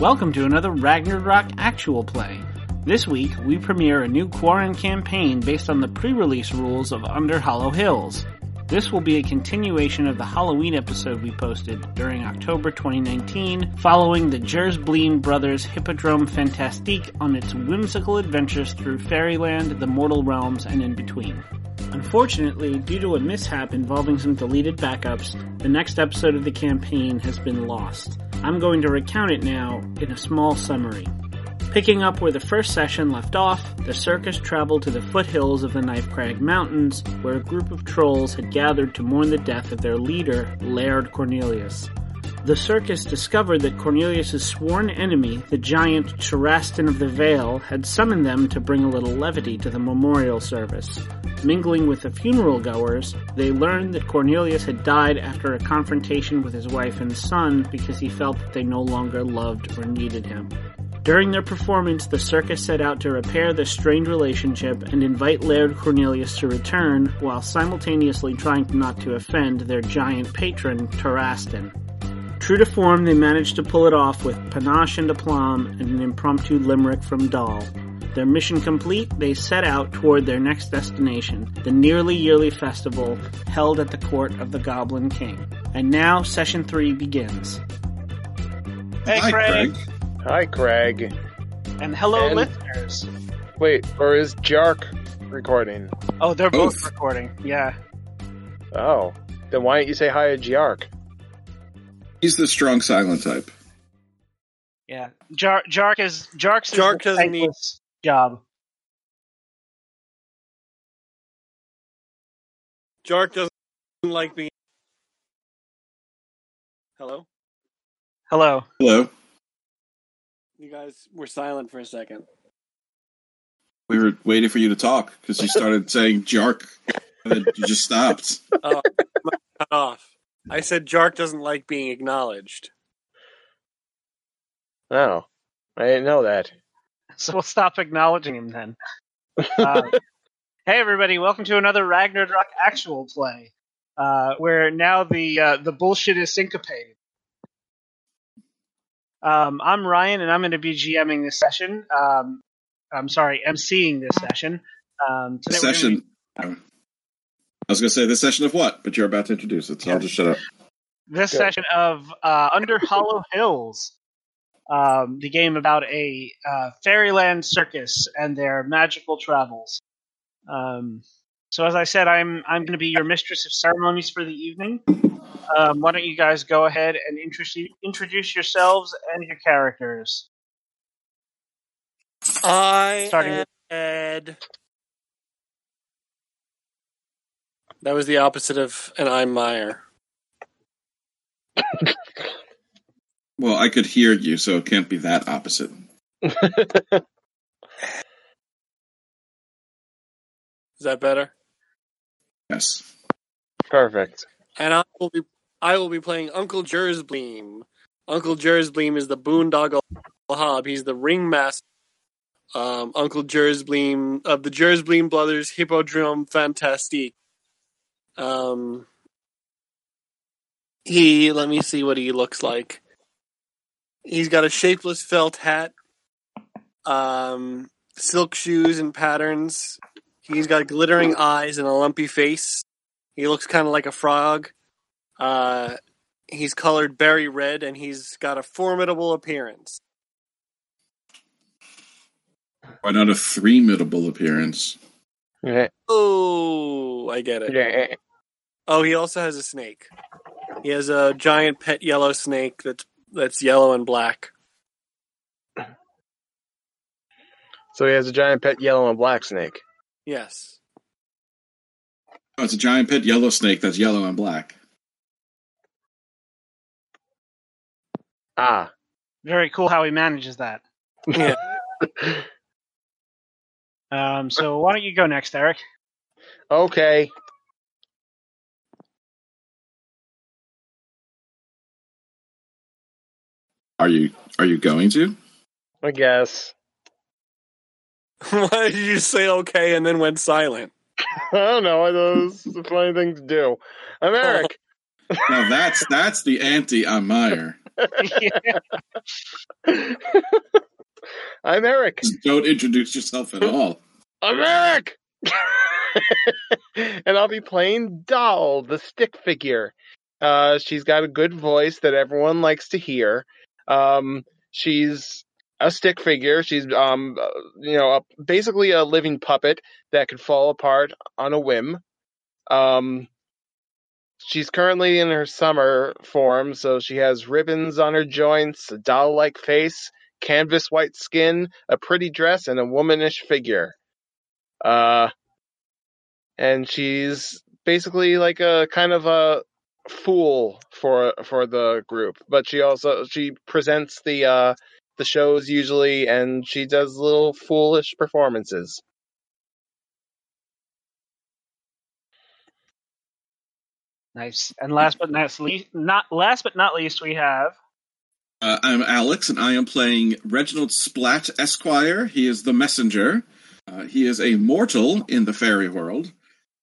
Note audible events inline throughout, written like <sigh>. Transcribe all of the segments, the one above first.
Welcome to another Ragnarok actual play. This week, we premiere a new Quarren campaign based on the pre-release rules of Under Hollow Hills. This will be a continuation of the Halloween episode we posted during October 2019, following the Jersbleem brothers' Hippodrome Fantastique on its whimsical adventures through fairyland, the mortal realms, and in between. Unfortunately, due to a mishap involving some deleted backups, the next episode of the campaign has been lost. I'm going to recount it now in a small summary. Picking up where the first session left off, the circus traveled to the foothills of the Knife Crag Mountains, where a group of trolls had gathered to mourn the death of their leader, Laird Cornelius. The circus discovered that Cornelius's sworn enemy, the giant Charaston of the Vale, had summoned them to bring a little levity to the memorial service. Mingling with the funeral goers, they learned that Cornelius had died after a confrontation with his wife and son because he felt that they no longer loved or needed him. During their performance, the circus set out to repair the strained relationship and invite Laird Cornelius to return, while simultaneously trying not to offend their giant patron, Taraston. True to form, they managed to pull it off with panache and aplomb and an impromptu limerick from Doll. Their mission complete, they set out toward their next destination, the nearly yearly festival held at the court of the Goblin King. And now, session three begins. Hey, Hi, Craig. Craig. Hi, Craig. And hello, And- listeners. Wait, or is Jark recording? Oh, they're both Both. recording. Yeah. Oh, then why don't you say hi to Jark? He's the strong silent type. Yeah. Jar- Jark is Jark's Jark the doesn't need- thankless job. Jark doesn't like being. Hello? Hello. Hello. You guys were silent for a second. We were waiting for you to talk because you started <laughs> saying jark and then you just stopped. Oh, cut off. I said Jark doesn't like being acknowledged. Oh, I didn't know that. <laughs> So we'll stop acknowledging him then. <laughs> Uh, hey everybody, welcome to another Ragnarok actual play, uh, where now the uh, the bullshit is syncopated. Um, I'm Ryan, and I'm going to be GMing this session. Um, I'm sorry, emceeing this session. Um, The today we're gonna session. I was going to say this session of what, but you're about to introduce it, so I'll just shut up. this Good. session of uh, Under Hollow Hills, um, the game about a uh, fairyland circus and their magical travels. Um, so, as I said, I'm I'm going to be your mistress of ceremonies for the evening. Um, why don't you guys go ahead and introduce introduce yourselves and your characters? I Starting am with- Ed. That was the opposite of an I'm Meyer. Well, I could hear you, so it can't be that opposite. <laughs> Is that better? Yes. Perfect. And I will be I will be playing Uncle Jersbleem. Uncle Jersbleem is the boondoggle hob. He's the ringmaster. Um, Uncle Jersbleem of the Jersbleem brothers Hippodrome Fantastique. Um, he let me see what he looks like. He's got a shapeless felt hat, um, silk shoes and patterns. He's got glittering eyes and a lumpy face. He looks kind of like a frog. Uh, he's colored berry red, and he's got a formidable appearance. Why not a three middle appearance? Yeah, Oh, I get it. Yeah, Oh, he also has a snake. He has a giant pet yellow snake that's that's yellow and black. So he has a giant pet yellow and black snake. Yes. Oh, it's a giant pet yellow snake that's yellow and black. Ah, Very cool how he manages that. Yeah. <laughs> Um, so why don't you go next, Eric? okay. Are you are you going to? I guess. <laughs> Why did you say okay and then went silent? <laughs> I don't know. I thought it was a funny thing to do. I'm Eric. <laughs> Now that's that's the anti I'm Meyer. I'm Eric. Just don't introduce yourself at all. I'm Eric. and I'll be playing Doll, the stick figure. Uh, she's got a good voice that everyone likes to hear. Um, she's a stick figure. She's um, uh, you know, a, basically a living puppet that could fall apart on a whim. Um, she's currently in her summer form, so she has ribbons on her joints, a doll-like face, canvas white skin, a pretty dress, and a womanish figure. Uh, and she's basically like a kind of a fool for for the group, but she also she presents the uh the shows usually, and she does little foolish performances. Nice. And last but not least, not last but not least, we have Uh, I'm Alex, and I am playing Reginald Splat Esquire. He is the messenger. Uh, he is a mortal in the fairy world.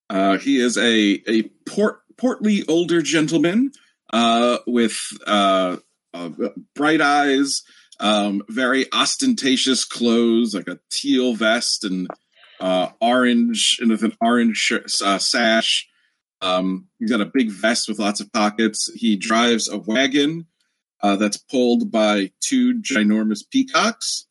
Uh, he is a a port, portly older gentleman uh, with uh, uh, bright eyes, um, very ostentatious clothes, like a teal vest and uh, orange and with an orange uh, sash. Um, he's got a big vest with lots of pockets. He drives a wagon uh, that's pulled by two ginormous peacocks.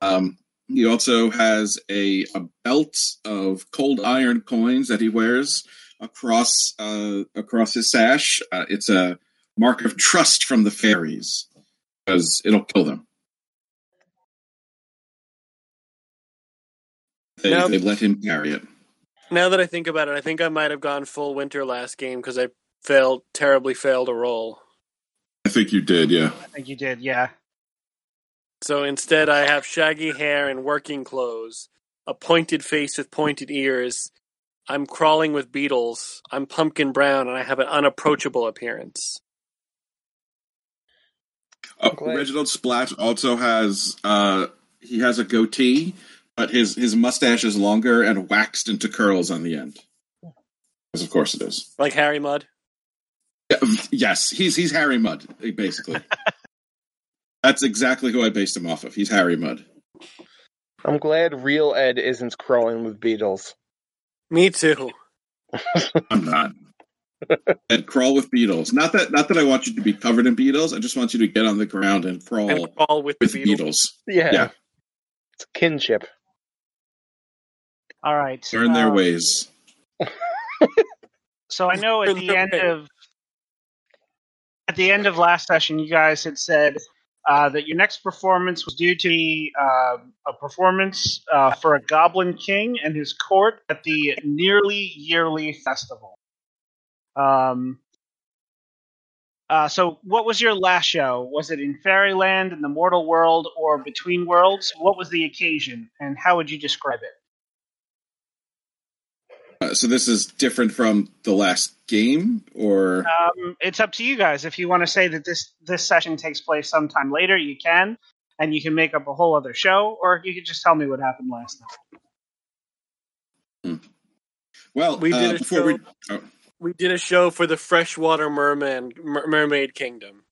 Um, he also has a, a belt of cold iron coins that he wears across uh, across his sash. Uh, it's a mark of trust from the fairies because it'll kill them. They, Now- they let him carry it. Now that I think about it, I think I might have gone full winter last game because I failed terribly failed a roll. I think you did, yeah. I think you did, yeah. So instead, I have shaggy hair and working clothes, a pointed face with pointed ears. I'm crawling with beetles. I'm pumpkin brown, and I have an unapproachable appearance. Uh, Reginald Splat also has uh, he has a goatee, but his his mustache is longer and waxed into curls on the end. Because of course it is. Like Harry Mudd. Yes, he's he's Harry Mudd basically. <laughs> That's exactly who I based him off of. He's Harry Mudd. I'm glad real Ed isn't crawling with beetles. Me too. <laughs> I'm not. and crawl with beetles. Not that not that I want you to be covered in beetles. I just want you to get on the ground and crawl And crawl with the with beetles. beetles. Yeah. Yeah. It's kinship. All right. Learn their um, ways. <laughs> So I know at the end of at the end of last session, you guys had said uh, that your next performance was due to be uh, a performance uh, for a Goblin King and his court at the nearly yearly festival. Um. Uh, so, what was your last show? Was it in Fairyland, in the Mortal World, or Between Worlds? What was the occasion, and how would you describe it? Uh, so this is different from the last game, or Um, it's up to you guys. If you want to say that this this session takes place sometime later, you can, and you can make up a whole other show, or you can just tell me what happened last night. well, We did uh, a before we. Oh. We did a show for the freshwater merman mer- mermaid kingdom.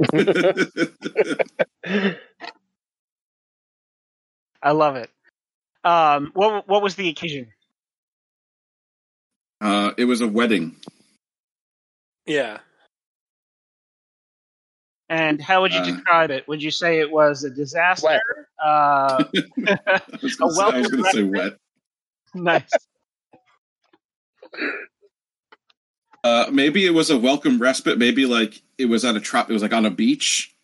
<laughs> I love it. Um, what what was the occasion? Uh, it was a wedding. Yeah. And how would you Uh, describe it? Would you say it was a disaster? Wet. Uh, <laughs> I was going to say, welcome say wet. nice. <laughs> Uh, maybe it was a welcome respite. Maybe like it was at a trap. It was like on a beach.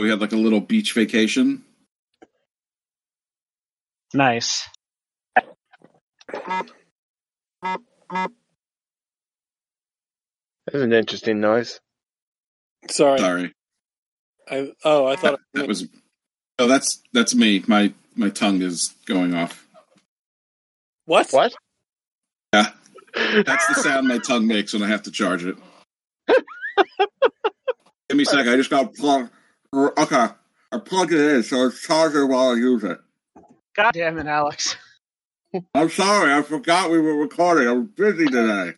We had like a little beach vacation. Nice. That's an interesting noise. Sorry. Sorry, I, oh, I thought that was. Oh, that's that's me. My my tongue is going off. what? What? Yeah, that's the sound my tongue makes when I have to charge it. <laughs> Give me a sec. I just got plug. Okay, I plugged it in, so it's charging while I use it. God damn it, Alex. I'm sorry, I forgot we were recording. I'm busy today.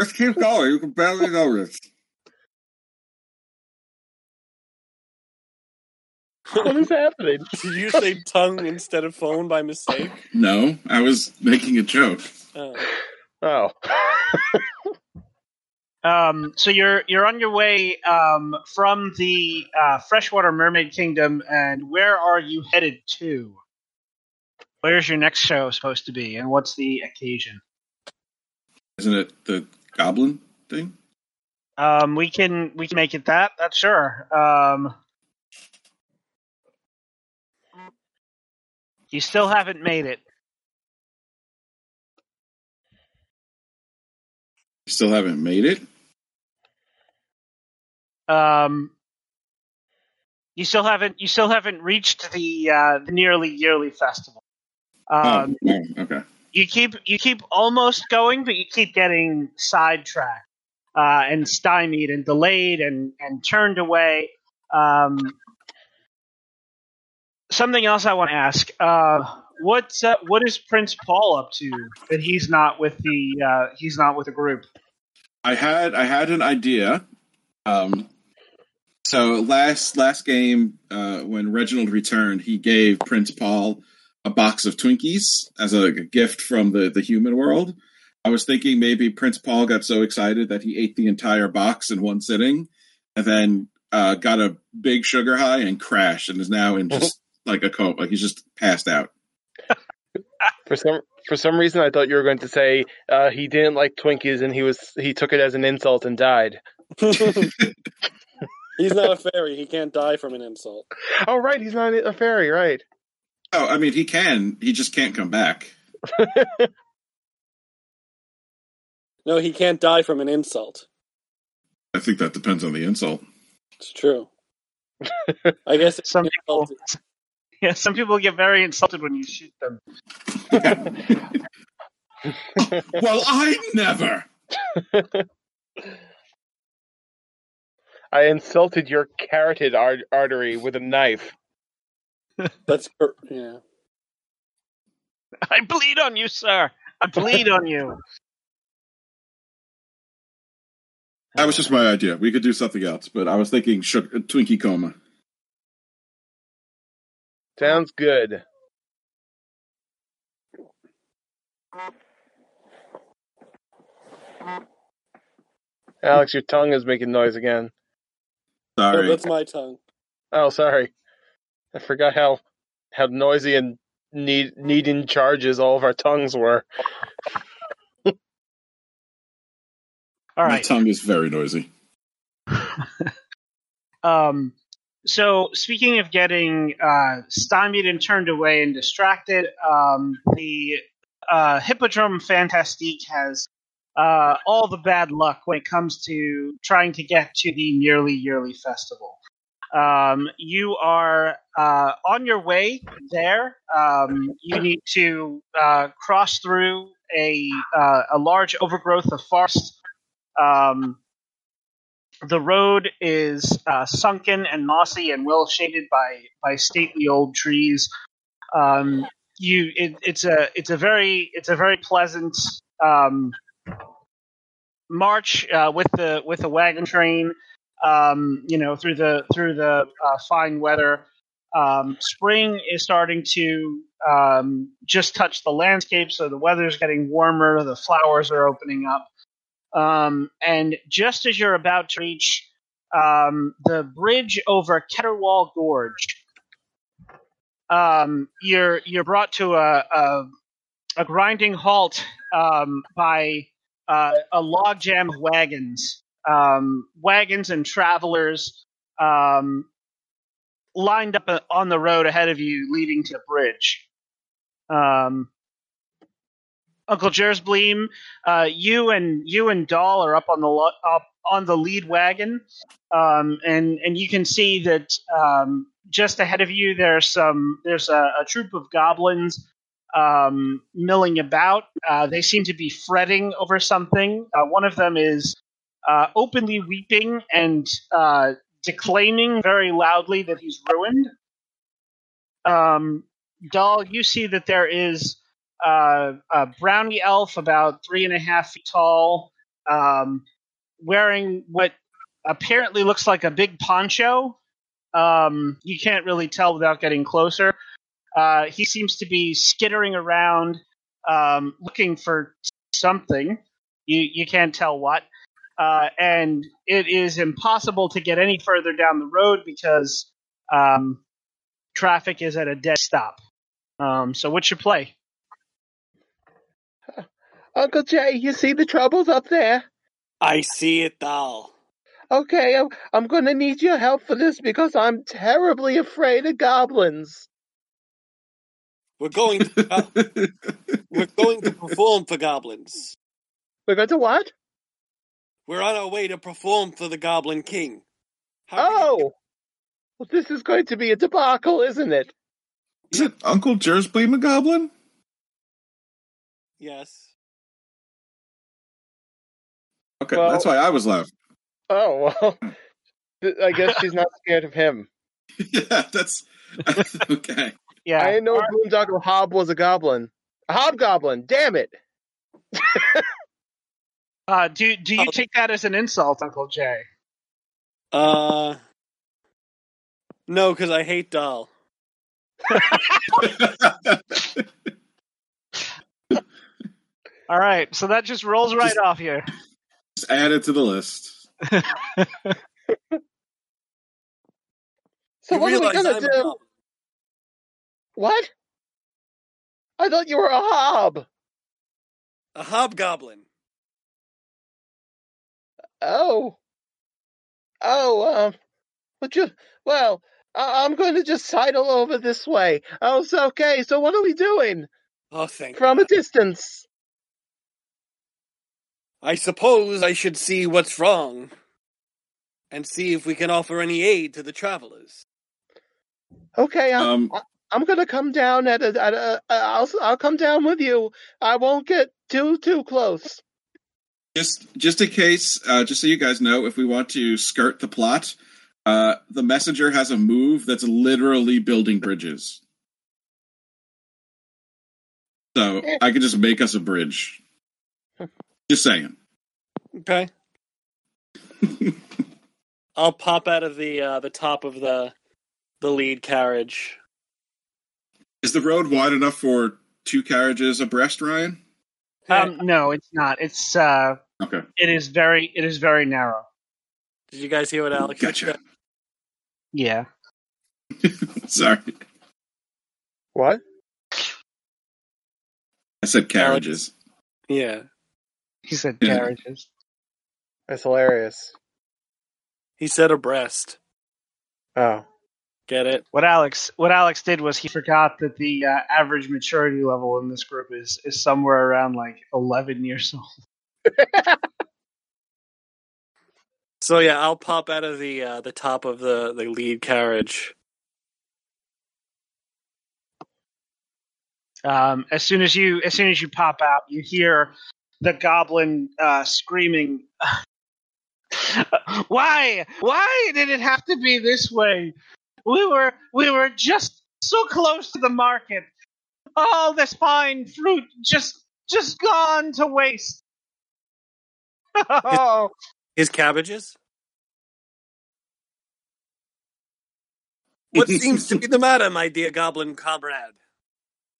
Just keep going. You can barely notice. <laughs> What is happening? Did you say tongue instead of phone by mistake? No, I was making a joke. Oh. oh. <laughs> um, so you're you're on your way um, from the uh, freshwater mermaid kingdom, and where are you headed to? Where's your next show supposed to be, and what's the occasion? Isn't it the goblin thing? Um, we can we can make it that. That's sure. Um, you still haven't made it. You still haven't made it? Um, you still haven't you still haven't reached the uh, the nearly yearly festival. Um, oh, oh, okay. you keep you keep almost going, but you keep getting sidetracked uh, and stymied and delayed and and turned away. Um, something else I want to ask: uh, what uh, what is Prince Paul up to that he's not with the uh, he's not with the group? I had I had an idea. Um, so last last game uh, when Reginald returned, he gave Prince Paul a box of Twinkies as a, a gift from the the human world. I was thinking maybe Prince Paul got so excited that he ate the entire box in one sitting, and then uh, got a big sugar high and crashed, and is now in just <laughs> like a coma. Like he's just passed out. <laughs> For some for some reason, I thought you were going to say uh, he didn't like Twinkies and he was he took it as an insult and died. <laughs> He's not a fairy. He can't die from an insult. Oh, right, he's not a fairy, right? Oh, I mean, he can. He just can't come back. <laughs> No, he can't die from an insult. I think that depends on the insult. It's true. I guess it's <laughs> Some people, <laughs> yeah, some people get very insulted when you shoot them. well, I never. I insulted your carotid ar- artery with a knife. That's cor- yeah. I bleed on you, sir. I bleed on you. That was just my idea. We could do something else, but I was thinking sugar, Twinkie coma. Sounds good. Alex, your tongue is making noise again. No, Sorry. that's my tongue. Oh, sorry. I forgot how how noisy and need needing charges all of our tongues were. <laughs> All My tongue is very noisy. <laughs> Um, so speaking of getting uh, stymied and turned away and distracted, um, the uh, Hippodrome Fantastique has uh, all the bad luck when it comes to trying to get to the nearly yearly festival. Um, you are uh, on your way there. Um, you need to uh, cross through a uh, a large overgrowth of forest. Um, the road is uh, sunken and mossy and well shaded by by stately old trees. Um, you, it, it's a it's a very it's a very pleasant um, march uh, with the with the wagon train. Um, you know through the through the uh, fine weather. Um, spring is starting to um, just touch the landscape, so the weather's getting warmer. The flowers are opening up. Um, and just as you're about to reach um, the bridge over Ketterwall Gorge, um, you're you're brought to a a, a grinding halt by uh, a logjam of wagons, um, wagons and travelers um, lined up on the road ahead of you, leading to the bridge. Um, Uncle Jersbleem, uh, you and you and Doll are up on the lo- up on the lead wagon, um, and and you can see that um, just ahead of you there's some there's a, a troop of goblins um, milling about. Uh, they seem to be fretting over something. Uh, one of them is uh, openly weeping and uh, declaiming very loudly that he's ruined. Um, Doll, you see that there is uh, a brownie elf about three and a half feet tall, um, wearing what apparently looks like a big poncho, Um, you can't really tell without getting closer. Uh, he seems to be skittering around, um, looking for something. You you can't tell what. Uh, and it is impossible to get any further down the road because um, traffic is at a dead stop. Um, so what's your play? Uncle Jay, you see the troubles up there? I see it, doll. Okay, I'm, I'm going to need your help for this because I'm terribly afraid of goblins. We're going to <laughs> we're going to perform for goblins. We're going to what? We're on our way to perform for the Goblin King. How can you- Oh! Well, this is going to be a debacle, isn't it? Is it Uncle Jersey McGoblin? yes. Okay, Well- that's why I was left. Oh, well. I guess she's not scared of him. <laughs> yeah, that's <laughs> okay. Yeah, I didn't know Boondoggle Hob was a goblin. A hobgoblin, damn it! <laughs> Uh, do do you Oh. take that as an insult, Uncle Jay? Uh No, because I hate doll. <laughs> All right, so that just rolls right Just- off here. Just add it to the list. <laughs> So You what are we gonna I'm do? What? I thought you were a hob. A hobgoblin. Oh. Oh, um, but you, well, I- I'm going to just sidle over this way. Oh, so okay, so what are we doing? Oh, thank From a distance. I suppose I should see what's wrong and see if we can offer any aid to the travelers. Okay, I'm, Um, I'm gonna come down at a, at a, I'll, I'll come down with you. I won't get too, too close. Just just in case, uh, just so you guys know, if we want to skirt the plot, uh, the messenger has a move that's literally building bridges. So I could just make us a bridge. Just saying. Okay. <laughs> I'll pop out of the uh, the top of the the lead carriage. Is the road wide enough for two carriages abreast, Ryan? Um, no, it's not. It's uh, Okay, it is very, it is very narrow. Did you guys hear what Alex gotcha. said? Yeah. <laughs> Sorry, What? I said carriages. Yeah. He said Yeah. carriages. That's hilarious. He said abreast. Oh. Get it? What Alex, what Alex did was he forgot that the uh, average maturity level in this group is is somewhere around like eleven years old. <laughs> So yeah, I'll pop out of the uh, the top of the the lead carriage. Um, as soon as you, as soon as you pop out, you hear the goblin uh, screaming. <laughs> Why? Why did it have to be this way? We were we were just so close to the market. All this fine fruit just just gone to waste. Oh, <laughs> His cabbages. What <laughs> seems to be the matter, my dear goblin comrade?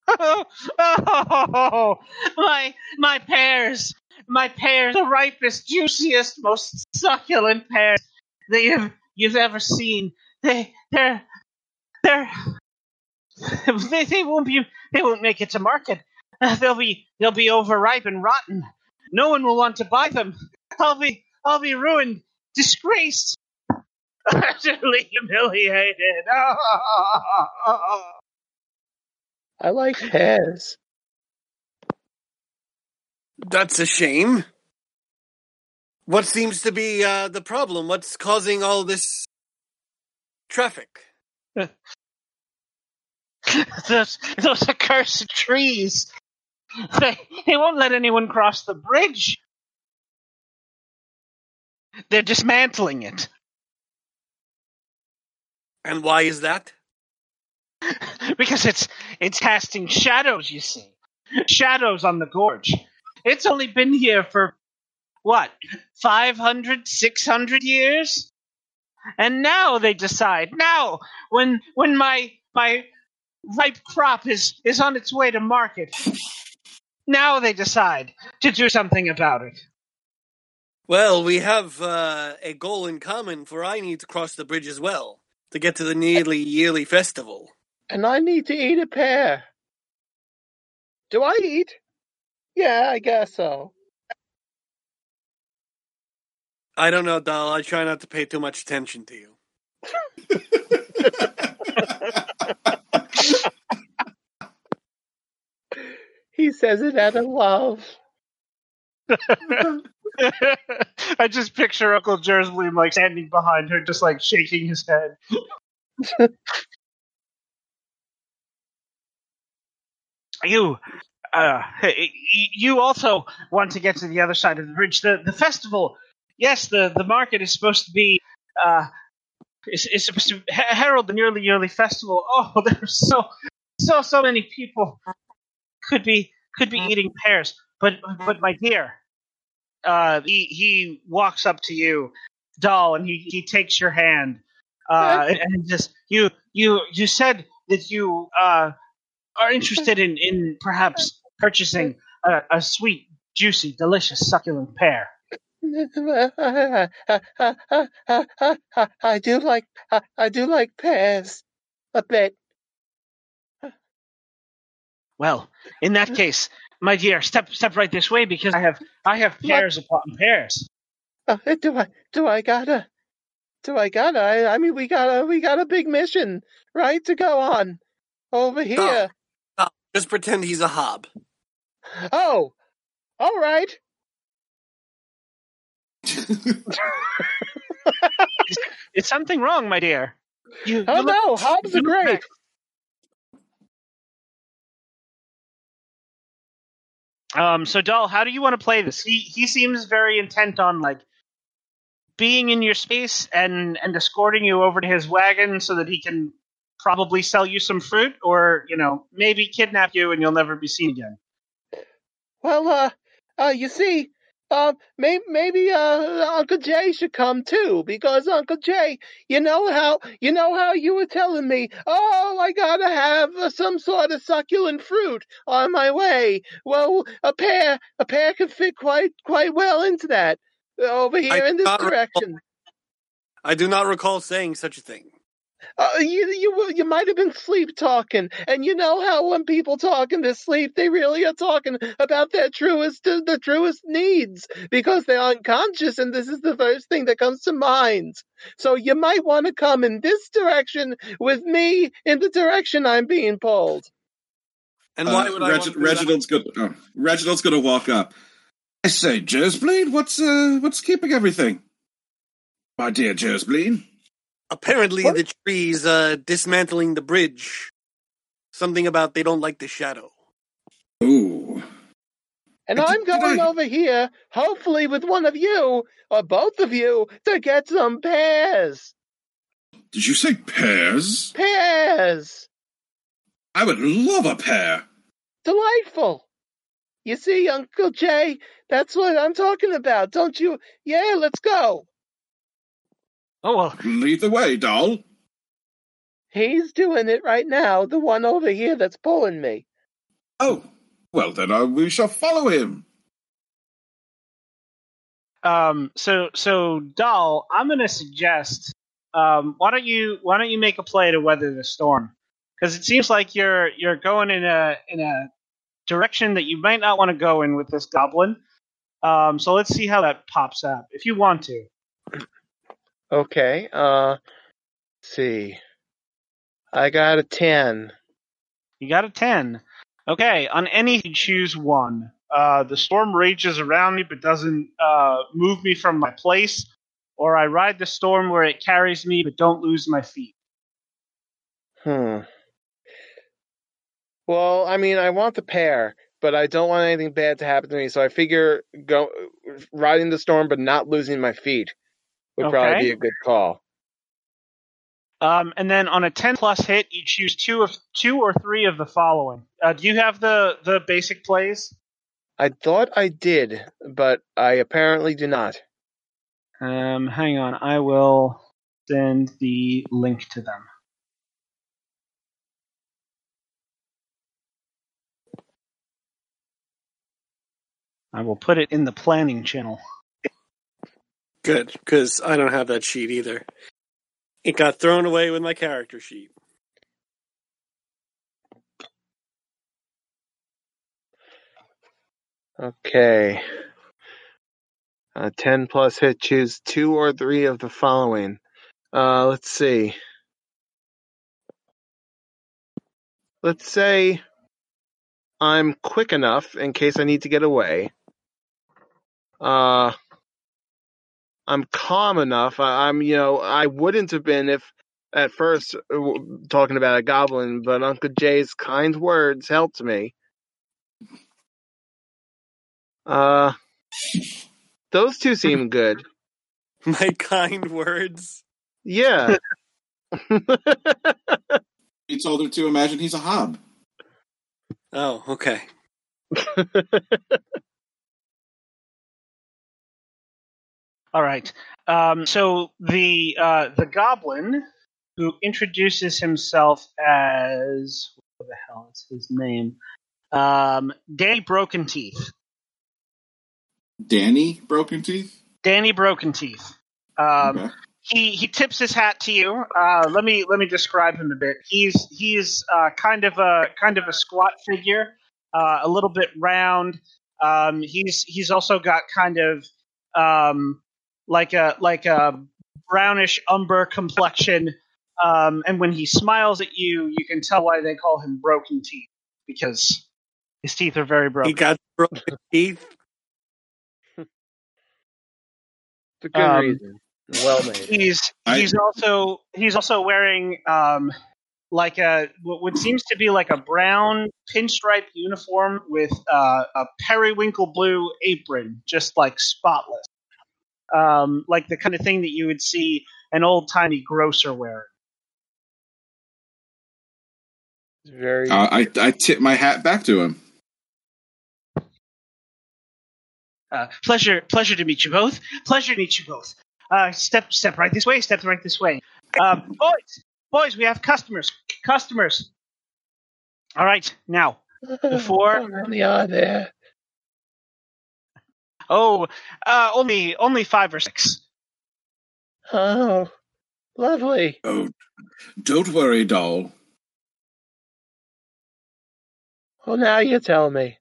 oh, my my pears, my pears, the ripest, juiciest, most succulent pears that you've you've ever seen. They they're they're <laughs> they, they won't be they won't make it to market. Uh, <laughs> They'll be they'll be overripe and rotten. No one will want to buy them. I'll be I'll be ruined, disgraced, <laughs> utterly humiliated. I like pears. That's a shame. What seems to be uh, the problem? What's causing all this traffic? <laughs> those those accursed trees. <laughs> They they won't let anyone cross the bridge. They're dismantling it And why is that? <laughs> because it's it's casting shadows. You see, shadows on the gorge. It's only been here for what 500, 600 years. And now they decide. Now, when when my my ripe crop is is on its way to market, now they decide to do something about it. Well, we have uh, a goal in common, for I need to cross the bridge as well to get to the nearly yearly festival. And I need to eat a pear. Do I eat? Yeah, I guess so. I don't know, doll. I try not to pay too much attention to you. <laughs> He says it out of love. <laughs> I just picture Uncle Jersey like standing behind her, just like shaking his head. <laughs> you, uh, you also want to get to the other side of the bridge. The the festival, yes, the the market is supposed to be. Uh, is, is supposed to herald the nearly yearly festival. Oh, <laughs> there's so so so many people could be could be eating pears. But but my dear, uh, he he walks up to you, doll, and he, he takes your hand, uh, and, and just you you you said that you uh, are interested in in perhaps purchasing a, a sweet, juicy, delicious, succulent pear. I do like I, I do like pears a bit. Well, in that mm. case, my dear, step step right this way because I have I have pears upon pears. Uh, eh, do I do I gotta do I gotta? I, I mean, we got a we got a big mission, right, to go on over ah, ah, here. Oh, just pretend he's a hob. Oh, all right. Is something wrong, my dear? You, Oh you look- no, hobs you are look great. Um, so Doll, how do you want to play this? He he seems very intent on like being in your space and and escorting you over to his wagon so that he can probably sell you some fruit, or you know maybe kidnap you and you'll never be seen again. Well, uh, uh, you see, uh, may- maybe uh, Uncle Jay should come too, because Uncle Jay, you know how you know how you were telling me, oh, I gotta have uh, some sort of succulent fruit on my way. Well, a pear, a pear can fit quite quite well into that over here in this not recall- direction. I do not recall saying such a thing. Uh, you you you might have been sleep talking, and you know how when people talk in their sleep, they really are talking about their truest the truest needs because they're unconscious, and this is the first thing that comes to mind. So you might want to come in this direction with me in the direction I'm being pulled. And why Uh, would I Reg- want that? Reginald's gonna oh, Reginald's gonna walk up. I say, Jersbleed, what's uh what's keeping everything? My dear Jersbleed. Apparently, What? the trees uh, dismantling the bridge. Something about they don't like the shadow. Ooh. And Did- I'm did going I- over here, hopefully with one of you or both of you, to get some pears. Did you say pears? Pears. I would love a pear. delightful. You see, Uncle Jay, that's what I'm talking about, don't you? Yeah, let's go. Oh well, Lead the way, doll. He's doing it right now, the one over here that's pulling me. Oh, well then uh, we shall follow him. um, so so Doll, I'm gonna suggest, um, why don't you why don't you make a play to weather the storm? Because it seems like you're you're going in a in a direction that you might not want to go in with this goblin. Um, so let's see how that pops up if you want to. Okay, uh, let's see. I got a 10. You got a 10. Okay, on any, you choose one. Uh, the storm rages around me but doesn't uh, move me from my place, or I ride the storm where it carries me but don't lose my feet. Hmm. Well, I mean, I want the pair, but I don't want anything bad to happen to me, so I figure go riding the storm but not losing my feet would probably be a good call. Um, and then on a 10 plus hit, you choose two of two or three of the following. Uh, do you have the, the basic plays? I thought I did, but I apparently do not. Um, hang on, I will. send the link to them. I will put it in the planning channel. Good, because I don't have that sheet either. It got thrown away with my character sheet. Okay. Uh, 10 plus hit, choose two or three of the following. Uh, let's see. Let's say I'm quick enough in case I need to get away. Uh, I'm calm enough. I, I'm, you know, I wouldn't have been if at first uh, talking about a goblin, but Uncle Jay's kind words helped me. Uh, those two seem good. <laughs> My kind words. Yeah. <laughs> He told her to imagine he's a hob. Oh, okay. <laughs> All right. Um, so the uh, the goblin who introduces himself as what the hell is his name? Um, Danny Broken Teeth. Danny Broken Teeth? Danny Broken Teeth. Um, Okay. he he tips his hat to you. Uh, let me let me describe him a bit. He's he's uh, kind of a kind of a squat figure, uh, a little bit round. Um, he's he's also got kind of um, like a like a brownish umber complexion. Um, and when he smiles at you, you can tell why they call him Broken Teeth because his teeth are very broken. He got <laughs> broken teeth. It's a good Um, reason. Well made. he's I- he's also he's also wearing um like a what what seems to be like a brown pinstripe uniform with uh, a periwinkle blue apron, just like spotless, um, like the kind of thing that you would see an old timey grocer wearing. Very Uh, I, I tip my hat back to him. Uh, pleasure, pleasure to meet you both. Pleasure to meet you both. Uh, step, step right this way. Step right this way. Um, boys, boys, we have customers. Customers. All right, now <laughs> before- How many are there? Oh, uh, only only five or six. Oh, lovely. Oh, don't worry, doll. Well, now you tell me.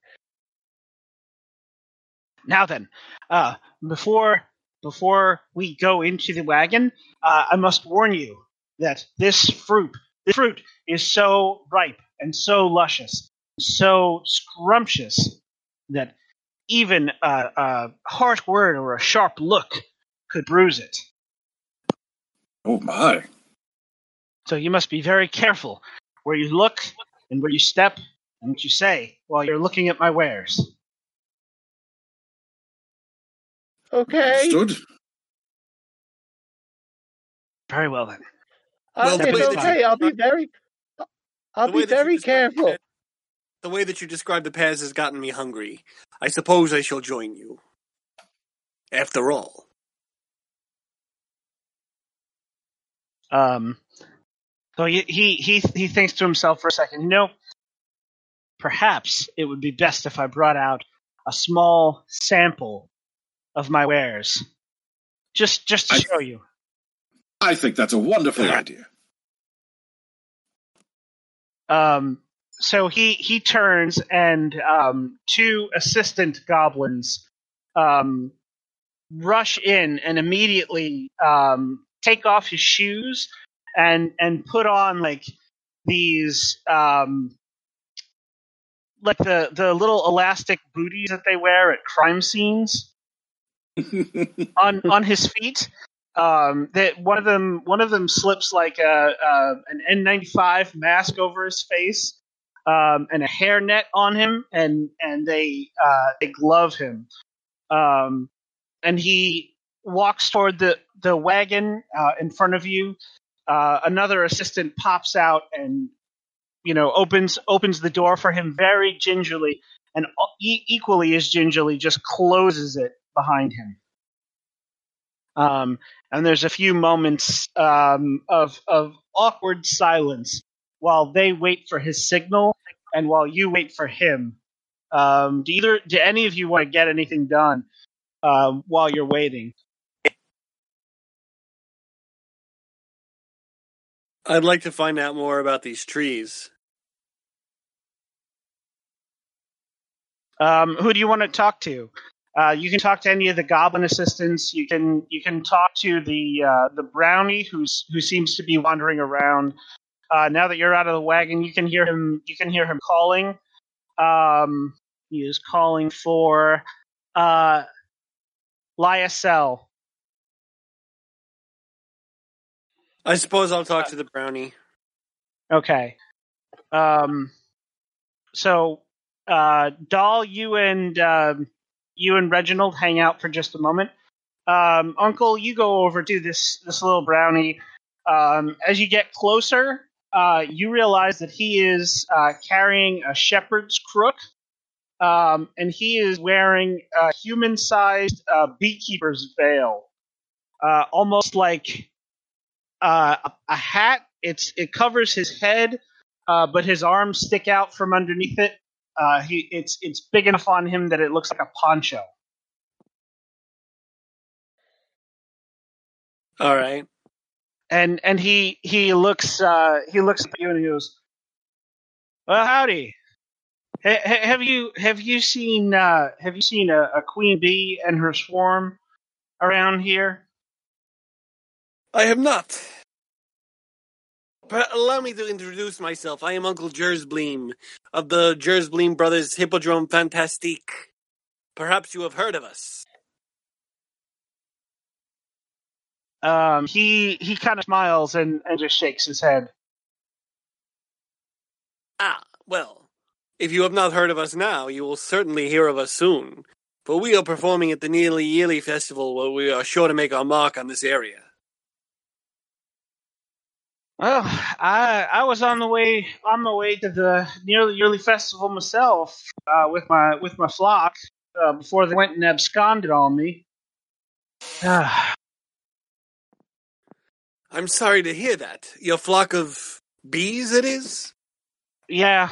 Now then, uh, before before we go into the wagon, uh, I must warn you that this fruit, this fruit is so ripe and so luscious, so scrumptious that even a, a harsh word or a sharp look could bruise it. Oh my. So you must be very careful where you look and where you step and what you say while you're looking at my wares. Okay. Understood? Very well then. Well, the it's okay. I'll be very. I'll The be very careful. it- The way that you described the paths has gotten me hungry. I suppose I shall join you. After all. Um, so he, he he he thinks to himself for a second. You know, perhaps it would be best if I brought out a small sample of my wares, just just to I- show you. I think that's a wonderful Yeah. idea. Um, so he he turns and um, two assistant goblins um, rush in and immediately um, take off his shoes and and put on like these um, like the the little elastic booties that they wear at crime scenes <laughs> on on his feet. Um, that one of them one of them slips like a, a an N95 mask over his face, um, and a hairnet on him, and and they uh, they glove him, um, and he walks toward the the wagon uh, in front of you. Uh, another assistant pops out and you know opens opens the door for him very gingerly, and e- equally as gingerly just closes it behind him. Um, and there's a few moments um, of of awkward silence while they wait for his signal and while you wait for him. Um, do either do any of you want to get anything done um, while you're waiting? I'd like to find out more about these trees. Um, who do you want to talk to? Uh, you can talk to any of the goblin assistants. You can you can talk to the uh, the brownie who's who seems to be wandering around. Uh, now that you're out of the wagon, you can hear him. You can hear him calling. Um, he is calling for uh, Lyasel. I suppose I'll talk to the brownie. Okay. Um, so, uh, Doll, you and um, you and Reginald hang out for just a moment. Um, Uncle, you go over to this this little brownie. Um, as you get closer, uh, you realize that he is uh, carrying a shepherd's crook, um, and he is wearing a human-sized uh, beekeeper's veil, uh, almost like uh, a, hat. It's it covers his head, uh, but his arms stick out from underneath it. He it's it's big enough on him that it looks like a poncho. All right. And and he he looks uh, he looks at you and he goes, "Well, howdy. Ha- have you have you seen uh, have you seen a, a queen bee and her swarm around here?" I have not. But allow me to introduce myself. I am Uncle Jersbleem of the Jersbleem Brothers Hippodrome Fantastique. Perhaps you have heard of us. Um, he he kind of smiles and, and just shakes his head. Ah, well, if you have not heard of us now, you will certainly hear of us soon. For we are performing at the Nearly Yearly Festival where we are sure to make our mark on this area. Well, I I was on the way on my way to the nearly yearly festival myself uh, with my with my flock uh, before they went and absconded on me. Ah, I'm sorry to hear that. Your flock of bees, it is? yeah,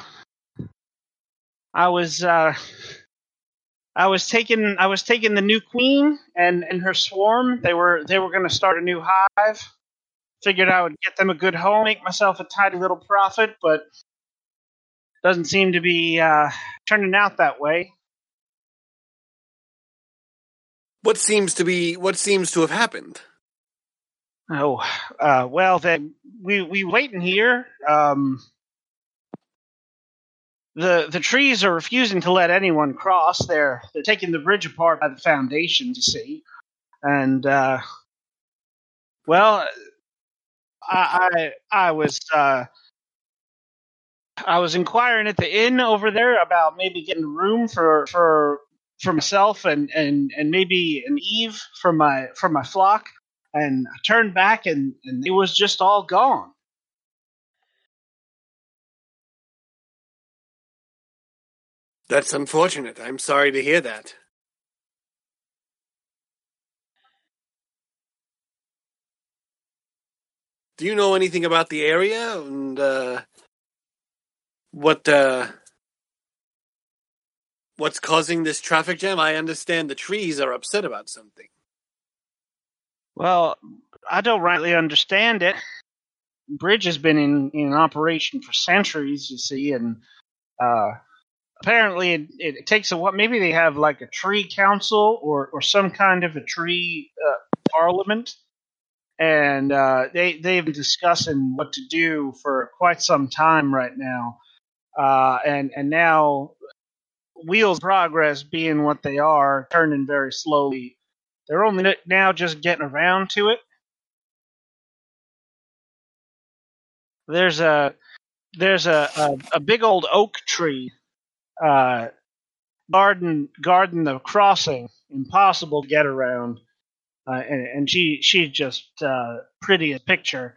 I was uh, I was taking I was taking the new queen and and her swarm. They were they were going to start a new hive. Figured I would get them a good home, make myself a tidy little profit, but doesn't seem to be uh, turning out that way. What seems to be what seems to have happened? Oh, uh, well, then we we waiting here. Um, the the trees are refusing to let anyone cross. They're they're taking the bridge apart by the foundations. You see, and uh, well, I I, I was uh, I was inquiring at the inn over there about maybe getting room for for for myself and and and maybe an Eve for my for my flock. And I turned back and, and it was just all gone. That's unfortunate. I'm sorry to hear that. Do you know anything about the area and uh, what uh, what's causing this traffic jam? I understand the trees are upset about something. Well, I don't rightly understand it. Bridge has been in, in operation for centuries, you see, and uh, apparently it, it takes a what maybe they have like a tree council or, or some kind of a tree uh, parliament and uh, they they've been discussing what to do for quite some time right now uh, and and now wheels progress being what they are turning very slowly they're only now just getting around to it. There's a there's a, a, a big old oak tree uh, garden garden the crossing impossible to get around uh, and, and she she's just uh, pretty as picture.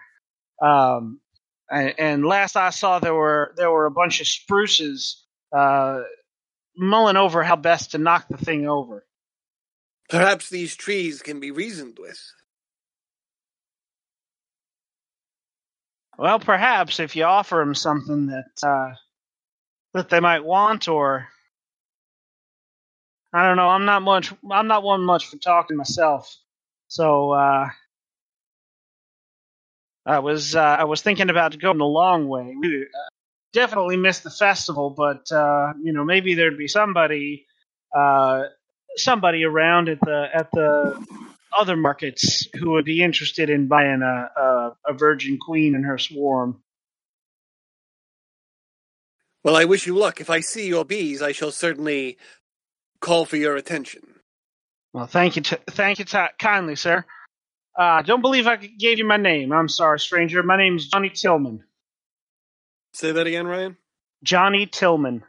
Um, and, and last I saw there were there were a bunch of spruces uh, mulling over how best to knock the thing over Perhaps these trees can be reasoned with. Well, perhaps if you offer them something that uh, that they might want, or I don't know. I'm not much. I'm not one much for talking myself. So uh, I was uh, I was thinking about going a long way. We uh, definitely missed the festival, but uh, you know maybe there'd be somebody uh, somebody around at the at the other markets who would be interested in buying a, a, a virgin queen and her swarm. Well, I wish you luck. If I see your bees, I shall certainly call for your attention. Well, thank you, t- thank you t- kindly, sir. I uh, don't believe I gave you my name. I'm sorry, stranger. My name's Johnny Tillman. Say that again, Ryan. Johnny Tillman.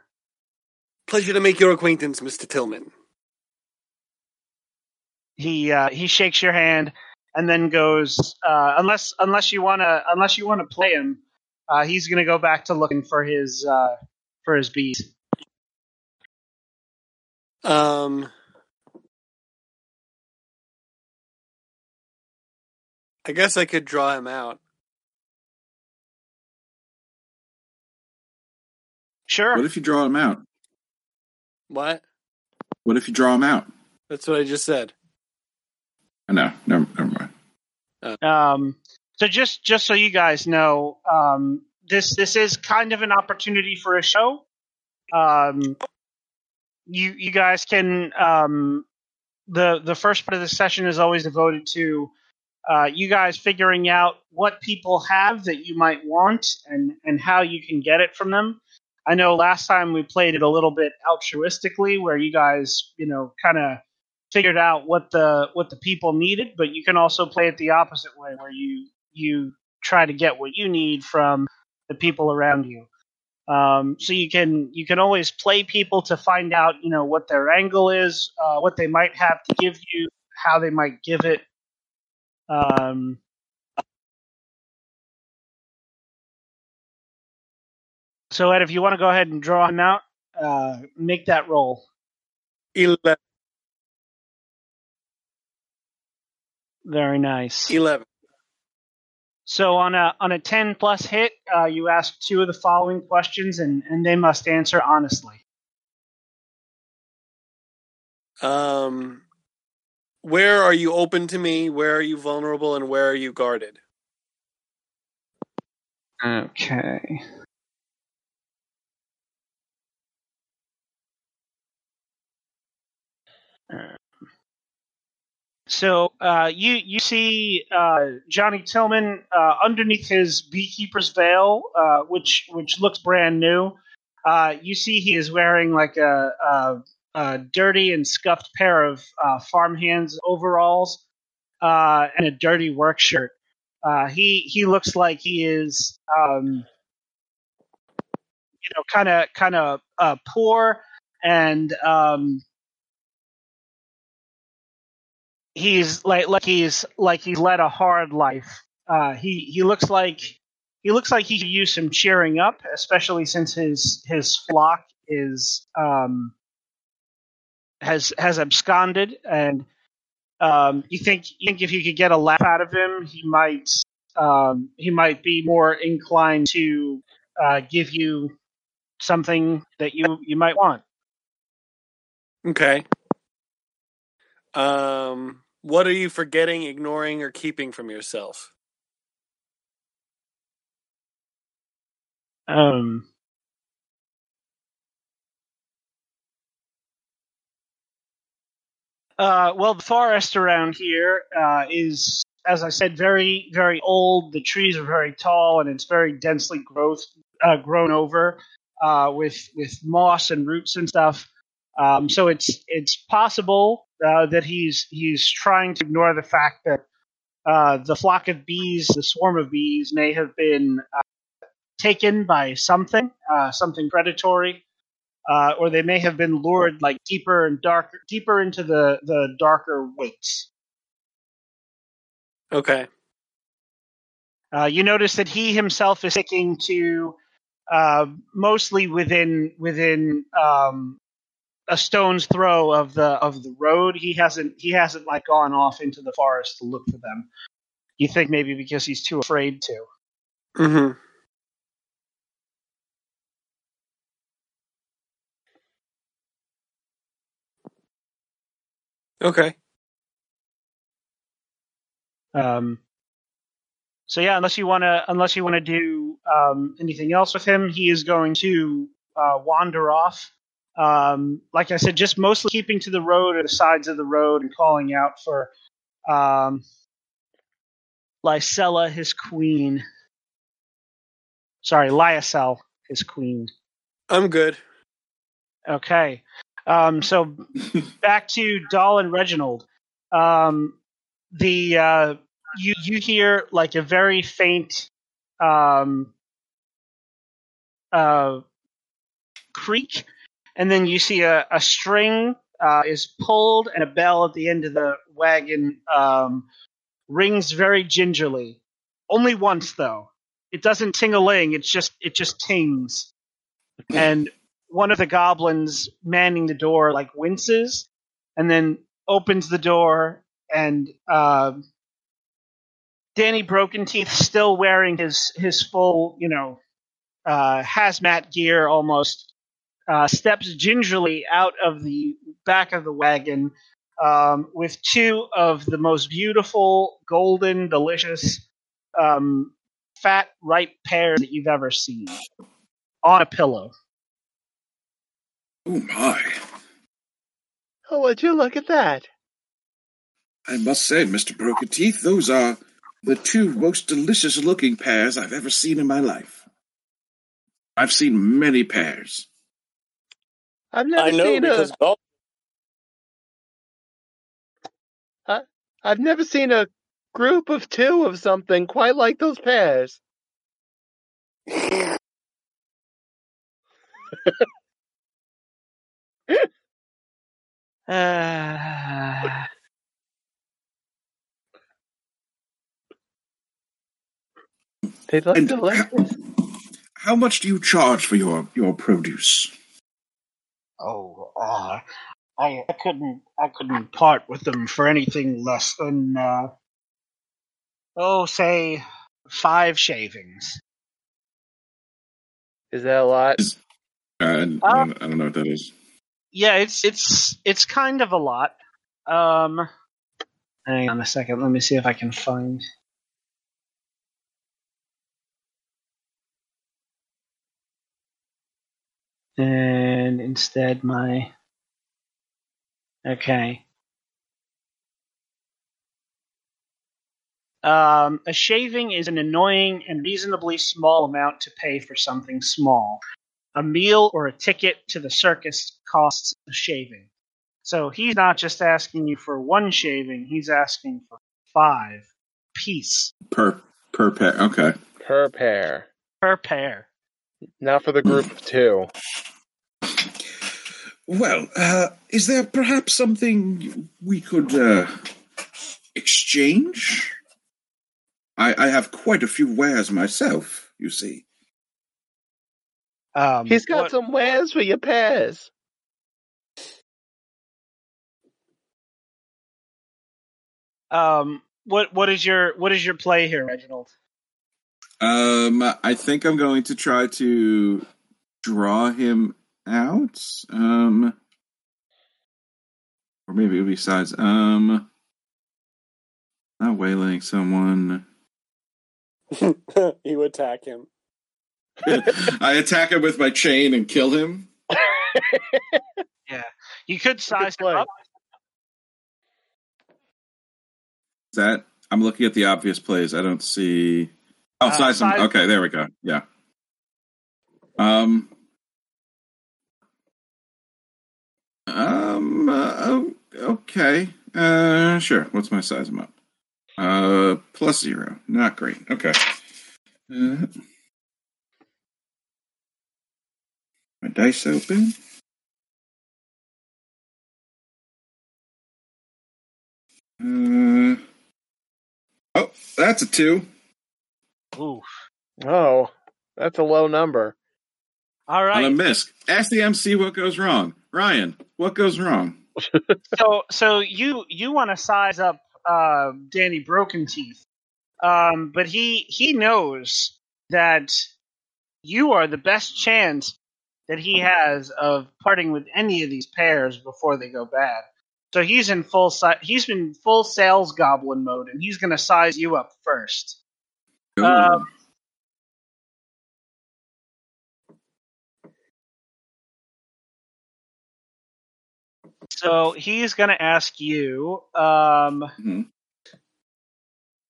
Pleasure to make your acquaintance, Mr. Tillman. He uh, he shakes your hand and then goes, uh, unless unless you wanna unless you wanna play him, uh, he's gonna go back to looking for his uh, for his bees. Um, I guess I could draw him out. Sure. What if you draw him out? What? What if you draw him out? That's what I just said. I know. Never, never mind. Um, so just just so you guys know, um, this this is kind of an opportunity for a show. Um, you you guys can um, the the first part of the session is always devoted to uh, you guys figuring out what people have that you might want and and how you can get it from them. I know last time we played it a little bit altruistically, where you guys you know kind of figured out what the what the people needed, but you can also play it the opposite way, where you you try to get what you need from the people around you. Um, so you can you can always play people to find out you know what their angle is, uh, what they might have to give you, how they might give it. Um, so Ed, if you want to go ahead and draw him out, uh, make that roll. Eleven. Very nice. Eleven. So on a on a ten plus hit, uh, you ask two of the following questions, and and they must answer honestly. Um, where are you open to me? Where are you vulnerable? And where are you guarded? Okay. So uh, you you see uh, Johnny Tillman uh, underneath his beekeeper's veil, uh, which which looks brand new. Uh, you see he is wearing like a, a, a dirty and scuffed pair of uh, farmhands overalls and a dirty work shirt. he he looks like he is um, you know kind of kind of poor and um, he's like like he's like he's led a hard life. Uh, he he looks like he looks like he could use some cheering up, especially since his his flock is um, has has absconded, and um, you think you think if you could get a laugh out of him, he might um, he might be more inclined to uh, give you something that you you might want. Okay. Um, what are you forgetting, ignoring, or keeping from yourself? Um, uh, well, the forest around here uh, is, as I said, very, very old. The trees are very tall, and it's very densely growth, uh, grown over uh, with with moss and roots and stuff. Um, so it's it's possible uh, that he's he's trying to ignore the fact that uh, the flock of bees, the swarm of bees, may have been uh, taken by something, uh, something predatory, uh, or they may have been lured like deeper and darker, deeper into the the darker woods. Okay. Uh, you notice that he himself is sticking to mostly within within um, a stone's throw of the of the road. He hasn't he hasn't like gone off into the forest to look for them. You think maybe because he's too afraid to. Mm-hmm. Okay. Um, so yeah, unless you want to, unless you want to do um, anything else with him, he is going to uh, wander off. Um, like I said, just mostly keeping to the road or the sides of the road and calling out for um, Lysella, his queen. Sorry, Lyacel, his queen. I'm good. Okay. Um, so <laughs> back to Doll and Reginald. Um, the uh, you you hear like a very faint um, uh, creak, and then you see a, a string uh, is pulled, and a bell at the end of the wagon um, rings very gingerly. Only once, though. It doesn't ting-a-ling. It's just it just tings, and one of the goblins manning the door like winces, and then opens the door, and uh, Danny Broken Teeth, still wearing his his full you know uh, hazmat gear almost, uh, steps gingerly out of the back of the wagon um, with two of the most beautiful, golden, delicious, um, fat, ripe pears that you've ever seen on a pillow. Oh my. Oh, would you look at that? I must say, Mr. Broken Teeth, those are the two most delicious looking pears I've ever seen in my life. I've seen many pears. I've never I know seen because a Bel- I've never seen a group of two of something quite like those pairs. <laughs> <sighs> Uh, They look And delicious. How much do you charge for your, your produce? Oh, uh, I, I couldn't I couldn't part with them for anything less than uh, oh, say five shavings. Is that a lot? Uh, I, don't, I don't know what that is. Yeah, it's it's it's kind of a lot. Um, hang on a second. Let me see if I can find. And instead, my okay. Um, a shaving is an annoying and reasonably small amount to pay for something small. A meal or a ticket to the circus costs a shaving. So he's not just asking you for one shaving, he's asking for five piece Per per pair. Okay. Per pair. per pair. Not for the group of two. Well, uh, is there perhaps something we could uh, exchange? I, I have quite a few wares myself, you see. Um, He's got what- some wares for your pears. Um, what what is your what is your play here, Reginald? Um, I think I'm going to try to draw him out. Um, or maybe it would be sides. Um, not waylaying someone. <laughs> you attack him. <laughs> I attack him with my chain and kill him. <laughs> Yeah, you could size him play. up. That I'm looking at the obvious plays. I don't see. Oh, Uh, size him. size- Okay, there we go. Yeah. Um. Um. Uh, oh, okay. Uh. Sure. What's my size up? Uh. Plus zero. Not great. Okay. Uh, my dice open. Uh. Oh, that's a two. Ooh. Oh, that's a low number. All On a misc. Ask the MC what goes wrong. Ryan, what goes wrong? <laughs> So so you you want to size up uh, Danny Broken Teeth, um, but he he knows that you are the best chance that he has of parting with any of these pairs before they go bad. So he's in full si- he's in full sales goblin mode, and he's going to size you up first. Um, So he's going to ask you, um, Mhm.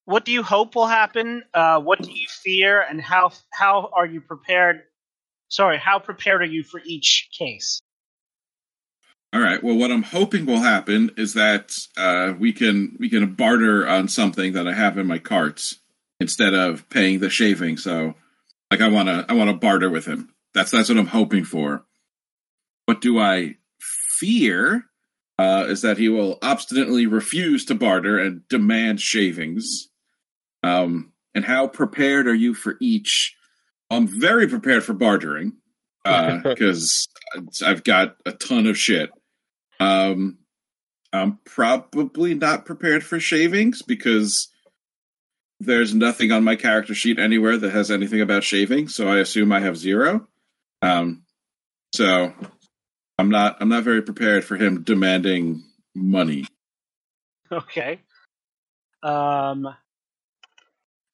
what do you hope will happen? Uh, what do you fear, and how how are you prepared? Sorry, how prepared are you for each case? All right. Well, what I'm hoping will happen is that uh, we can we can barter on something that I have in my carts instead of paying the shaving. So, like, I want to I want to barter with him. That's that's what I'm hoping for. What do I fear? Uh, is that he will obstinately refuse to barter and demand shavings. Um, and how prepared are you for each? I'm very prepared for bartering <laughs> because I've got a ton of shit. Um, I'm probably not prepared for shavings because there's nothing on my character sheet anywhere that has anything about shaving, so I assume I have zero. Um, so I'm not I'm not very prepared for him demanding money. Okay. Um,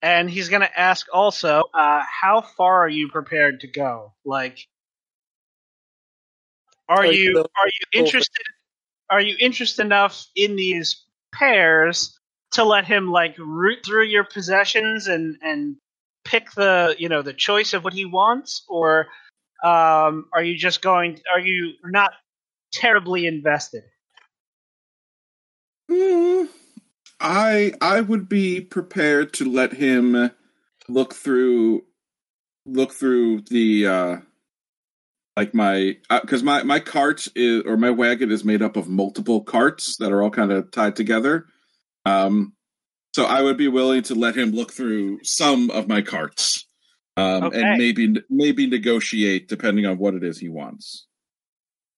and he's going to ask also, uh, how far are you prepared to go? Like, are you are you interested? Are you interested enough in these pairs to let him like root through your possessions and and pick the you know the choice of what he wants, or um, are you just going? Are you not terribly invested? Hmm. I I would be prepared to let him look through look through the uh like my because my my cart is or my wagon is made up of multiple carts that are all kind of tied together. Um, so I would be willing to let him look through some of my carts, um, Okay. and maybe maybe negotiate depending on what it is he wants.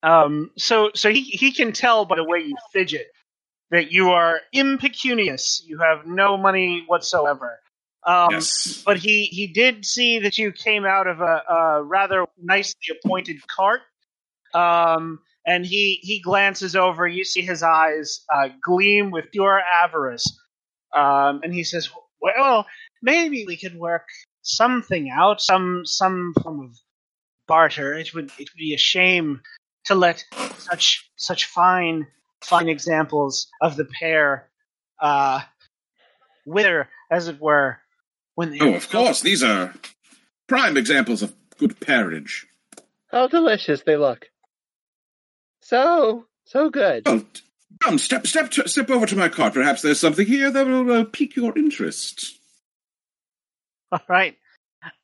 Um, so so he he can tell by the way you fidget that you are impecunious. You have no money whatsoever. Um, yes. But he he did see that you came out of a, a rather nicely appointed cart. Um, and he he glances over. You see his eyes uh, gleam with pure avarice. Um, and he says, "Well, maybe we could work something out, some some form of barter. It would it would be a shame to let such such fine fine examples of the pair uh, wither, as it were, when they Oh, of course. These are prime examples of good parage. How delicious they look. So, so good. Well, come, step, step, to, step over to my cart. Perhaps there's something here that will uh, pique your interest. All right.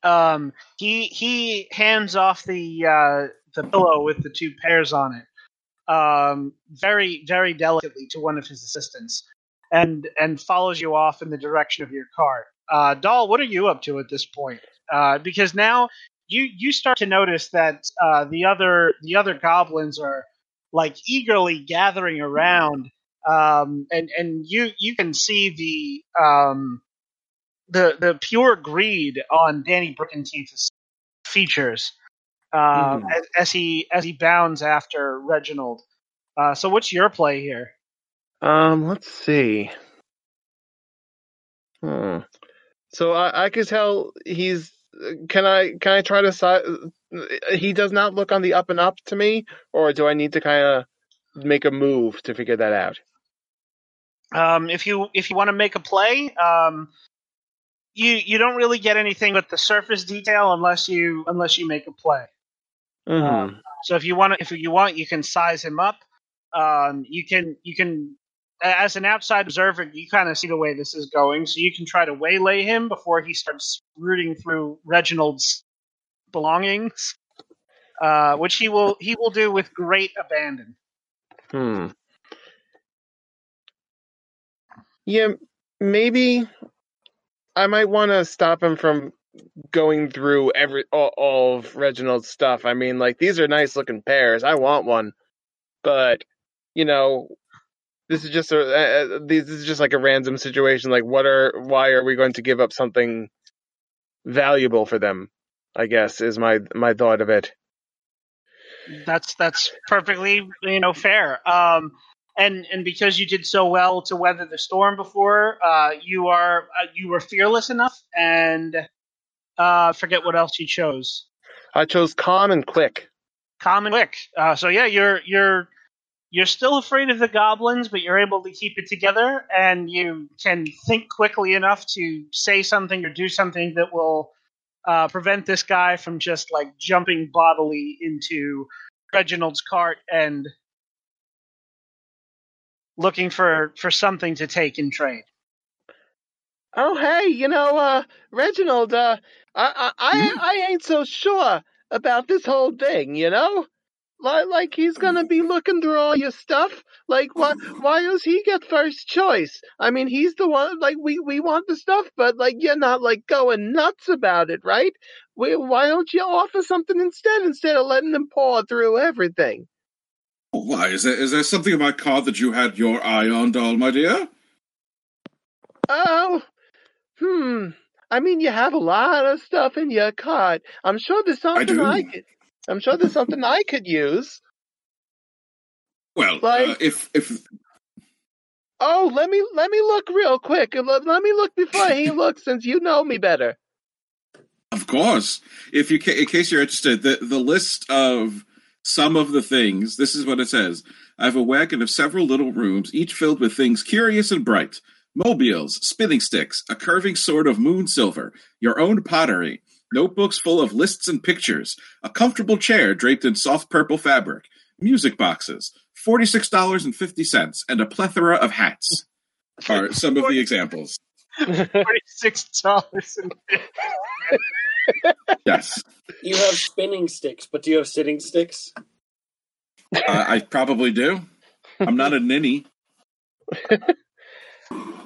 Um, he he hands off the uh, the pillow with the two pairs on it, um, very very delicately to one of his assistants, and and follows you off in the direction of your cart. Uh, Doll, what are you up to at this point? Uh, because now you you start to notice that uh, the other the other goblins are like eagerly gathering around, um, and and you you can see the um, the the pure greed on Danny Broken Teeth's features um, Mhm. as, as he as he bounds after Reginald. Uh, so what's your play here? Um, let's see. Hmm. So I, I could tell he's. Can I can I try to si- He does not look on the up and up to me, or do I need to kind of make a move to figure that out? Um, if you if you want to make a play, um, you you don't really get anything but the surface detail unless you unless you make a play. Mm-hmm. So if you want to, if you want, you can size him up. Um, you can you can as an outside observer, you kind of see the way this is going, so you can try to waylay him before he starts rooting through Reginald's belongings, uh, which he will he will do with great abandon. Hmm. Yeah, maybe I might want to stop him from going through every all, all of Reginald's stuff. I mean, like these are nice looking pairs. I want one, but you know, this is just a uh, this is just like a random situation. Like, what are why are we going to give up something valuable for them. I guess is my my thought of it. That's that's perfectly you know fair. Um, and and because you did so well to weather the storm before, uh, you are uh, you were fearless enough, and uh, forget what else you chose. I chose calm and quick. Calm and quick. Uh, so yeah, you're you're you're still afraid of the goblins, but you're able to keep it together, and you can think quickly enough to say something or do something that will uh, prevent this guy from just like jumping bodily into Reginald's cart and looking for for something to take in trade. Oh hey, you know, uh, Reginald, uh, I I I, I ain't so sure about this whole thing. You know, like like he's gonna be looking through all your stuff. Like why why does he get first choice? I mean, he's the one. Like we we want the stuff, but like you're not like going nuts about it, right? We, why don't you offer something instead instead of letting him paw through everything? Why is there is there something in my card that you had your eye on, doll, my dear? Oh, hmm. I mean, you have a lot of stuff in your cart. I'm sure there's something do. I, could. I'm sure there's something I could use. Well, Like- uh, if if Oh, let me let me look real quick. Let, let me look before he <laughs> looks, since you know me better. Of course. If you, ca- in case you're interested, the, the list of some of the things, this is what it says. I have a wagon of several little rooms, each filled with things curious and bright. Mobiles, spinning sticks, a curving sword of moon silver, your own pottery, notebooks full of lists and pictures, a comfortable chair draped in soft purple fabric, music boxes, $46.50, and a plethora of hats are <laughs> some of the examples. Forty six dollars. Yes. You have spinning sticks, but do you have sitting sticks? Uh, I probably do. I'm not a ninny. <laughs>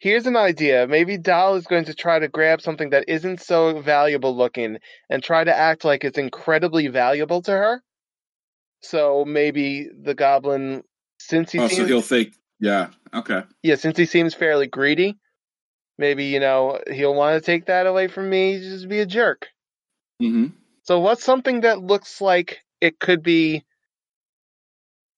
Here's an idea. Maybe Doll is going to try to grab something that isn't so valuable looking and try to act like it's incredibly valuable to her. So maybe the goblin, since he Oh, so seems, he'll think, yeah, okay. yeah, since he seems fairly greedy, maybe you know he'll want to take that away from me. Just be a jerk. hmm So what's something that looks like it could be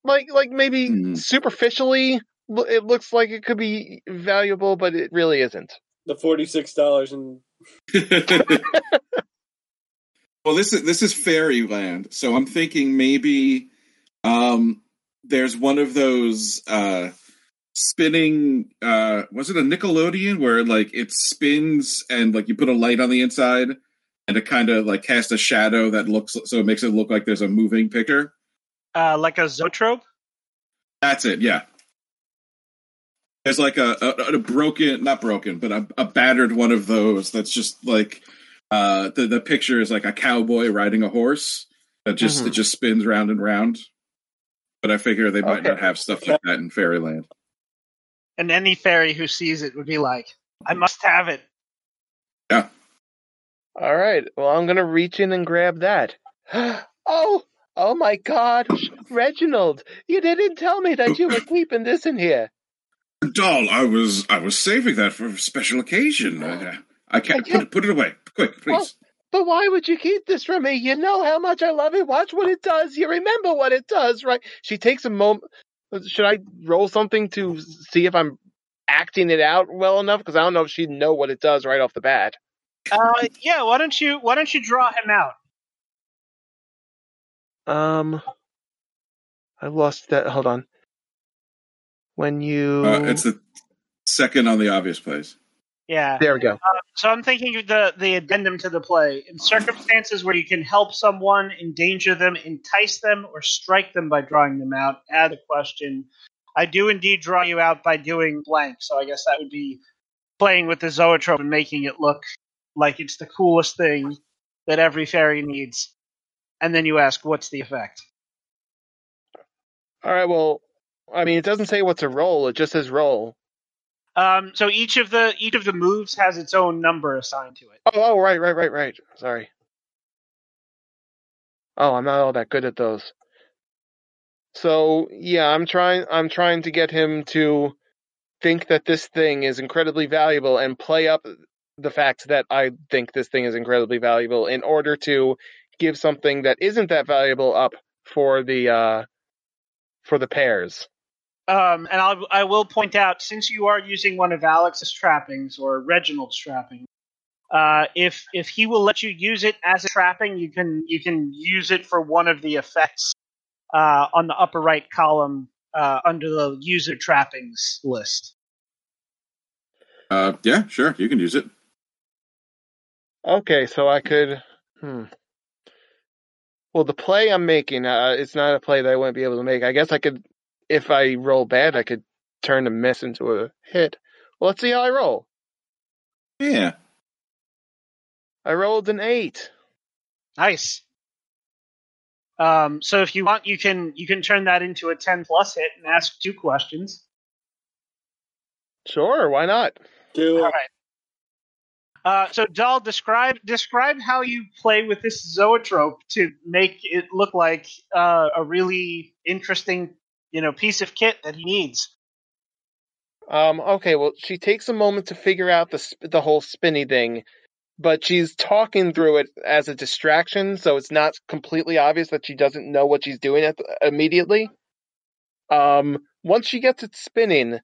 like like maybe Hmm. superficially it looks like it could be valuable but it really isn't. The forty-six dollars and <laughs> well, this is this is fairyland, so I'm thinking maybe um, there's one of those uh, spinning. Uh, was it a Nickelodeon where like it spins and like you put a light on the inside and it kind of like casts a shadow that looks so it makes it look like there's a moving picture. Uh, like a zoetrope. That's it. Yeah. There's like a, a, a broken, not broken, but a, a battered one of those. That's just like uh, the the picture is like a cowboy riding a horse that just Mhm. it just spins round and round. But I figure they might Okay. not have stuff like that in Fairyland. And any fairy who sees it would be like, I must have it. Yeah. All right. Well, I'm going to reach in and grab that. <gasps> oh, oh my god. Reginald, you didn't tell me that you were <clears throat> keeping this in here. Doll, I was I was saving that for a special occasion. Uh, I can't Yeah. put it put it away quick, please. But why would you keep this from me? You know how much I love it. Watch what it does. You remember what it does, right? She takes a moment. Should I roll something to see if I'm acting it out well enough? Because I don't know if she'd know what it does right off the bat. Uh, yeah. Why don't you Why don't you draw him out? Um, I lost that. Hold on. When you. Uh, it's the second on the obvious place. Yeah. there we go. So I'm thinking of the the addendum to the play. In circumstances where you can help someone, endanger them, entice them, or strike them by drawing them out, add a question. I do indeed draw you out by doing blank. So I guess that would be playing with the zoetrope and making it look like it's the coolest thing that every fairy needs. And then you ask, what's the effect? All right. Well, I mean, it doesn't say what's a roll. It just says roll. Um, so each of the each of the moves has its own number assigned to it. Oh, oh, right, right, right, right. Sorry. Oh, I'm not all that good at those. So yeah, I'm trying. I'm trying to get him to think that this thing is incredibly valuable and play up the fact that I think this thing is incredibly valuable in order to give something that isn't that valuable up for the uh for the pairs. Um, and I'll, I will point out, since you are using one of Alex's trappings or Reginald's trappings, uh, if if he will let you use it as a trapping, you can you can use it for one of the effects uh, on the upper right column uh, under the user trappings list. Uh, yeah, sure, you can use it. Okay, so I could. Hmm. Well, the play I'm making, uh, it's not a play that I wouldn't be able to make. I guess I could, if I roll bad, I could turn a miss into a hit. Well, let's see how I roll. Yeah. I rolled an eight. Nice. Um, so if you want, you can you can turn that into a ten plus hit and ask two questions. Sure, why not? Do All it. right. Uh, so, Doll, describe describe how you play with this zoetrope to make it look like uh, a really interesting, you know, piece of kit that he needs. Um, okay, well, she takes a moment to figure out the the whole spinny thing, but she's talking through it as a distraction, so it's not completely obvious that she doesn't know what she's doing the, immediately. Um, once she gets it spinning,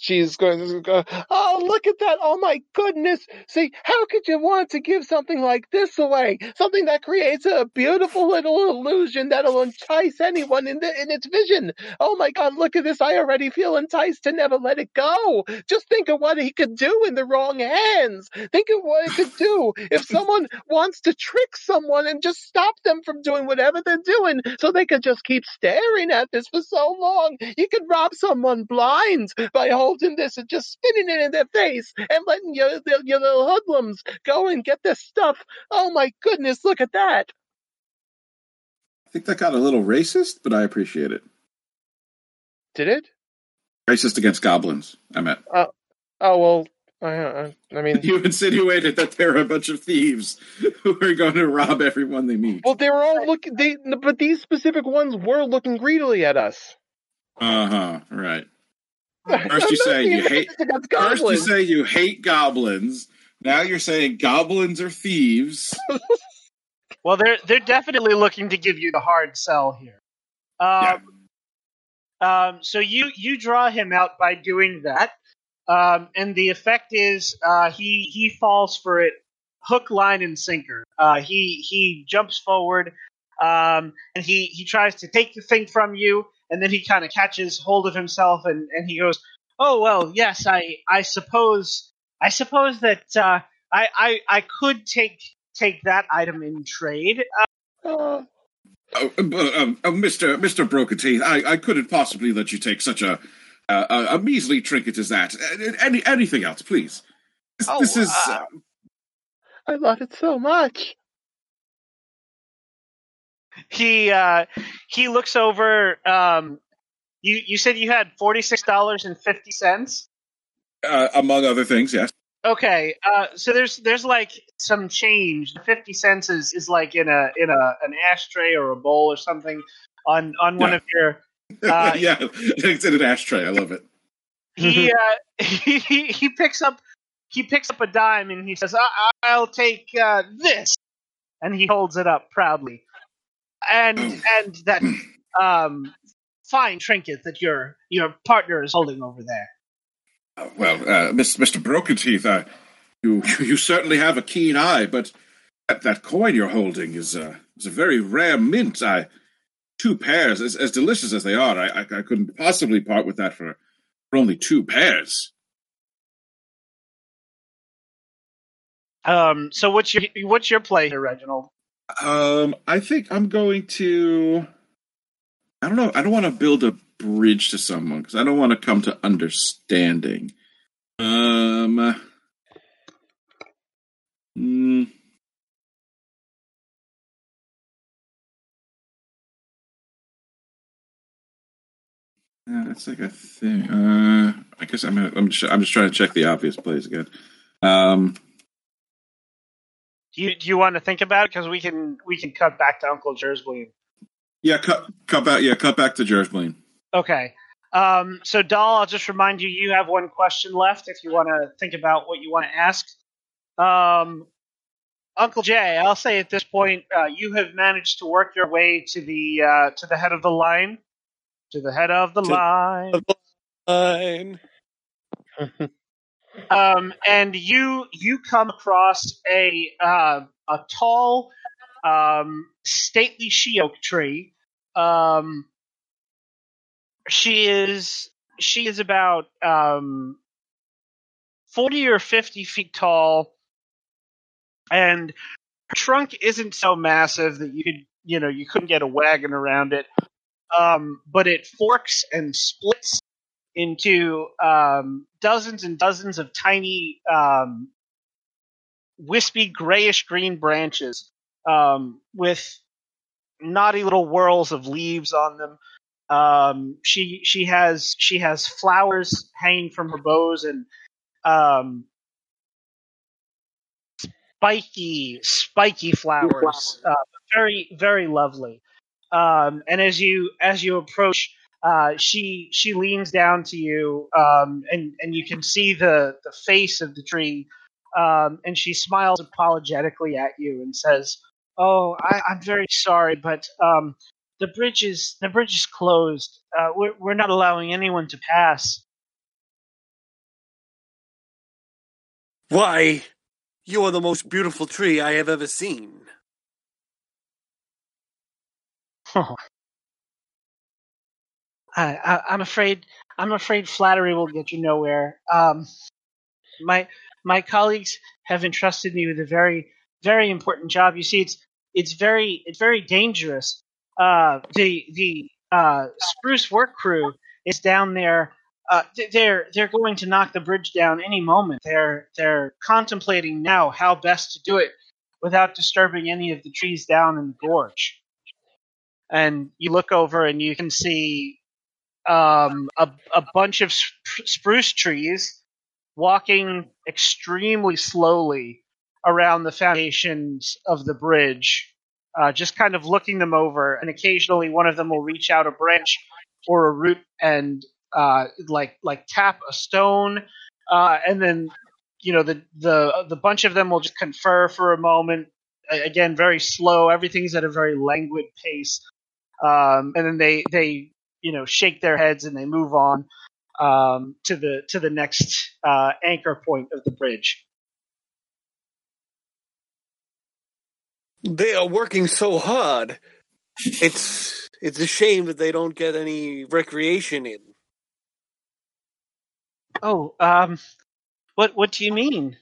she's going to go, "Oh, look at that! Oh my goodness! See, how could you want to give something like this away? Something that creates a beautiful little illusion that'll entice anyone in the, in its vision. Oh my God! Look at this! I already feel enticed to never let it go. Just think of what he could do in the wrong hands. Think of what it could do if <laughs> someone wants to trick someone and just stop them from doing whatever they're doing, so they could just keep staring at this for so long. You could rob someone blind by holding this and just spinning it in their face and letting your, your, your little hoodlums go and get this stuff. Oh my goodness, look at that. I think that got a little racist, but I appreciate it. Did it? Racist against goblins, I meant. Oh, well, I, I mean, <laughs> You insinuated that there are a bunch of thieves who are going to rob everyone they meet. well, they were all looking, they, but these specific ones were looking greedily at us. Uh huh. Right. First you <laughs> say you hate- First you goblins. say you hate goblins. Now you're saying goblins are thieves. <laughs> Well, they're they're definitely looking to give you the hard sell here. Yeah. Um, um, so you you draw him out by doing that, um, and the effect is uh, he he falls for it hook, line, and sinker. Uh, he he jumps forward, um, and he he tries to take the thing from you, and then he kind of catches hold of himself, and and he goes, "Oh well, yes, I I suppose I suppose that uh, I I I could take." Take that item in trade. Uh, Oh, uh, um, uh, Mr. Mr. Broken Teeth, I, I couldn't possibly let you take such a uh, a, a measly trinket as that. Any anything else, please? This, Oh, this is uh, uh, I love it so much. He uh he looks over um you you said you had forty six dollars and fifty cents uh, among other things. Yes. okay uh so there's there's like some change the fifty cents is is like in a in a an ashtray or a bowl or something on on one Yeah. of your <laughs> Uh, yeah, it's in an ashtray. I love it. he <laughs> uh <laughs> he, he picks up he picks up a dime and he says I, i'll take uh this and he holds it up proudly and and that um fine trinket that your your partner is holding over there Uh, well, uh, Mr. Broken Teeth, uh, you <laughs> you certainly have a keen eye, but that, that coin you're holding is uh, is a very rare mint. I two pairs, as, as delicious as they are, I, I I couldn't possibly part with that for for only two pairs. um so what's your what's your play here reginald Um, I think I'm going to. I don't know. I don't want to build a bridge to someone because I don't want to come to understanding. Um. mm, uh, that's like a thing. Uh, I guess I'm. I'm. Just, I'm just trying to check the obvious plays again. Um. Do you do you want to think about it because we can we can cut back to uncle jersey Yeah. Cut. Cut back. Yeah. Cut back to Jersbleem. okay um so doll i'll just remind you you have one question left if you want to think about what you want to ask Um, Uncle Jay, I'll say at this point, uh, you have managed to work your way to the uh, to the head of the line. To the head of the To- line. Fine. <laughs> um, and you you come across a uh, a tall, um, stately she oak tree. Um, she is she is about um, forty or fifty feet tall, and her trunk isn't so massive that you could you know you couldn't get a wagon around it. Um, but it forks and splits into um, dozens and dozens of tiny, um, wispy grayish green branches um, with naughty little whorls of leaves on them. Um, she she has she has flowers hanging from her boughs and um, spiky spiky flowers, uh, very very lovely. Um, and as you as you approach, uh, she she leans down to you, um, and and you can see the the face of the tree, um, and she smiles apologetically at you and says, "Oh, I, I'm very sorry, but um, the bridge is the bridge is closed. Uh, we're we're not allowing anyone to pass." Why, you are the most beautiful tree I have ever seen. I, <laughs> I, I'm afraid I'm afraid flattery will get you nowhere. Um, my my colleagues have entrusted me with a very very important job. You see, it's it's very it's very dangerous. Uh, the the uh, spruce work crew is down there. Uh, they're they're going to knock the bridge down any moment. They're they're contemplating now how best to do it without disturbing any of the trees down in the gorge. And you look over and you can see um, a, a bunch of sp- spruce trees walking extremely slowly around the foundations of the bridge, uh, just kind of looking them over. And occasionally, one of them will reach out a branch or a root and uh, like like tap a stone, uh, and then you know the the the bunch of them will just confer for a moment. Again, very slow. Everything's at a very languid pace, um, and then they they you know shake their heads and they move on um, to the to the next uh, anchor point of the bridge. They are working so hard. It's it's a shame that they don't get any recreation in. Oh, um, what what do you mean?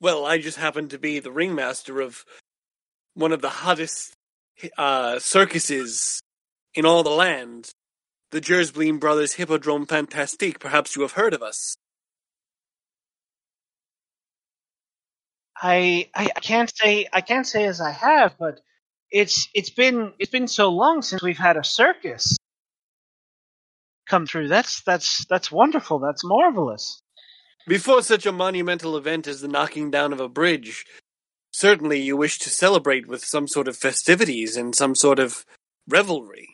Well, I just happen to be the ringmaster of one of the hottest uh, circuses in all the land, the Jersbleem Brothers Hippodrome Fantastique. Perhaps you have heard of us. I, I I can't say I can't say as I have, but it's it's been it's been so long since we've had a circus come through. That's that's that's wonderful. That's marvelous. Before such a monumental event as the knocking down of a bridge, certainly you wish to celebrate with some sort of festivities and some sort of revelry.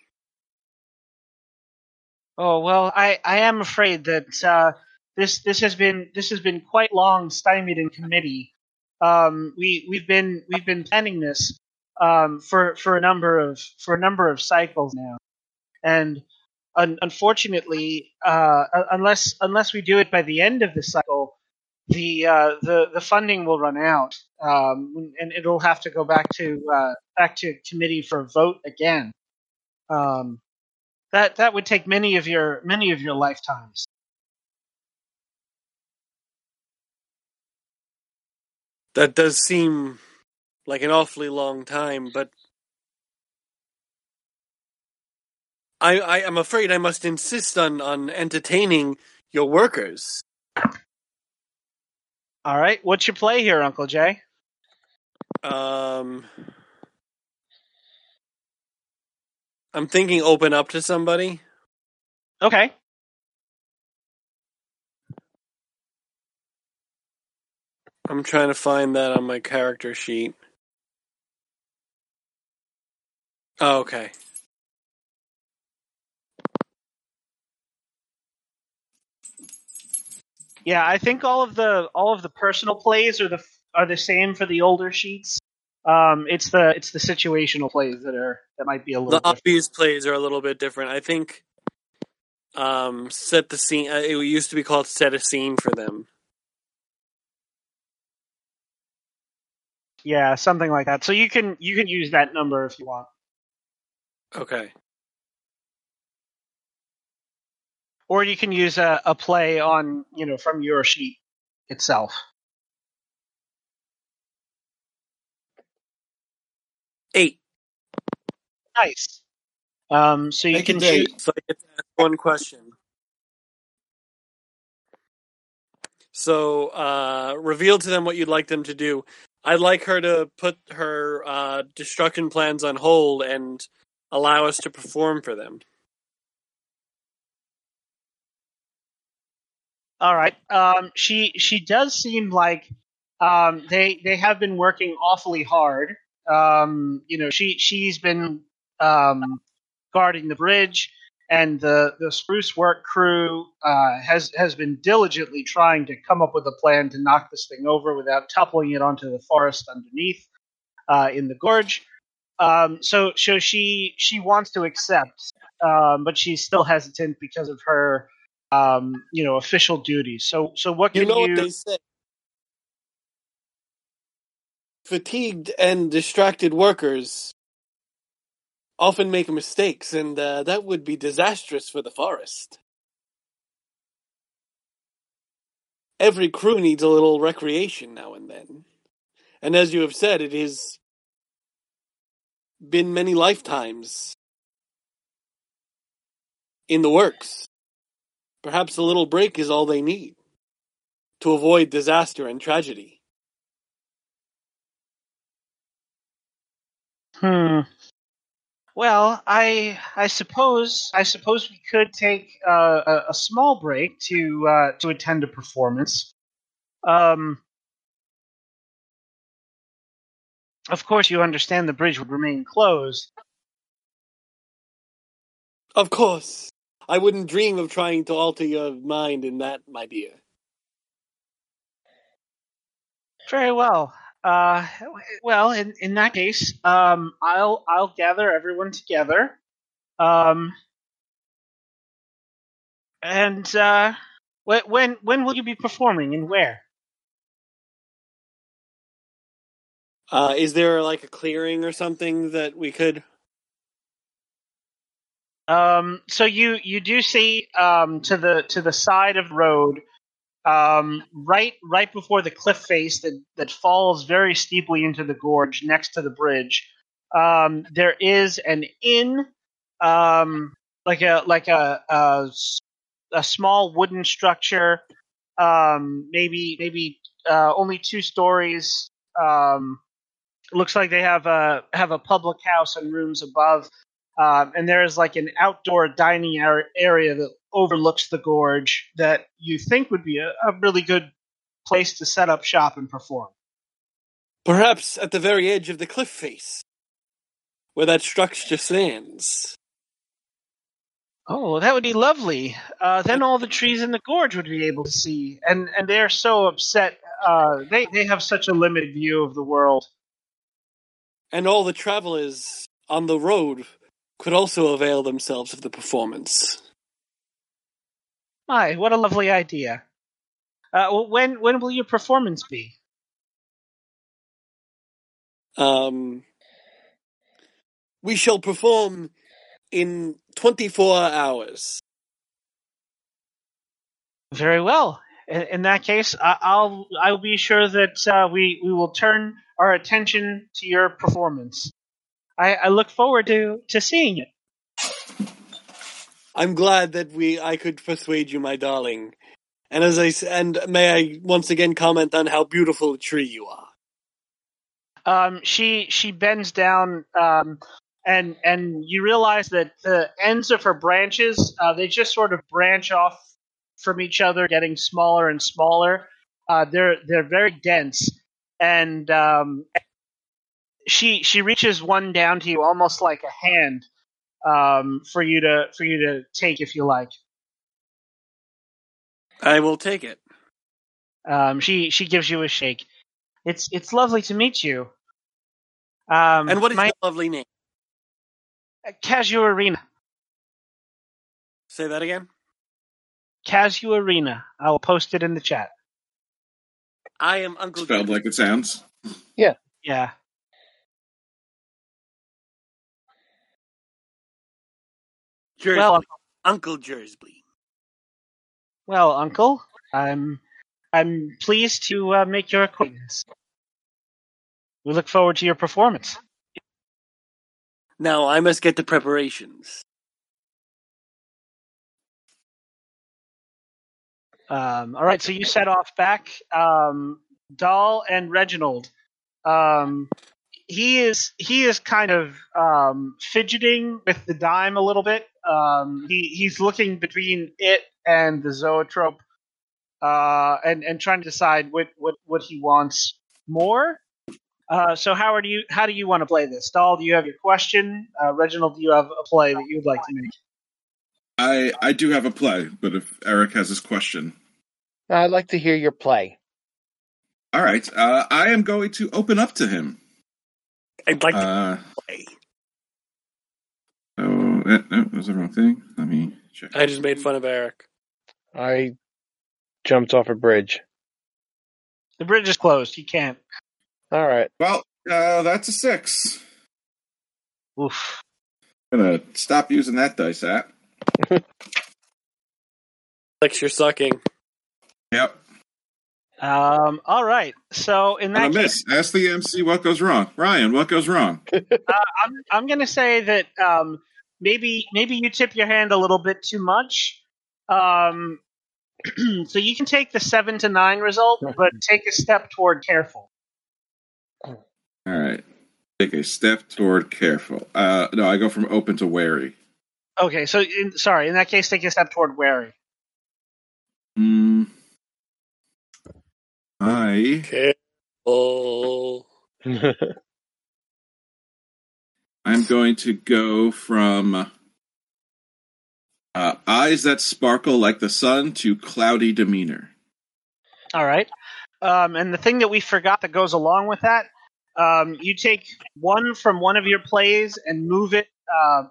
Oh well, I, I am afraid that uh, this this has been this has been quite long stymied in committee. Um, we we've been we've been planning this um, for for a number of for a number of cycles now, and un- unfortunately, uh, unless unless we do it by the end of the cycle, the uh, the the funding will run out, um, and it'll have to go back to uh, back to committee for a vote again. Um, that that would take many of your many of your lifetimes. That does seem like an awfully long time, but I, I am afraid I must insist on, on entertaining your workers. All right, what's your play here, Uncle Jay? Um, I'm thinking open up to somebody. Okay. I'm trying to find that on my character sheet. Oh, okay. Yeah, I think all of the all of the personal plays are the are the same for the older sheets. Um, it's the it's the situational plays that are that might be a little The different. obvious plays are a little bit different. I think um, set the scene. Uh, it used to be called set a scene for them. Yeah, something like that. So you can you can use that number if you want. Okay. Or you can use a, a play on, you know, from your sheet itself. Eight. Nice. Um, so you Make a can date. choose. So I get to ask one question. So uh, reveal to them what you'd like them to do. I'd like her to put her uh, destruction plans on hold and allow us to perform for them. All right. Um, she she does seem like um, they they have been working awfully hard. Um, you know, she she's been um, guarding the bridge, and the the spruce work crew uh, has has been diligently trying to come up with a plan to knock this thing over without toppling it onto the forest underneath uh, in the gorge. Um, so so she she wants to accept, um, but she's still hesitant because of her um, you know official duties. So so what can You know you? what they say. Fatigued and distracted workers often make mistakes, and uh, that would be disastrous for the forest. Every crew needs a little recreation now and then. And as you have said, it has been many lifetimes in the works. Perhaps a little break is all they need to avoid disaster and tragedy. Hmm. Well, I I suppose I suppose we could take uh, a, a small break to uh, to attend a performance. Um, of course, you understand the bridge would remain closed. Of course, I wouldn't dream of trying to alter your mind in that, my dear. Very well. Uh, well, in, in that case, um, I'll I'll gather everyone together. Um, and uh, when when when will you be performing and where? Uh, is there like a clearing or something that we could? Um, so you you do see um, to the to the side of the road, um, right right before the cliff face that that falls very steeply into the gorge next to the bridge. Um, there is an inn, um, like a like a a, a small wooden structure, um, maybe maybe uh, only two stories. Um, looks like they have a have a public house and rooms above. Um, and there's like an outdoor dining area that overlooks the gorge that you think would be a, a really good place to set up shop and perform. Perhaps at the very edge of the cliff face, where that structure stands. Oh, that would be lovely. Uh, then all the trees in the gorge would be able to see, and and they're so upset. Uh, they they have such a limited view of the world. And all the travelers on the road could also avail themselves of the performance. My, what a lovely idea. Uh, well, when when will your performance be? Um, we shall perform in 24 hours. Very well. In, in that case, I, I'll I'll be sure that uh, we we will turn our attention to your performance. I, I look forward to, to seeing it. I'm glad that we I could persuade you, my darling. And as I and may I once again comment on how beautiful a tree you are. Um, she she bends down, um, and and you realize that the ends of her branches uh, they just sort of branch off from each other, getting smaller and smaller. Uh, they're they're very dense, and um, she she reaches one down to you, almost like a hand, um, for you to for you to take if you like. I will take it. Um, she she gives you a shake. It's it's lovely to meet you. Um, And what is my your lovely name? Casuarina? Say that again. Casuarina. I will post it in the chat. I am Uncle. Spelled Jersey. like it sounds. Yeah. Yeah. Jersey. Well, Uncle Jersey. well, Uncle, I'm I'm pleased to uh, make your acquaintance. We look forward to your performance. Now I must get to preparations. Um, all right, so you set off back. Um, Doll and Reginald. Um, he is he is kind of um, fidgeting with the dime a little bit. Um, he he's looking between it and the zoetrope, uh, and and trying to decide what what, what he wants more. Uh, so Howard, do you how do you want to play this? Doll, do you have your question? Uh, Reginald, do you have a play that you'd like to make? I I do have a play, but if Eric has his question, I'd like to hear your play. all right. Uh, I am going to open up to him. I'd like to Uh, play. oh, eh, no, that was the wrong thing. Let me check. I just made fun of Eric. I jumped off a bridge. The bridge is closed. He can't. All right. Well, uh, that's a six. Oof. I'm gonna stop using that dice at. Alex, <laughs> you're sucking. Yep. Um, all right. So in And I that case. Ask the MC what goes wrong. Ryan, what goes wrong? <laughs> I'm I'm gonna say that um, maybe maybe you tip your hand a little bit too much. Um, <clears throat> so you can take the seven to nine result, <laughs> but take a step toward careful. All right. Take a step toward careful. Uh, no, I go from open to wary. Okay. So in, sorry. In that case, take a step toward wary. Mm. I Careful. I'm going to go from uh, eyes that sparkle like the sun to cloudy demeanor. All right. Um, and the thing that we forgot that goes along with that, um, you take one from one of your plays and move it uh,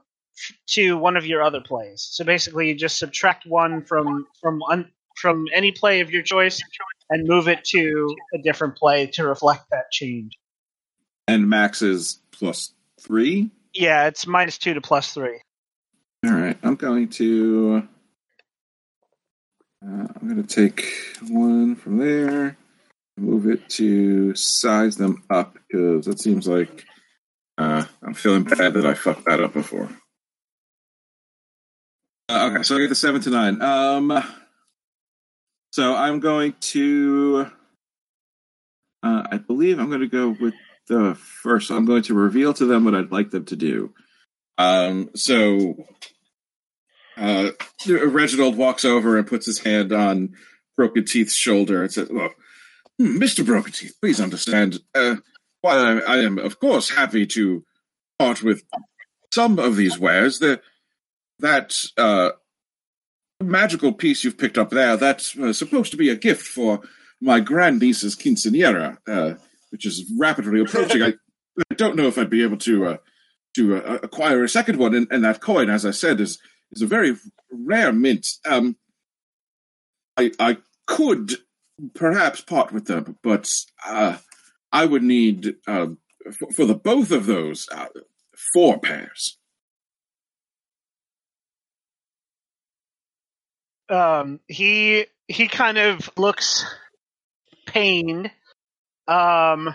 to one of your other plays. So basically, you just subtract one from from un, from any play of your choice and move it to a different play to reflect that change. And max is plus three. Yeah, it's minus two to plus three. All right. I'm going to. Uh, I'm going to take one from there, move it to size them up because it seems like uh, I'm feeling bad that I fucked that up before. Uh, okay, so I get the seven to nine. Um, so I'm going to. Uh, I believe I'm going to go with the first. I'm going to reveal to them what I'd like them to do. Um, so uh, Reginald walks over and puts his hand on Broken Teeth's shoulder and says, "Well, hmm, Mister Broken Teeth, please understand. Uh, while I, I am, of course, happy to part with some of these wares, the that uh, magical piece you've picked up there that's uh, supposed to be a gift for my grandniece's quinceanera, uh, which is rapidly approaching. I, <laughs> I don't know if I'd be able to uh, to uh, acquire a second one, and, and that coin, as I said, is is a very rare mint. Um, I I could perhaps part with them, but uh, I would need uh, for, for the both of those four pairs. Um, he he kind of looks pained. Um,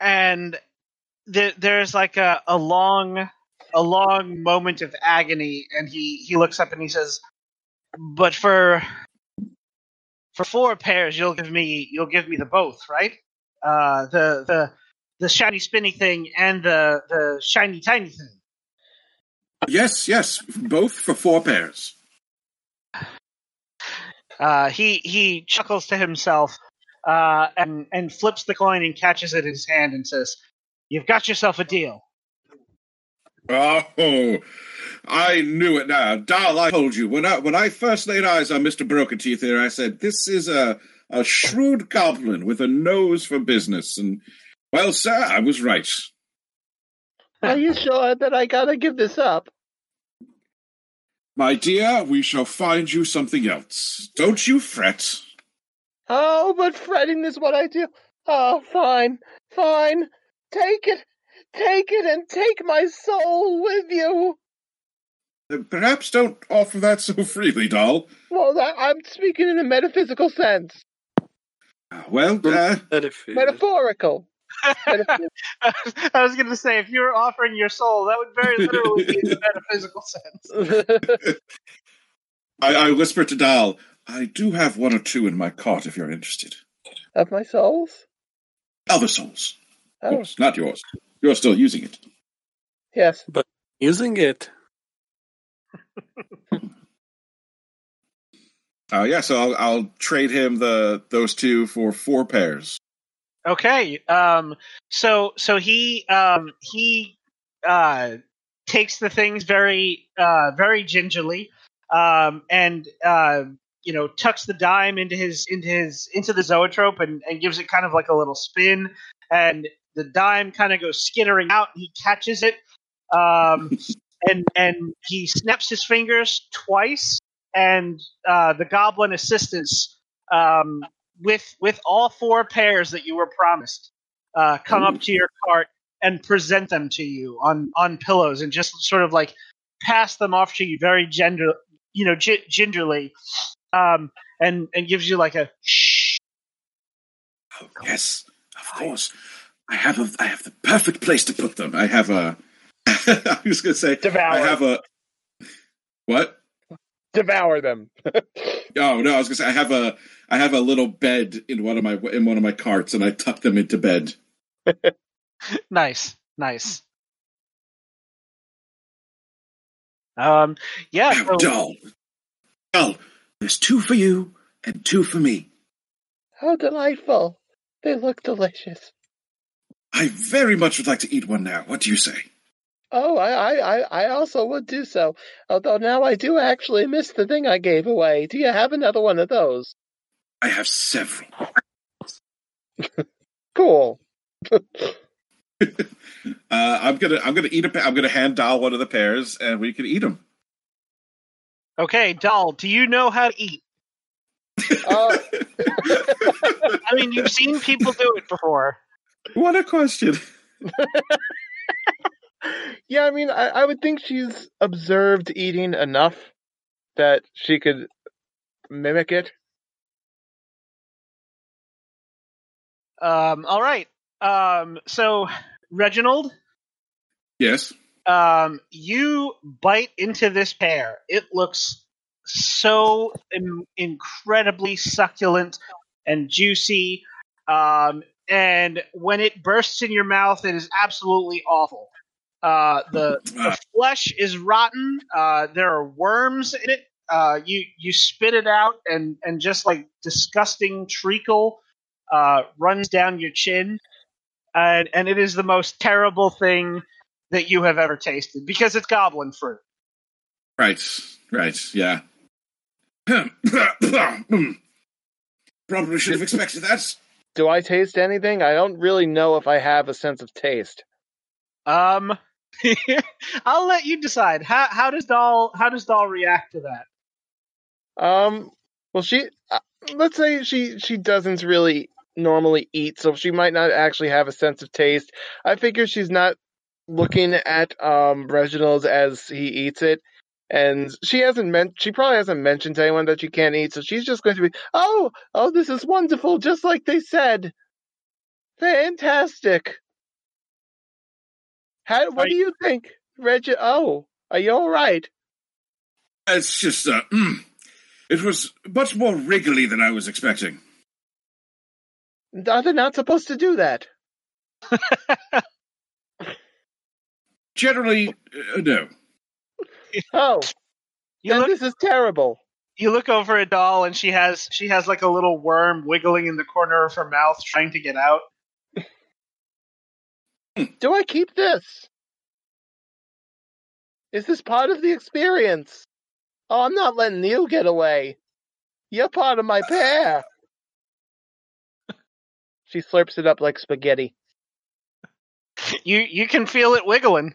and there, there's like a, a long a long moment of agony and he he looks up and he says but for for four pairs you'll give me you'll give me the both right uh the the the shiny spinny thing and the the shiny tiny thing Yes, yes, both for four pairs. uh he he chuckles to himself uh and and flips the coin and catches it in his hand and says you've got yourself a deal Oh, I knew it now. Doll, I told you. When I when I first laid eyes on Mr. Broken Teeth here, I said, This is a, a shrewd goblin with a nose for business. And, well, sir, I was right. Are you sure that I gotta give this up? My dear, we shall find you something else. Don't you fret. Oh, but fretting is what I do. Oh, fine, fine. Take it, take it, and take my soul with you. Perhaps don't offer that so freely, doll. Well, I'm speaking in a metaphysical sense, Uh, Well, uh, metaphorical. Metaphy- <laughs> I was going to say, if you were offering your soul, that would very literally be in the <laughs> metaphysical sense. <laughs> I, I whispered to Doll, I do have one or two in my cart if you're interested. of my souls. Other souls. Of Oh, course, not yours. You're still using it. yes. But using it. Uh, yeah, so I'll, I'll trade him the those two for four pairs. Okay. Um. So so he um he uh takes the things very uh very gingerly um and uh you know tucks the dime into his into his into the zoetrope and and gives it kind of like a little spin and the dime kind of goes skittering out and he catches it um <laughs> and and he snaps his fingers twice and uh the goblin assistants um with with all four pairs that you were promised uh, come up to your cart and present them to you on on pillows and just sort of like pass them off to you very gender you know gi- gingerly um and and gives you like a shh Oh, yes, of course. I have a I have the perfect place to put them. I have a. <laughs> I was going to say Devour. I have a. What? Devour them. <laughs> Oh no, I was going to say I have a I have a little bed in one of my in one of my carts, and I tuck them into bed. <laughs> nice nice um yeah so, doll, doll. There's two for you and two for me. How delightful. They look delicious. I very much would like to eat one now. What do you say? Oh, I, I, I I also would do so. Although now I do actually miss the thing I gave away. Do you have another one of those? I have several. <laughs> Cool. <laughs> Uh, I'm gonna I'm gonna eat a pa- I'm gonna hand Doll one of the pairs, and we can eat them. okay doll do you know how to eat Uh, <laughs> i mean you've seen people do it before what a question! Yeah, I mean, I, I would think she's observed eating enough that she could mimic it. um all right um so reginald Yes. um, you bite into this pear. It looks so in- incredibly succulent and juicy. Um, and when it bursts in your mouth, it is absolutely awful. Uh, the, the flesh is rotten. Uh, there are worms in it. Uh, you you spit it out, and and just like disgusting treacle uh, runs down your chin, and and it is the most terrible thing that you have ever tasted because it's goblin fruit. Right. Right. Yeah. <coughs> Probably should have expected that. Do I taste anything? I don't really know if I have a sense of taste. Um, <laughs> I'll let you decide. How how does doll how does doll react to that? Um, well, she, uh, let's say she she doesn't really normally eat, so she might not actually have a sense of taste. I figure she's not looking at um Reginald's as he eats it, and she hasn't meant she probably hasn't mentioned to anyone that she can't eat, so she's just going to be, oh, oh, this is wonderful, just like they said, fantastic. How? What Are do you think, Reggie? Oh, are you all right? It's just uh, mm, it was much more wriggly than I was expecting. Are they not supposed to do that? <laughs> Generally, uh, no. Oh, <laughs> You look this is terrible. you look over at doll and she has she has like a little worm wiggling in the corner of her mouth trying to get out. Do I keep this? Is this part of the experience? Oh, I'm not letting you get away. You're part of my pair. She slurps it up like spaghetti. You you can feel it wiggling.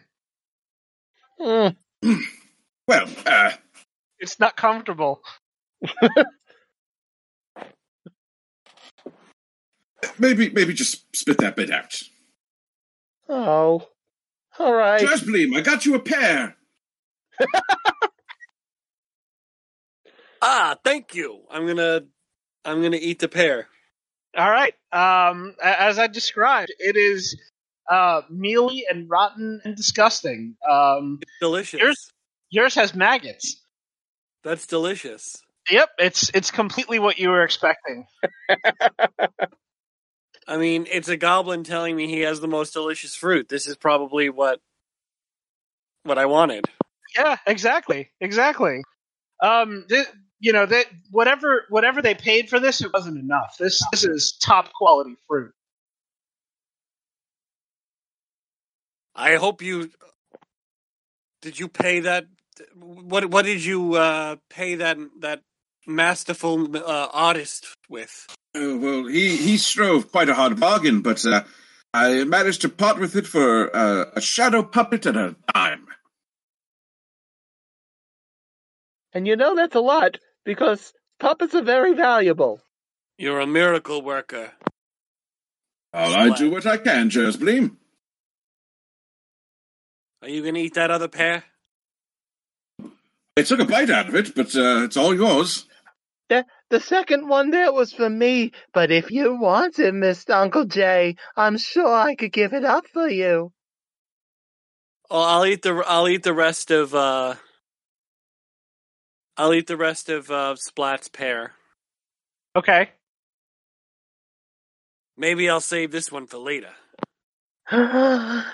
Mm. <clears throat> Well, uh, It's not comfortable. <laughs> maybe maybe just spit that bit out. Oh. All right. Jersbleem, I got you a pear. <laughs> Ah, thank you. I'm gonna, I'm gonna eat the pear. All right. Um, as I described, it is uh, mealy and rotten and disgusting. Um, It's delicious. Yours- yours has maggots. That's delicious. Yep, it's it's completely what you were expecting. <laughs> I mean, it's a goblin telling me he has the most delicious fruit. This is probably what, what I wanted. Yeah, exactly, exactly. Um, th- you know that whatever whatever they paid for this, it wasn't enough. This this is top quality fruit. I hope you. Did you pay that? What What did you uh, pay that that masterful uh, artist with? Oh, well, he, he strove quite a hard bargain, but uh, I managed to part with it for uh, a shadow puppet and a dime. And you know that's a lot because puppets are very valuable. You're a miracle worker. Well, I do what I can, Jersbleem. Are you gonna eat that other pear? I took a bite out of it, but uh, it's all yours. The the second one there was for me, but if you want it, Mr. Uncle Jay, I'm sure I could give it up for you. Oh, I'll eat the I'll eat the rest of uh I'll eat the rest of uh, Splat's pear. Okay. Maybe I'll save this one for later. <gasps> a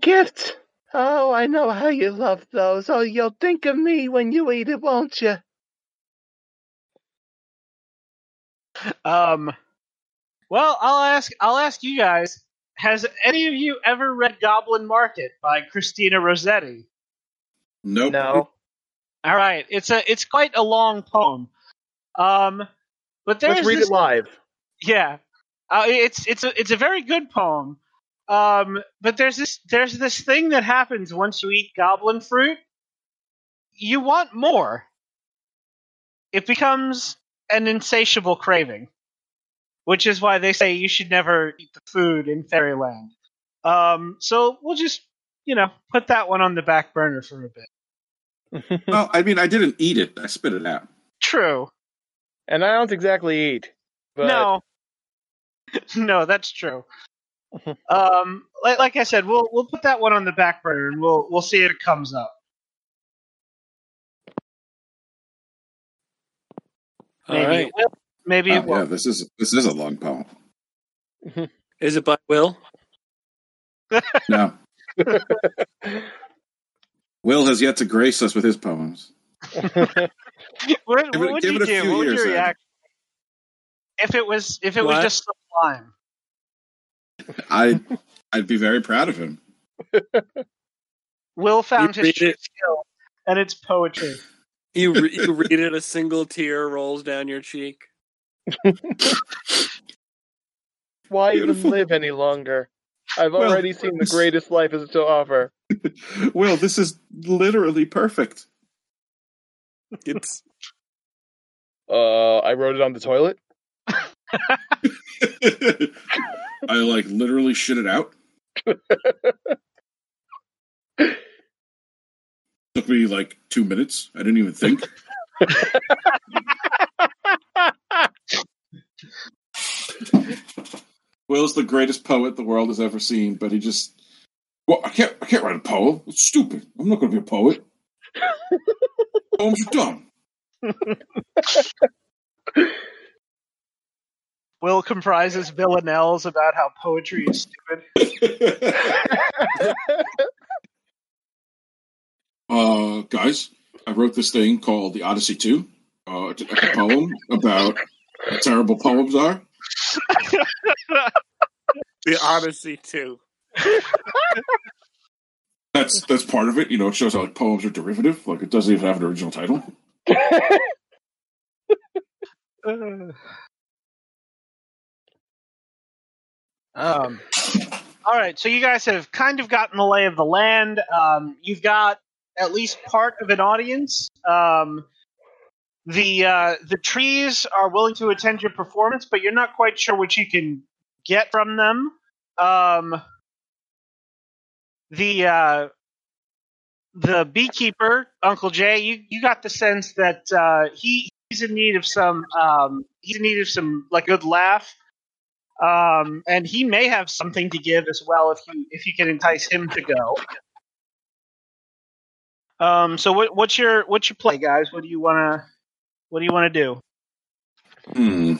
gift. Oh, I know how you love those. Oh, you'll think of me when you eat it, won't you? Um, well, I'll ask. I'll ask you guys. Has any of you ever read Goblin Market by Christina Rossetti? Nope. No. All right, it's a it's quite a long poem. Um, but there's Let's read this, it live. Yeah, uh, it's it's a it's a very good poem. Um, but there's this there's this thing that happens once you eat goblin fruit. You want more. It becomes an insatiable craving, which is why they say you should never eat the food in fairyland. Um, so we'll just you know put that one on the back burner for a bit. <laughs> Well, I mean, I didn't eat it. I spit it out. True. and I don't exactly eat. But No. <laughs> no, that's true. <laughs> um, like, like I said, we'll we'll put that one on the back burner and we'll we'll see if it comes up. Maybe right. it will. Maybe Oh, it yeah, won't. this is this is a long poem. Mm-hmm. Is it by Will? <laughs> No. <laughs> Will has yet to grace us with his poems. <laughs> What, what it- would give you do? What would years, your reaction? If it was if it was just sublime. I I'd be very proud of him. Will found You his true skill, and it's poetry. You re- you read it, a single tear rolls down your cheek. <laughs> Why Beautiful. even live any longer? I've Well, already seen the greatest life has to offer. <laughs> well, this is literally perfect. It's Uh, I wrote it on the toilet. <laughs> I like literally shit it out. Took me like two minutes. I didn't even think. <laughs> Will's the greatest poet the world has ever seen, but he just well, I can't I can't write a poem. It's stupid. I'm not gonna be a poet. <laughs> Poems are dumb. Will comprises villanelles about how poetry is stupid. <laughs> uh, guys, I wrote this thing called the Odyssey Two. Uh, a poem about how terrible poems are. <laughs> the Odyssey too. That that's that's part of it. You know, it shows how like poems are derivative. Like it doesn't even have an original title. <laughs> Um, all right, so you guys have kind of gotten the lay of the land. Um, you've got at least part of an audience. Um, the uh, the trees are willing to attend your performance, but you're not quite sure what you can get from them. Um, the uh, the beekeeper, Uncle Jay, you, you got the sense that uh, he he's in need of some um, he's in need of some like good laugh. Um, and he may have something to give as well if you if you can entice him to go. Um, so what, what's your what's your play, guys? What do you wanna what do you want to do? Hmm.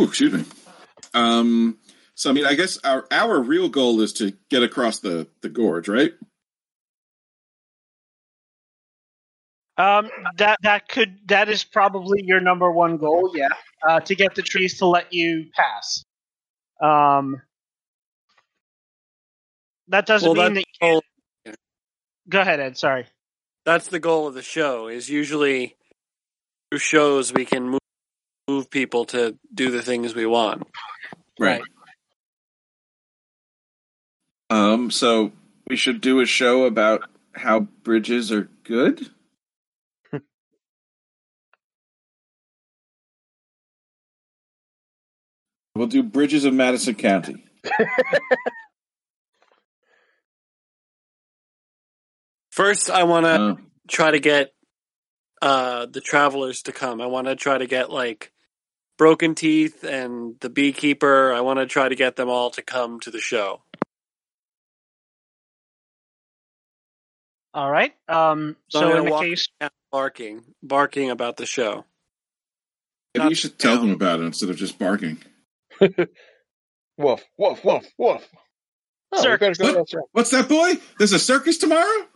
Ooh, excuse me. Um. So I mean, I guess our our real goal is to get across the the gorge, right? Um, that that could that is probably your number one goal, yeah. Uh, to get the trees to let you pass. Um, that doesn't Well, mean that. You, the goal- go ahead, Ed. Sorry. that's the goal of the show. Is usually through shows we can move, move people to do the things we want. Right. Um. So we should do a show about how bridges are good. <laughs> We'll do bridges of Madison County. <laughs> First, I want to Uh, try to get uh, the travelers to come. I want to try to get like Broken Teeth and the Beekeeper. I want to try to get them all to come to the show. All right. Um, So, so in the case, around barking, barking about the show. maybe you should tell them about it instead of just barking. <laughs> woof, woof, woof, woof. Oh, we better go that. What's that, boy? There's a circus tomorrow.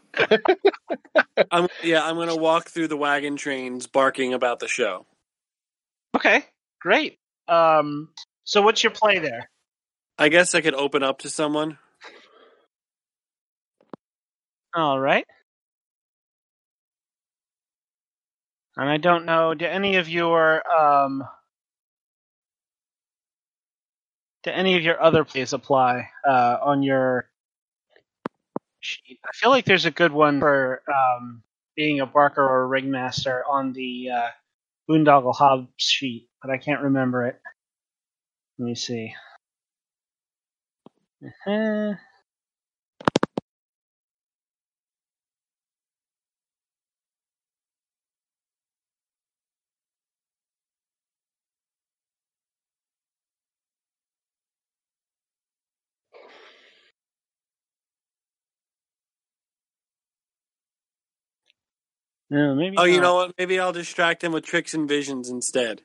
I'm, yeah, I'm gonna walk through the wagon trains barking about the show. okay, great. Um, so what's your play there? I guess I could open up to someone. All right. And I don't know, do any of your um do any of your other plays apply uh on your sheet? I feel like there's a good one for um being a barker or a ringmaster on the uh Boondoggle Hobbs sheet, but I can't remember it. Let me see. Uh-huh. No, maybe Oh, you know what? Maybe I'll distract him with tricks and visions instead.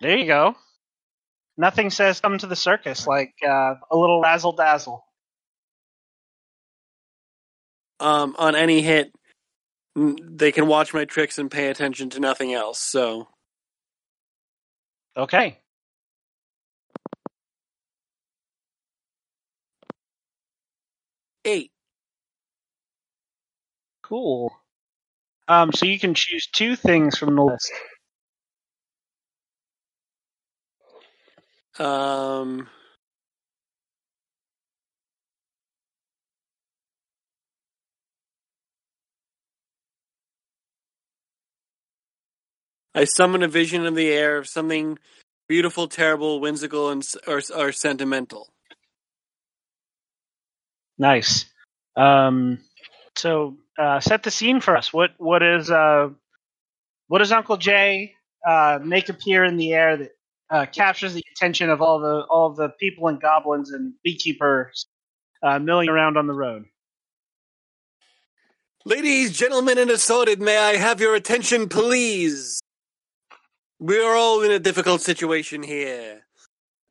There you go. Nothing says come to the circus like uh, a little razzle dazzle. Um, on any hit, they can watch my tricks and pay attention to nothing else. So Okay. eight. Cool. Um, so you can choose two things from the list. Um, I summon a vision of the air of something beautiful, terrible, whimsical, and or, or sentimental. Nice. Um, so uh, set the scene for us. What what is uh, what does Uncle Jay uh, make appear in the air that uh, captures the attention of all the all the people and goblins and beekeepers uh, milling around on the road? Ladies, gentlemen, and assorted, may I have your attention, please? We are all in a difficult situation here. <coughs>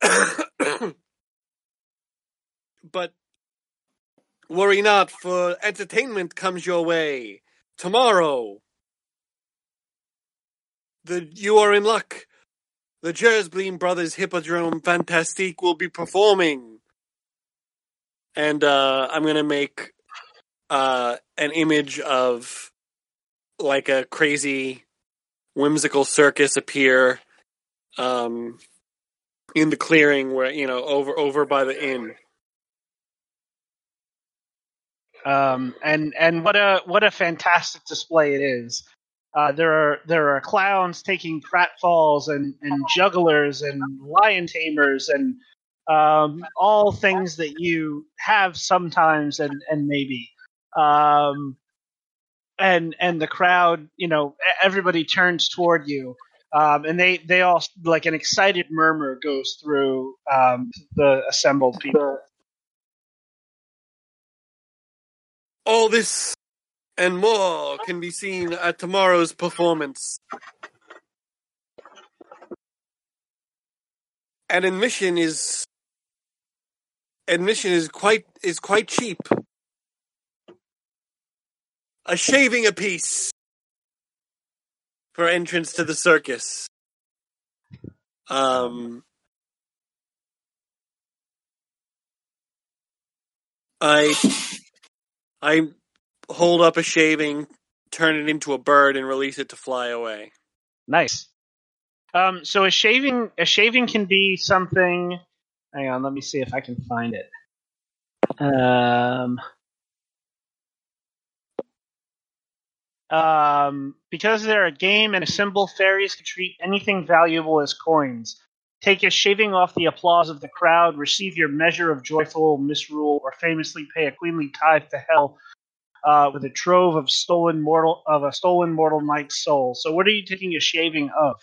but worry not, for entertainment comes your way. Tomorrow. The you are in luck. The Jersbleem Brothers Hippodrome Fantastique will be performing. and uh, I'm gonna make uh, an image of like a crazy, whimsical circus appear um, in the clearing where you know over over by the inn. Um, and and what a what a fantastic display it is. Uh, there are there are clowns taking pratfalls and, and jugglers and lion tamers and um, all things that you have sometimes and and maybe um, and and the crowd you know everybody turns toward you um, and they they all like an excited murmur goes through um, the assembled people. All this and more can be seen at tomorrow's performance. And admission is admission is quite is quite cheap. A shaving apiece for entrance to the circus. Um I I hold up a shaving, turn it into a bird, and release it to fly away. Nice. Um, so a shaving a shaving can be something. Hang on, let me see if I can find it. Um, um, because they're a game and a symbol, fairies can treat anything valuable as coins. Take a shaving off the applause of the crowd, receive your measure of joyful misrule, or famously pay a queenly tithe to hell uh, with a trove of stolen mortal of a stolen mortal knight's soul. So, what are you taking a shaving of?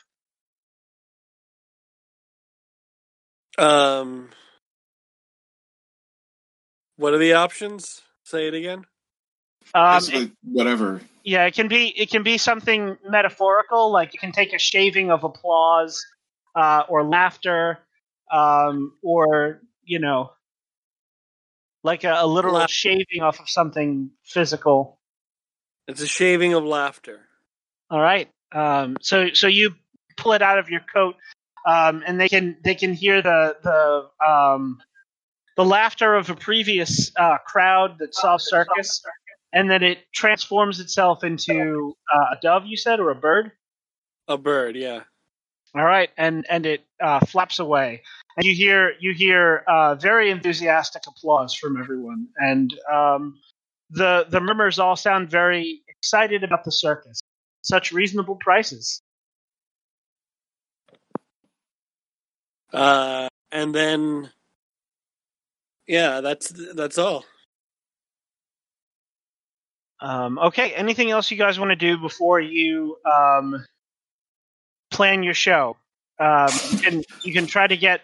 Um, what are the options? Say it again. Um, it- whatever. yeah, it can be it can be something metaphorical, like you can take a shaving of applause uh, or laughter, um, or you know, like a, a literal Laugh- shaving off of something physical. It's a shaving of laughter. All right. Um, so so you pull it out of your coat, um, and they can they can hear the the um, the laughter of a previous uh, crowd that saw circus, and then it transforms itself into uh, a dove. You said, or a bird. A bird, yeah. All right, and and it uh, flaps away, and you hear you hear uh, very enthusiastic applause from everyone, and um, the the murmurs all sound very excited about the circus. Such reasonable prices. Uh, and then, yeah, that's that's all. Um, okay, anything else you guys want to do before you um, plan your show? Um, you can you can try to get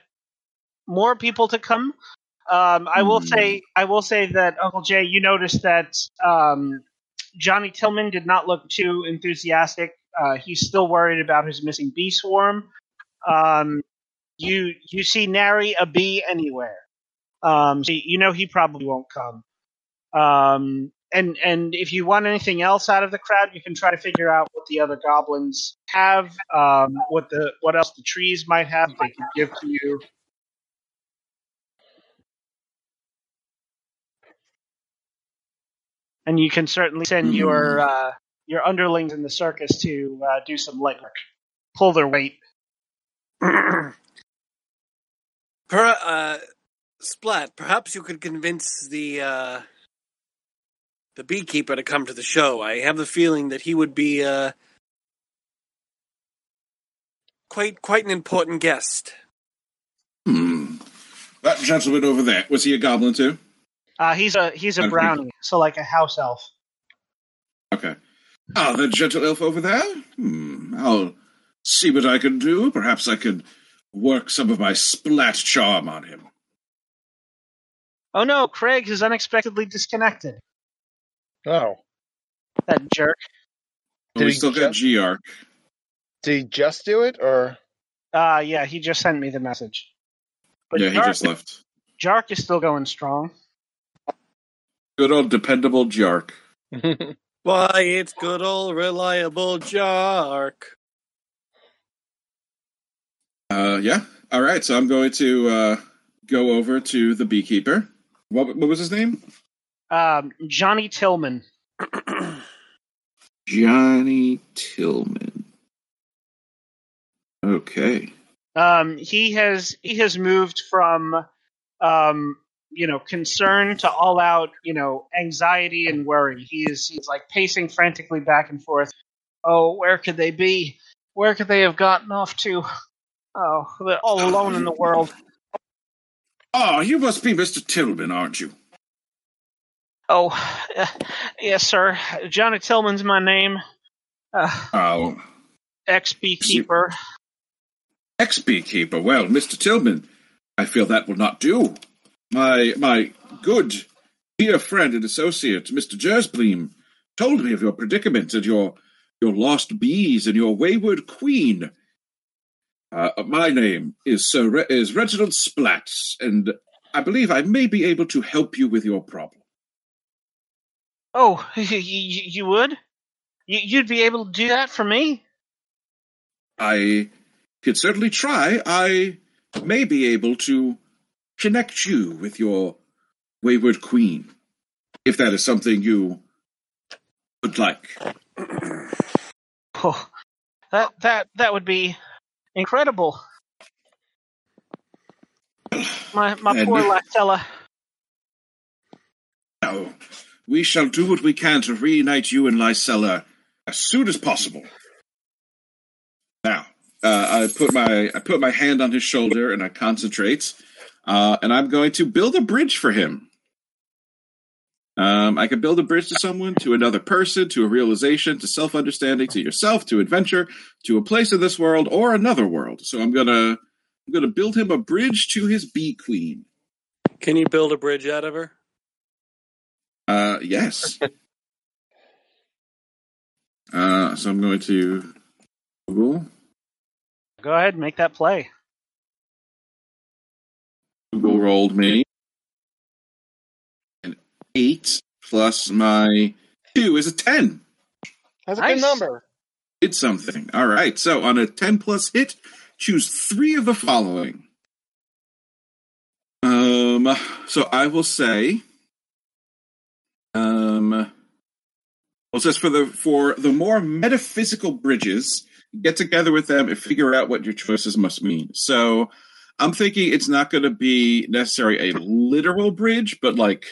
more people to come. Um, I will Hmm. say I will say that Uncle Jay, you noticed that um, Johnny Tillman did not look too enthusiastic. Uh, he's still worried about his missing bee swarm. Um, you you see nary a bee anywhere. Um, so you know he probably won't come. And and if you want anything else out of the crowd, you can try to figure out what the other goblins have, um, what the what else the trees might have they can give to you. And you can certainly send your uh, your underlings in the circus to uh, do some legwork, pull their weight. Per, uh, Splat, perhaps you could convince the uh, the beekeeper to come to the show. I have the feeling that he would be uh, quite quite an important guest. Hmm. That gentleman over there, was he a goblin too? Uh, he's a he's a Okay. brownie, so like a house elf. Okay. Ah, the gentle elf over there? Hmm. I'll see what I can do. Perhaps I could work some of my splat charm on him. Oh no, Craig is unexpectedly disconnected. Oh, That jerk. But Did we he still got just- Geark. did he just do it, or Uh yeah, he just sent me the message. But Yeah, he just left. Jark is still going strong. Good old dependable Jark. <laughs> Why, it's good old reliable Jark. Uh, yeah. All right. So I'm going to uh, go over to the beekeeper What, what was his name? Um, Johnny Tillman. <clears throat> Johnny Tillman. Okay. Um, he has he has moved from um, you know concern to all out you know anxiety and worry. He is he's like pacing frantically back and forth. Oh, where could they be? Where could they have gotten off to? Oh, they're all alone in the world. <laughs> Oh, you must be Mr. Tillman, aren't you? Oh, uh, <sighs> yes, sir. Johnny Tillman's my name. Uh, Oh, ex beekeeper. ex beekeeper. Well, Mr. Tillman, I feel that will not do. My my good dear friend and associate, Mr. Jersbleem, told me of your predicament and your your lost bees and your wayward queen. Uh, my name is Sir Re- is Reginald Splat, and I believe I may be able to help you with your problem. Oh, <laughs> you, you would? You, you'd be able to do that for me? I could certainly try. I may be able to connect you with your wayward queen, if that is something you would like. <clears throat> Oh, that that that would be incredible. My my And- poor Lactella. Now, we shall do what we can to reunite you and Lysella as soon as possible. Now, uh, I put my I put my hand on his shoulder and I concentrate, uh, and I'm going to build a bridge for him. Um, I can build a bridge to someone, to another person, to a realization, to self understanding, to yourself, to adventure, to a place in this world or another world. So I'm gonna I'm gonna build him a bridge to his bee queen. Can you build a bridge out of her? Uh, yes. <laughs> uh, so I'm going to Google. Go ahead, and make that play. Google rolled me an eight plus my two is a ten. That's a Nice. good number. Did something. All right. So on a ten plus hit, choose three of the following. Um. So I will say. Um. Well, it says for the for the more metaphysical bridges, get together with them and figure out what your choices must mean. So I'm thinking it's not going to be necessarily a literal bridge, but like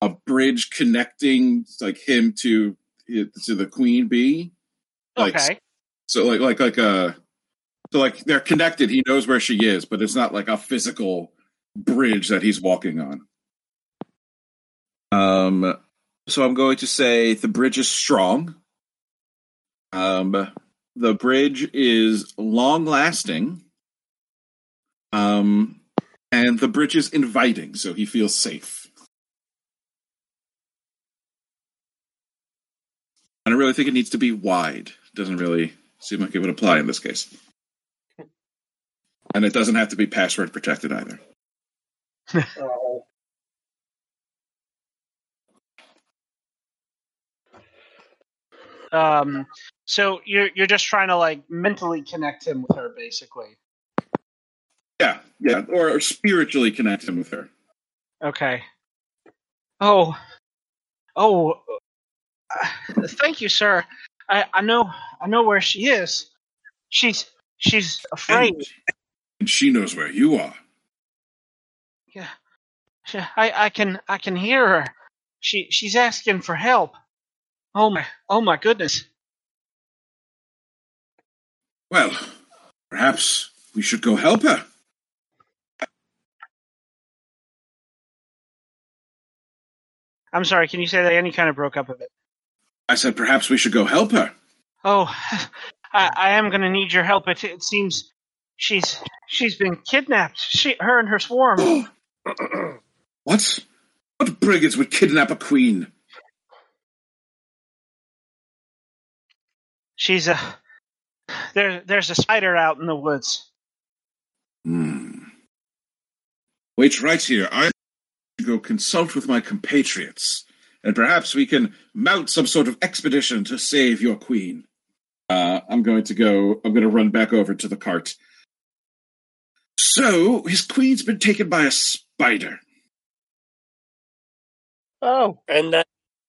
a bridge connecting like him to to the queen bee. Like Okay. so like like like a so like they're connected. He knows where she is, but it's not like a physical bridge that he's walking on. Um so I'm going to say the bridge is strong. Um the bridge is long lasting. Um and the bridge is inviting, so he feels safe. I don't really think it needs to be wide. Doesn't really seem like it would apply in this case. And it doesn't have to be password protected either. <laughs> Um, so you're you're just trying to like mentally connect him with her, basically. Yeah, yeah, or, or spiritually connect him with her. Okay. Oh, oh, uh, thank you, sir. I I know I know where she is. She's she's afraid. And, and she knows where you are. Yeah, I I can I can hear her. She she's asking for help. Oh my oh my goodness. Well, perhaps we should go help her. I'm sorry. Can you say that? Any kind of broke up a bit. I said perhaps we should go help her. Oh, <laughs> I, I am going to need your help. It, it seems she's she's been kidnapped. She, her and her swarm. <gasps> What? What brigands would kidnap a queen? She's a there. There's a spider out in the woods. Hmm. Wait right here. I go consult with my compatriots, and perhaps we can mount some sort of expedition to save your queen. Uh, I'm going to go. I'm going to run back over to the cart. So his queen's been taken by a spider. Oh, And that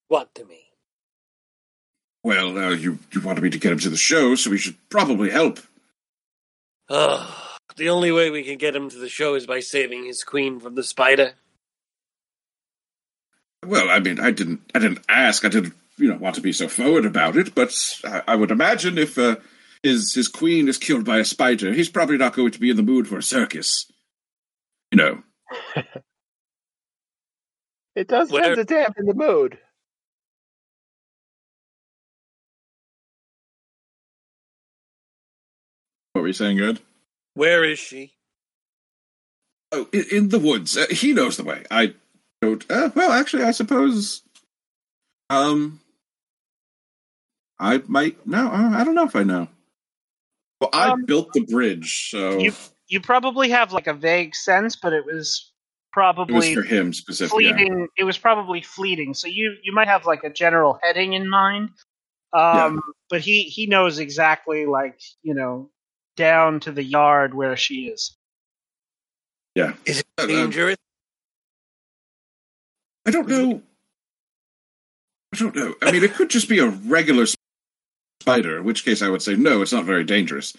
what to me? Well, uh, you you wanted me to get him to the show, so we should probably help. Ugh, the only way we can get him to the show is by saving his queen from the spider. Well, I mean, I didn't I didn't ask. I didn't you know want to be so forward about it, but I, I would imagine if uh, his his queen is killed by a spider, he's probably not going to be in the mood for a circus. You know. <laughs> it does Where- tend to dampen the mood. What were you saying, Good? Where is she? Oh, in, in the woods. Uh, he knows the way. I don't. Uh, well, actually, I suppose. Um, I might. No, uh, I don't know if I know. Well, I Um, built the bridge, so You you probably have like a vague sense, but it was it was probably for him specifically. yeah. It was probably fleeting. So you you might have like a general heading in mind. Um, but he he knows exactly like you know down to the yard where she is. Yeah. Is it Uh, uh, dangerous? I don't know. I don't know. I mean, it could just be a regular spider, in which case I would say no, it's not very dangerous.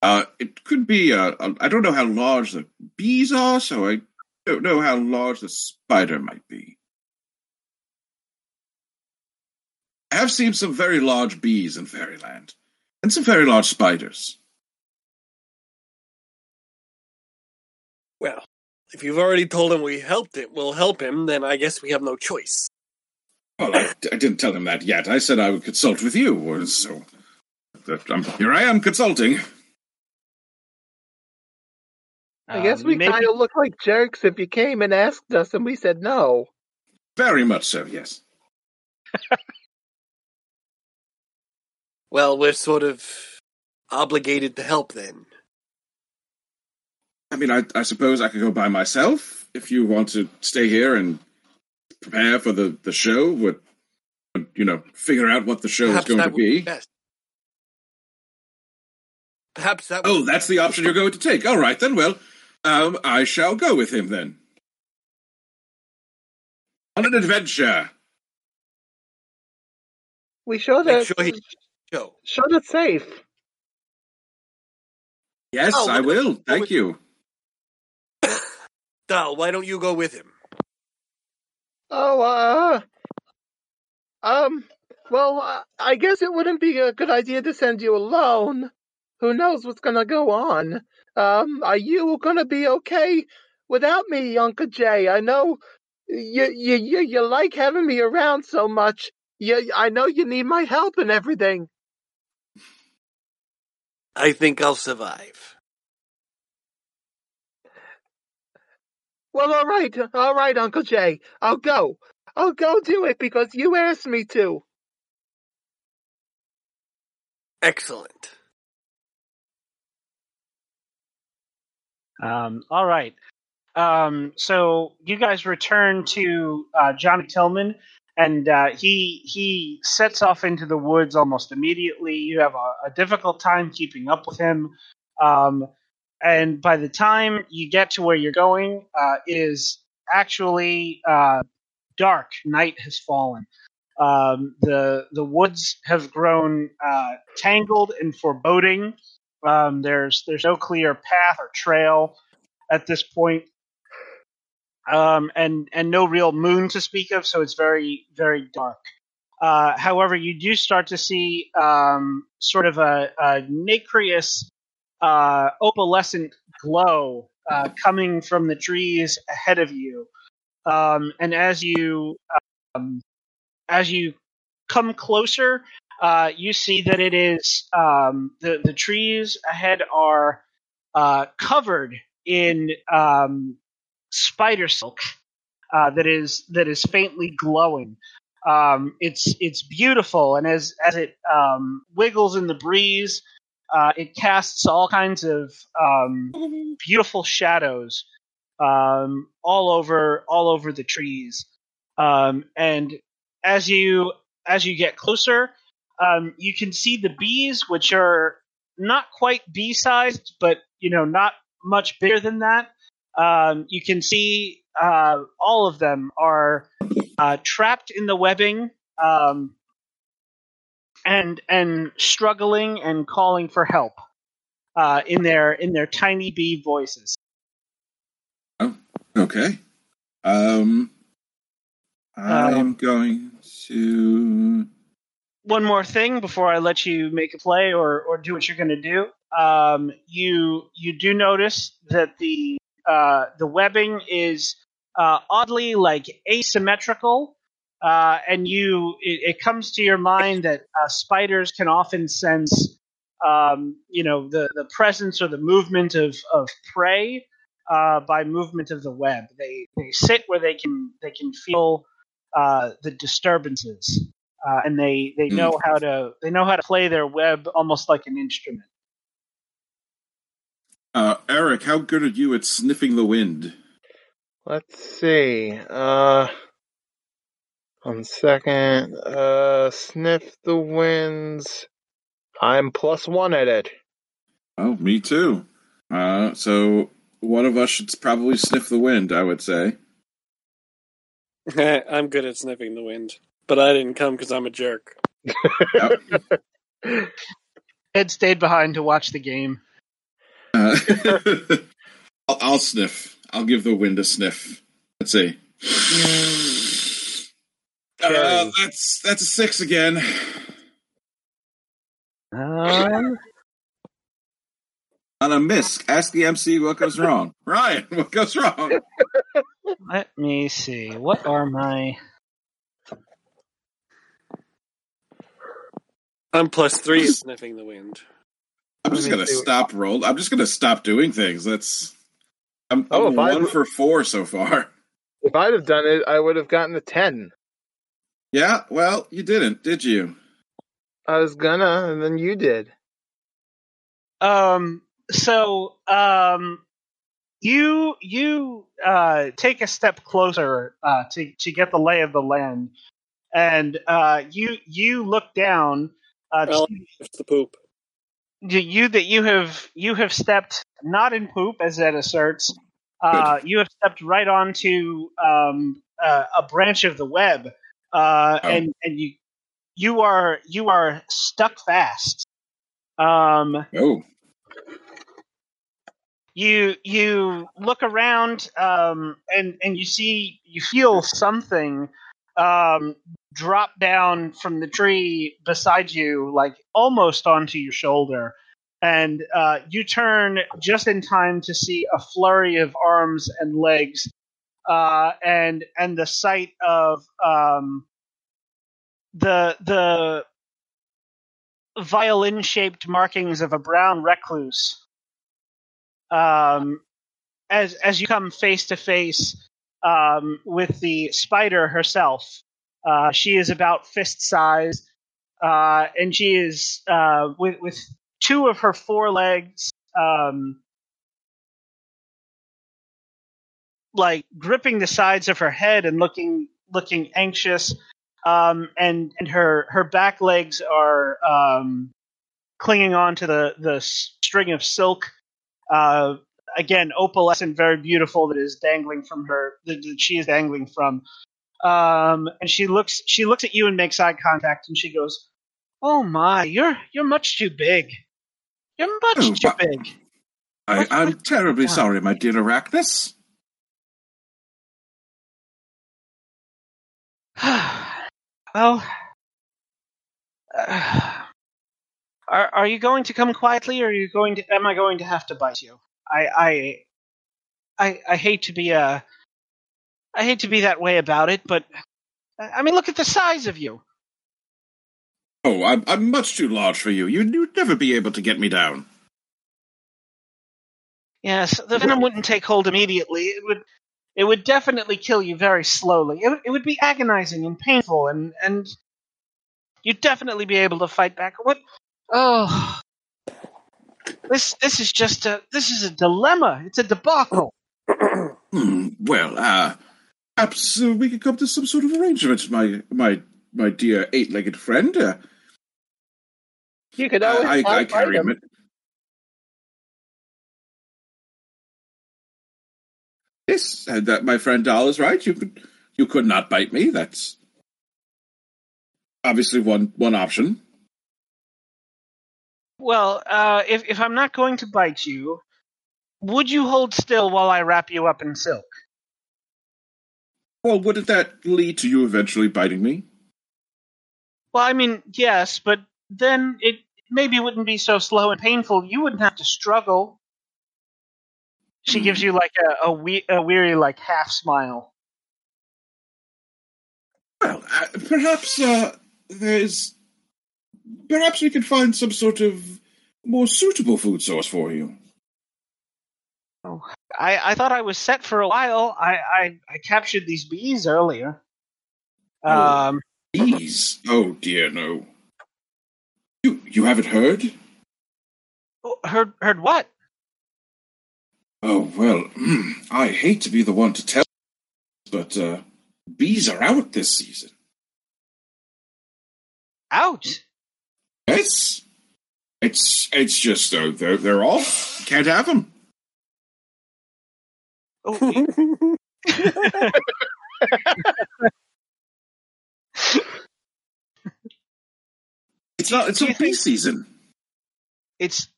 Uh, it could be. Uh, a- I don't know how large the bees are, so I don't know how large the spider might be. I have seen some very large bees in Fairyland, and some very large spiders. Well, if you've already told him we helped it, we'll help him. Then I guess we have no choice. Well, I, I didn't tell him that yet. I said I would consult with you, or so. That, um, here I am consulting. I guess Um, we maybe- kind of look like jerks if you came and asked us and we said no. Very much so, yes. <laughs> Well, we're sort of obligated to help then. I mean, I, I suppose I could go by myself if you want to stay here and prepare for the, the show. What, you know, figure out what the show Perhaps is going that to would be. best. Perhaps that. Oh, would- that's the option you're going to take. All right, then. Well, um, I shall go with him then. On an adventure. We showed Make it. sure he- show. Showed it safe. Yes, Oh, I will. Thank wait. you. Doll, why don't you go with him? Oh, uh, um, well, uh, I guess it wouldn't be a good idea to send you alone. Who knows what's gonna go on? Um, are you gonna be okay without me, Uncle Jay? I know you, you, you, you like having me around so much. You, I know you need my help and everything. I think I'll survive. Well, all right, all right, Uncle Jay. I'll go. I'll go do it because you asked me to. Excellent. Um, all right. Um, so you guys return to uh, Johnny Tillman, and uh, he he sets off into the woods almost immediately. You have a, a difficult time keeping up with him, um, and by the time you get to where you're going, uh, it is actually uh, dark. Night has fallen. Um, the the woods have grown uh, tangled and foreboding. Um, there's there's no clear path or trail at this point, um, and and no real moon to speak of, so it's very very dark. Uh, however, you do start to see um, sort of a, a nacreous, uh, opalescent glow uh, coming from the trees ahead of you, um, and as you um, as you come closer, uh, you see that it is um, the the trees ahead are uh, covered in um, spider silk uh, that is that is faintly glowing. Um, it's it's beautiful, and as as it um, wiggles in the breeze, uh, it casts all kinds of um, beautiful shadows um, all over all over the trees. Um, and as you as you get closer, um, you can see the bees, which are not quite bee sized, but you know not much bigger than that. Um, you can see uh, all of them are uh, trapped in the webbing, um, and and struggling and calling for help uh, in their in their tiny bee voices. Okay. Um, I'm Um, going to. one more thing before I let you make a play or, or do what you're going to do. Um, you you do notice that the uh, the webbing is uh, oddly like asymmetrical, uh, and you it, it comes to your mind that uh, spiders can often sense um, you know the, the presence or the movement of, of prey uh, by movement of the web. They they sit where they can they can feel uh, the disturbances uh, and they they Hmm. know how to they know how to play their web almost like an instrument. Uh, Eric, how good are you at sniffing the wind? Let's see. Uh, one second. Uh, sniff the winds. I'm plus one at it. Oh, me too. Uh, so one of us should probably sniff the wind, I would say. <laughs> I'm good at sniffing the wind, but I didn't come because I'm a jerk. Yep. Ed stayed behind to watch the game. Uh, <laughs> I'll, I'll sniff. I'll give the wind a sniff. Let's see. Uh, that's that's a six again. Um, On a miss. Ask the MC what goes <laughs> wrong. Ryan, what goes wrong? let me see. What are my I'm plus three at sniffing the wind. I'm just gonna stop roll. I'm just gonna stop doing things. That's I'm, Oh, I'm if I- one for four so far. <laughs> If I'd have done it, I would have gotten a ten. Yeah, well, you didn't, did you? I was gonna, and then you did. um? So um, you you uh take a step closer uh to to get the lay of the land, and uh you you look down uh to Well, it's the poop. you, you that you have you have stepped not in poop as Ed asserts. Uh, you have stepped right onto um, uh, a branch of the web, uh, Oh. and and you you are you are stuck fast. Um, Oh, you you look around um, and and you see you feel something um, drop down from the tree beside you, like almost onto your shoulder, and uh, you turn just in time to see a flurry of arms and legs, uh, and and the sight of um, the the violin shaped markings of a brown recluse um, as as you come face to face um, with the spider herself. Uh, she is about fist size, uh, and she is uh, with with two of her forelegs um, like gripping the sides of her head and looking looking anxious. Um, and and her her back legs are um, clinging on to the the string of silk uh, again opalescent, very beautiful that is dangling from her that that she is dangling from. Um, and she looks she looks at you and makes eye contact, and she goes, "Oh my, you're you're much too big. You're much Oh, too big." I, I'm terribly sorry, my dear Arachnus. <sighs> well, uh, <sighs> are are you going to come quietly, or are you going to? Am I going to have to bite you? I I I, I hate to be a. I hate to be that way about it, but I mean, look at the size of you. Oh, I'm, I'm much too large for you. You'd, you'd never be able to get me down. Yes, the venom wouldn't take hold immediately. It would. It would definitely kill you very slowly. It, would- it would be agonizing and painful, and and you'd definitely be able to fight back. What? Oh, this this is just a this is a dilemma. It's a debacle. <clears throat> Hmm, well, uh, perhaps uh, we could come to some sort of arrangement, my my my dear eight-legged friend. Uh, You could always I, I, I fight carry him. Yes, and that my friend Doll is right. You could you could not bite me. That's obviously one one option. Well, uh, if if I'm not going to bite you, would you hold still while I wrap you up in silk? Well, wouldn't that lead to you eventually biting me? Well, I mean, yes, but then it maybe wouldn't be so slow and painful. You wouldn't have to struggle. She gives you like a a, we- a weary like half smile. Well, uh, perhaps uh, there's perhaps we could find some sort of more suitable food source for you. Oh, I, I thought I was set for a while. I, I, I captured these bees earlier. Oh. Um, Bees? Oh dear, no. You you haven't heard? heard heard what? Oh well, <clears throat> I hate to be the one to tell, but uh, bees are out this season. Out. Yes, it's it's just uh, they're they're off. Can't have them. Oh, <laughs> It's not. It's Do you not bee think- season. it's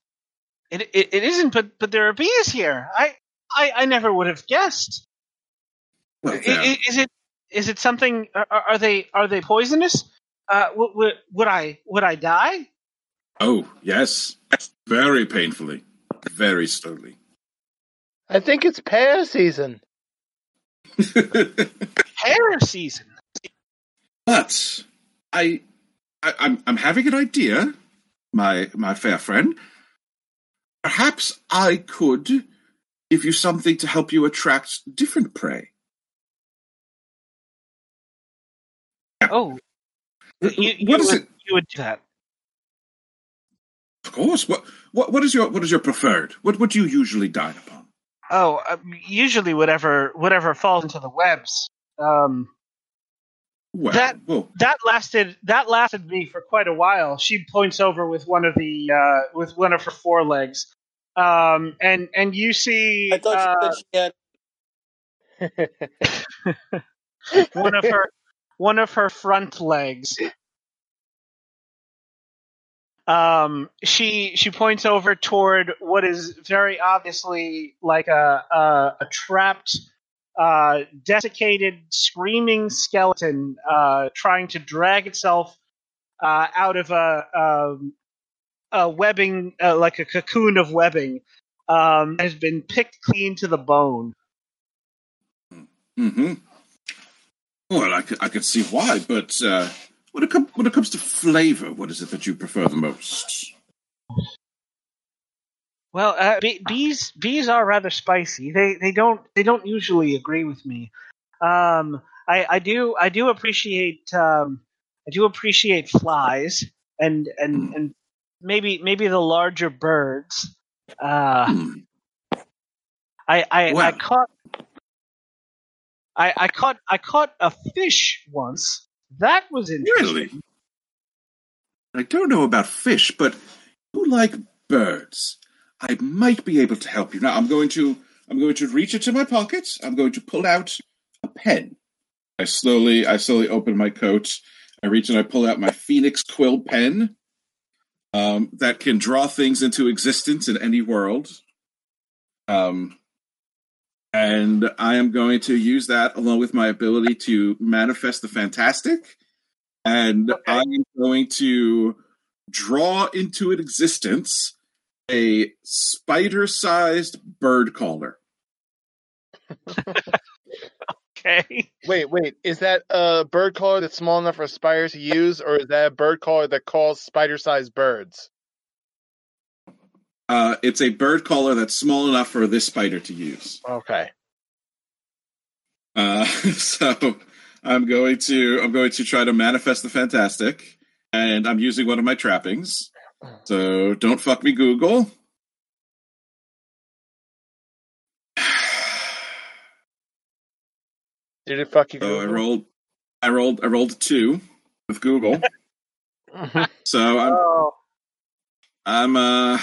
it, it it isn't. But but there are bees here. I I, I never would have guessed. Well, I- Is it is it something? Are, are they are they poisonous? Uh, would, would would I would I die? oh yes, very painfully, very slowly. I think it's pear season. <laughs> pear season. But I, I I'm I'm having an idea, my my fair friend. Perhaps I could give you something to help you attract different prey. Oh, you, you what is would, it? You would do that. Of course. What what what is your what is your preferred? What would you usually dine upon? Oh, um, usually whatever whatever falls into the webs. Um, Well, That- well, that lasted that lasted me for quite a while. She points over with one of the uh, with one of her forelegs, um, and and you see I thought uh, you said she had. <laughs> one of her one of her front legs. Um, she she points over toward what is very obviously like a a, a trapped, uh, desiccated, screaming skeleton, uh, trying to drag itself uh, out of a um, a webbing, uh, like a cocoon of webbing, um, has been picked clean to the bone. hmm Well, I could, I could see why, but uh, when it com- when it comes to flavor, what is it that you prefer the most? Well, uh, be- bees bees are rather spicy. They they don't they don't usually agree with me. Um, I, I do I do appreciate um, I do appreciate flies and and and maybe maybe the larger birds. Uh. I I, I caught I, I caught I caught a fish once. That was interesting. Really? I don't know about fish, but you like birds. I might be able to help you. Now I'm going to I'm going to reach into my pocket. I'm going to pull out a pen. I slowly I slowly open my coat. I reach and I pull out my Phoenix Quill pen. Um, that can draw things into existence in any world. Um, and I am going to use that along with my ability to manifest the fantastic. And Okay. I am going to draw into existence a spider sized bird caller. Okay. Wait, wait. Is that a bird caller that's small enough for a spider to use, or is that a bird caller that calls spider-sized birds? Uh, it's a bird caller that's small enough for this spider to use. Okay. Uh, <laughs> so I'm going to I'm going to try to manifest the fantastic, and I'm using one of my trappings. So don't fuck me, Google. Did it fuck you? So I rolled, I rolled, I rolled two with Google. <laughs> so I'm, Oh, I'm, uh, I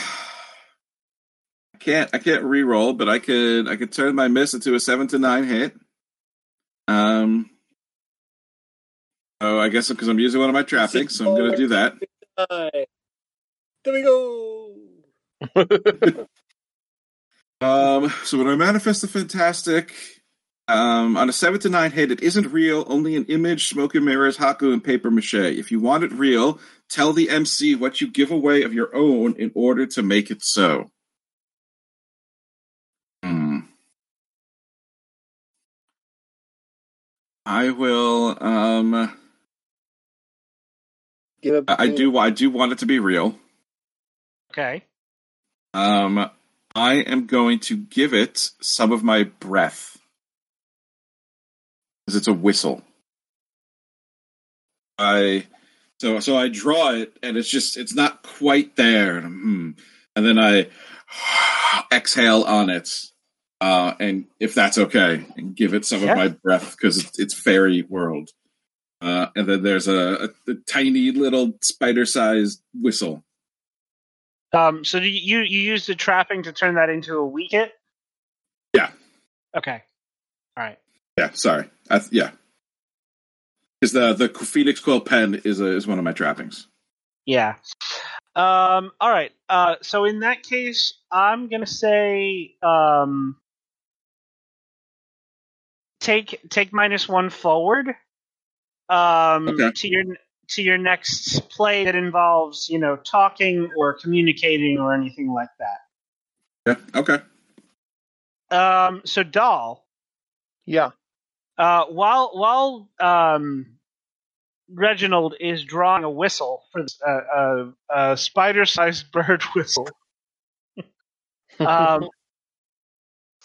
can't, I can't re-roll, but I could, I could turn my miss into a seven to nine hit. Um, Oh, I guess because I'm using one of my trappings, so I'm going to do that. There we go. <laughs> Um, so when I manifest the fantastic, um, on a seven to nine hit, it isn't real, only an image, smoke and mirrors, haku, and paper mache. If you want it real, tell the MC what you give away of your own in order to make it so. Hmm. I will. Um, Give it. I I do. I do want it to be real. Okay. Um, I am going to give it some of my breath because it's a whistle. I so so I draw it and it's just it's not quite there, and, hmm. and then I <sighs> exhale on it, uh, and if that's okay, and give it some Yeah. of my breath because it's, it's fairy world. Uh, and then there's a, a, a tiny little spider-sized whistle. Um, so do you you use the trapping to turn that into a weak hit? Yeah. Okay. All right. Yeah, sorry. I, th- yeah, because the the Phoenix Quill pen is a, is one of my trappings. Yeah. Um, all right. Uh, so in that case, I'm gonna say um, take take minus one forward. Um, Okay. to your to your next play that involves you know talking or communicating or anything like that. Yeah. Okay. Um, so Doll. yeah. Uh, while while um, Reginald is drawing a whistle for this, uh, a, a spider-sized <laughs> bird whistle, <laughs> um,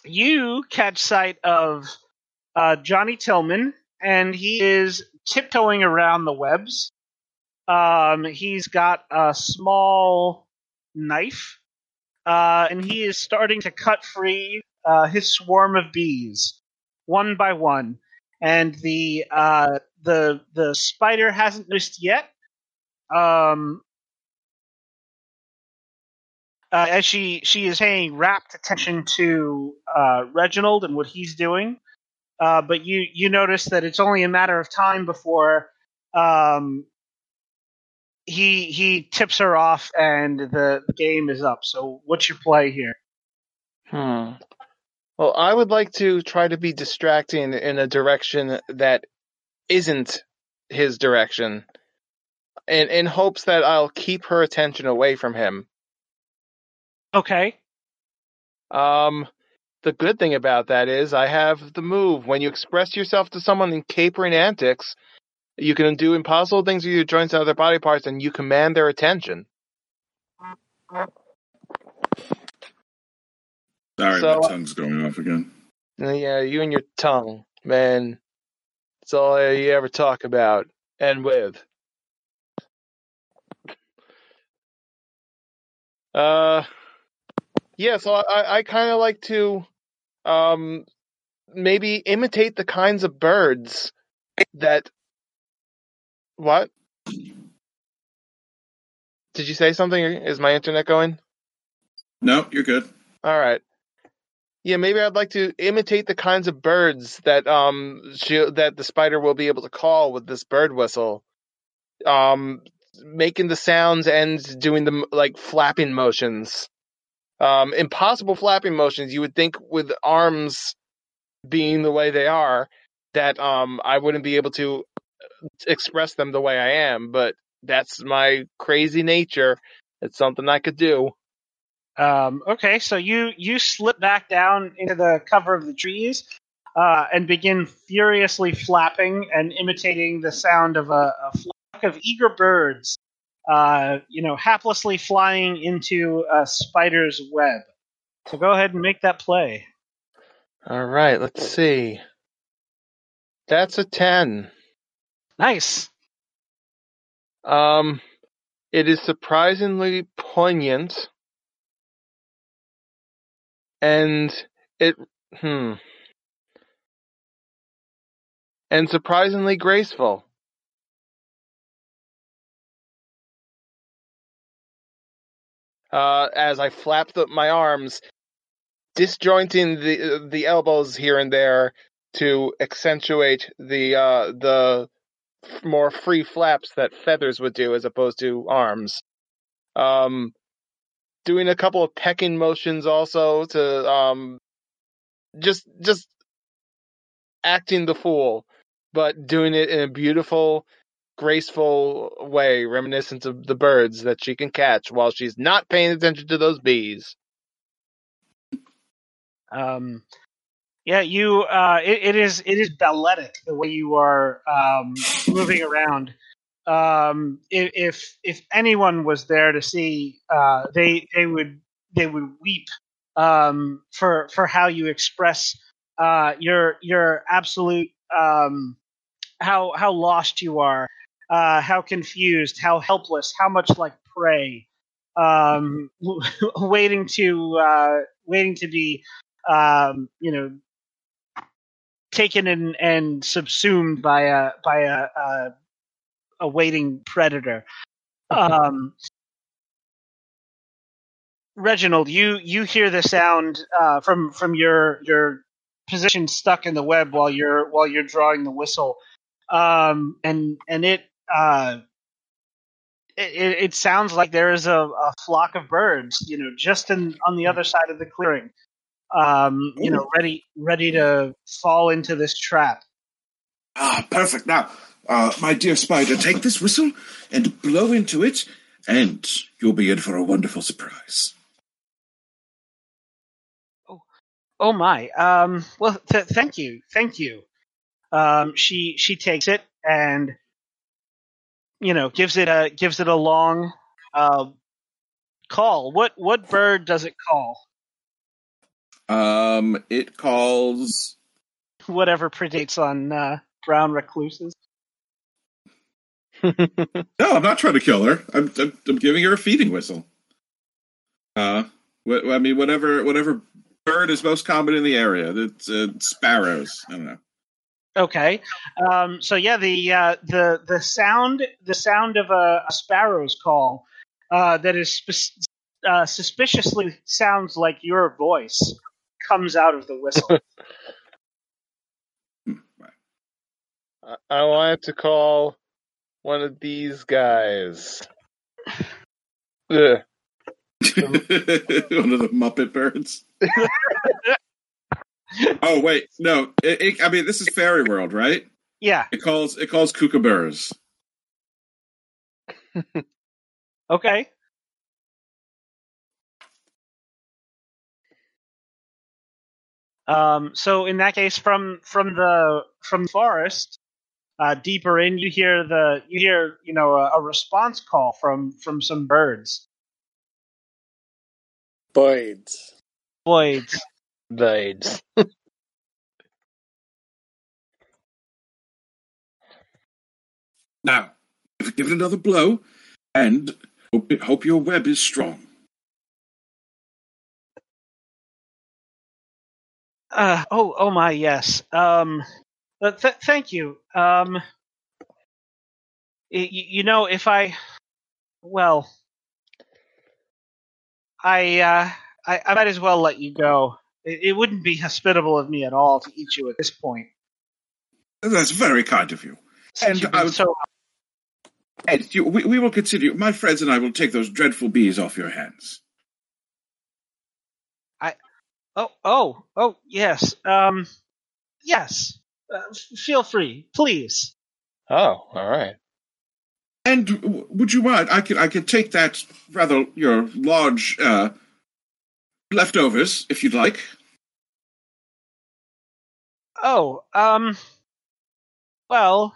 you catch sight of uh, Johnny Tillman, and he is tiptoeing around the webs. Um, he's got a small knife, uh, and he is starting to cut free uh, his swarm of bees one by one. And the uh, the the spider hasn't noticed yet. Um, uh, as she she is paying rapt attention to uh, Reginald and what he's doing, uh, but you you notice that it's only a matter of time before um, he he tips her off and the, the game is up. So what's your play here? Hmm. Well, I would like to try to be distracting in a direction that isn't his direction, in in hopes that I'll keep her attention away from him. Okay. Um, the good thing about that is I have the move. When you express yourself to someone in capering antics, you can do impossible things with your joints and other body parts, and you command their attention. Sorry, So- my tongue's going off again. Uh, Yeah, you and your tongue, man. That's all you ever talk about and with. Uh, yeah. So I, I kind of like to, um, maybe imitate the kinds of birds that. What? Did you say something? Is my internet going? No, you're good. All right. Yeah, maybe I'd like to imitate the kinds of birds that um she, that the spider will be able to call with this bird whistle. Um, making the sounds and doing the like flapping motions. Um, impossible flapping motions. You would think with arms being the way they are that um I wouldn't be able to express them the way I am, but that's my crazy nature. It's something I could do. Um, okay, so you you slip back down into the cover of the trees uh, and begin furiously flapping and imitating the sound of a, a flock of eager birds, uh, you know, haplessly flying into a spider's web. So go ahead and make that play. All right, let's see. That's a 10. Nice. Um, it is surprisingly poignant. And it, hmm. And surprisingly graceful. Uh, as I flap the, my arms, disjointing the the elbows here and there to accentuate the uh, the more free flaps that feathers would do as opposed to arms. Um, doing a couple of pecking motions also to um, just just acting the fool, but doing it in a beautiful, graceful way, reminiscent of the birds that she can catch while she's not paying attention to those bees. Um, yeah, you. Uh, it, it is it is balletic the way you are um, moving around. Um, if, if anyone was there to see, uh, they they would they would weep um, for for how you express uh, your your absolute um, how how lost you are, uh, how confused, how helpless, how much like prey, um, <laughs> waiting to uh, waiting to be um, you know taken and, and subsumed by a by a, a, a waiting predator. Um, Reginald, you you hear the sound uh, from from your your position stuck in the web while you're while you're drawing the whistle, um, and and it, uh, it it sounds like there is a, a flock of birds, you know, just in on the other side of the clearing um, you know, ready ready to fall into this trap. Ah, perfect. Now, uh, my dear spider, take this whistle and blow into it, and you'll be in for a wonderful surprise. Oh, oh my. Um, well, th- thank you, thank you. Um, she she takes it and you know gives it a gives it a long uh, call. What what bird does it call? Um, it calls whatever predates on uh, brown recluses. <laughs> no, I'm not trying to kill her. I'm, I'm, I'm giving her a feeding whistle. Uh, wh- I mean, whatever whatever bird is most common in the area. It's uh, sparrows. I don't know. Okay, um, so yeah, the uh, the the sound the sound of a, a sparrow's call uh, that is spe- uh, suspiciously sounds like your voice comes out of the whistle. <laughs> I wanted to call one of these guys. <laughs> One of the Muppet birds. <laughs> <laughs> oh wait, no. It, it, I mean, this is Fairy World, right? Yeah. It calls it calls kookaburras. <laughs> okay. Um, so in that case, from from the from the forest uh, deeper in, you hear the you hear you know a, a response call from from some birds. Boids. Boids. Boids. <laughs> now, give it another blow, and hope, hope your web is strong. Uh, oh, oh my, yes. Um, th- thank you. Um, y- you know, if I, well, I, uh, I, I might as well let you go. It, it wouldn't be hospitable of me at all to eat you at this point. That's very kind of you. Since and I would, so. And you, we, we will consider My friends and I will take those dreadful bees off your hands. I, oh, oh, oh, yes. Um, yes. Uh, f- feel free, please. Oh, all right. And w- would you mind? I could I could take that rather your large uh, leftovers if you'd like. Oh, um, well,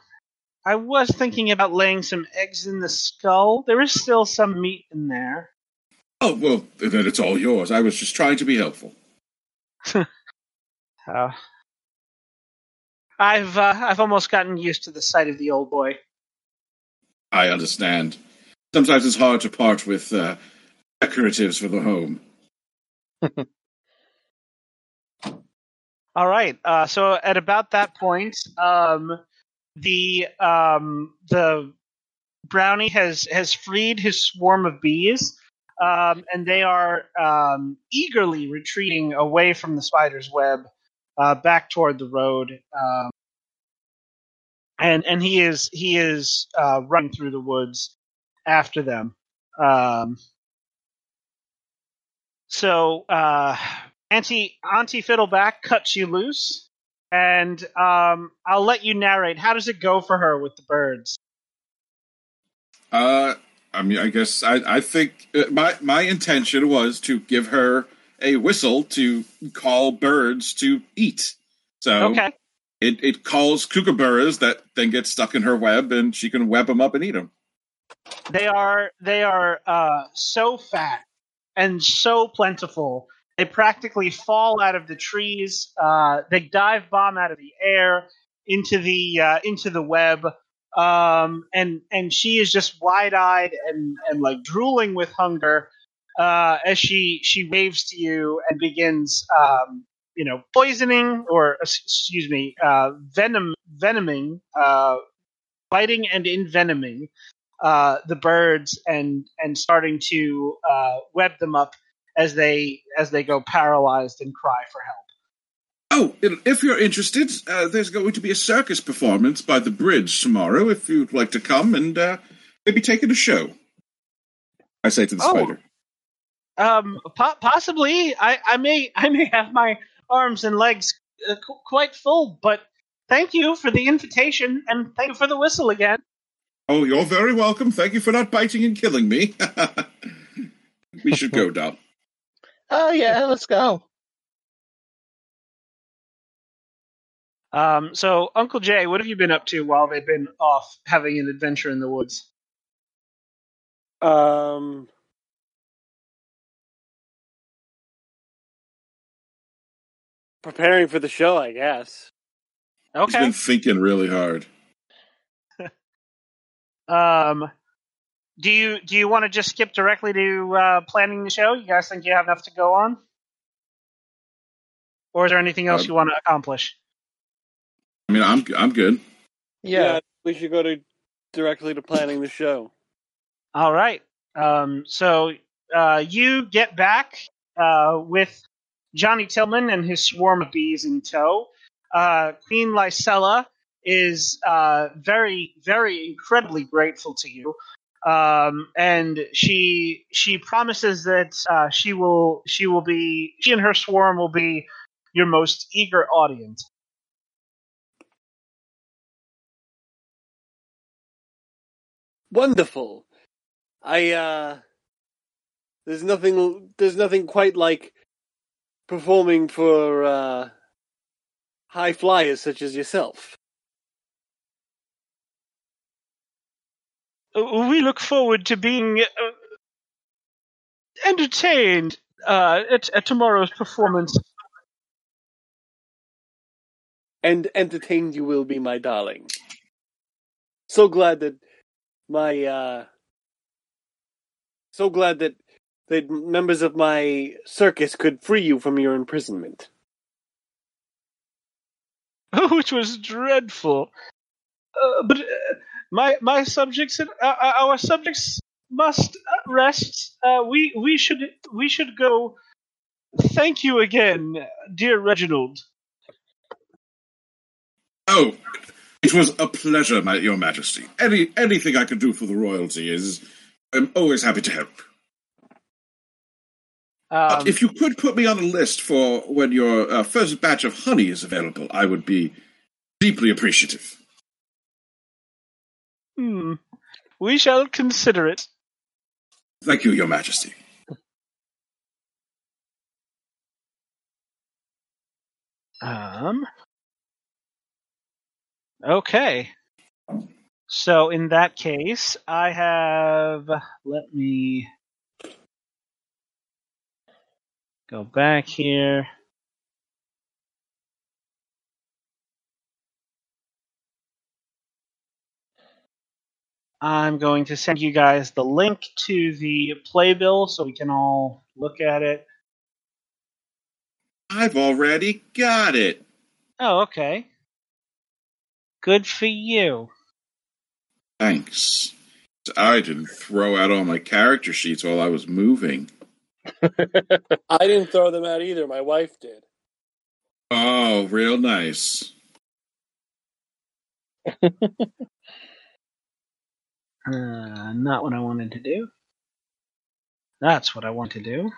I was thinking about laying some eggs in the skull. There is still some meat in there. Oh well, then it's all yours. I was just trying to be helpful. <laughs> Uh, I've uh, I've almost gotten used to the sight of the old boy. I understand. Sometimes it's hard to part with uh, decoratives for the home. <laughs> All right. Uh, so at about that point, um, the um, the brownie has has freed his swarm of bees, um, and they are um, eagerly retreating away from the spider's web, uh, back toward the road. Um, and and he is he is uh, running through the woods after them. So uh, Auntie Auntie Fiddleback cuts you loose, and um, I'll let you narrate. How does it go for her with the birds? Uh, I mean, I guess I, I think uh, my my intention was to give her a whistle to call birds to eat. So Okay. it, it calls kookaburras that then get stuck in her web, and she can web them up and eat them. They are they are uh, so fat and so plentiful. They practically fall out of the trees. Uh, they dive bomb out of the air into the uh, into the web, um, and and she is just wide eyed and and like drooling with hunger uh, as she she waves to you and begins um, you know poisoning or excuse me uh, venom venoming uh, biting and envenoming uh, the birds and and starting to uh, web them up as they as they go paralyzed and cry for help. Oh, if you're interested, uh, there's going to be a circus performance by the bridge tomorrow. If you'd like to come and uh, maybe take in a show, I say to the Oh. spider. Um, po- possibly, I, I may <laughs> I may have my arms and legs uh, qu- quite full, but thank you for the invitation and thank you for the whistle again. Oh, you're very welcome. Thank you for not biting and killing me. <laughs> we should go, Doll. Oh yeah, let's go. Um, so Uncle Jay, what have you been up to while they've been off having an adventure in the woods? Um, preparing for the show, I guess. He's Okay. been thinking really hard. Um, do you do you want to just skip directly to uh, planning the show? You guys think you have enough to go on, or is there anything else Um, you want to accomplish? I mean, I'm I'm good. Yeah. we should go to directly to planning the show. All right. Um, so uh, you get back uh, with Johnny Tillman and his swarm of bees in tow. Uh, Queen Lysella is uh, very, very incredibly grateful to you, um, and she she promises that uh, she will she will be she and her swarm will be your most eager audience. Wonderful. I uh there's nothing there's nothing quite like performing for uh high flyers such as yourself. We look forward to being uh, entertained uh, at, at tomorrow's performance. And entertained you will be, my darling. So glad that my uh so glad that that members of my circus could free you from your imprisonment. <laughs> which was dreadful. Uh, but uh, my my subjects, uh, uh, our subjects must rest. Uh, we we should we should go. Thank you again, dear Reginald. Oh, it was a pleasure, my, Your Majesty. Any anything I can do for the royalty is, I'm always happy to help. Um, if you could put me on a list for when your uh, first batch of honey is available, I would be deeply appreciative. Hmm, we shall consider it. Thank you, Your Majesty. Um. Okay. So in that case, I have. Let me go back here. I'm going to send you guys the link to the playbill so we can all look at it. I've already got it. Oh, okay. Good for you. Thanks. I didn't throw out all my character sheets while I was moving. <laughs> I didn't throw them out either, my wife did. Oh, real nice. <laughs> Uh, not what I wanted to do. That's what I want to do.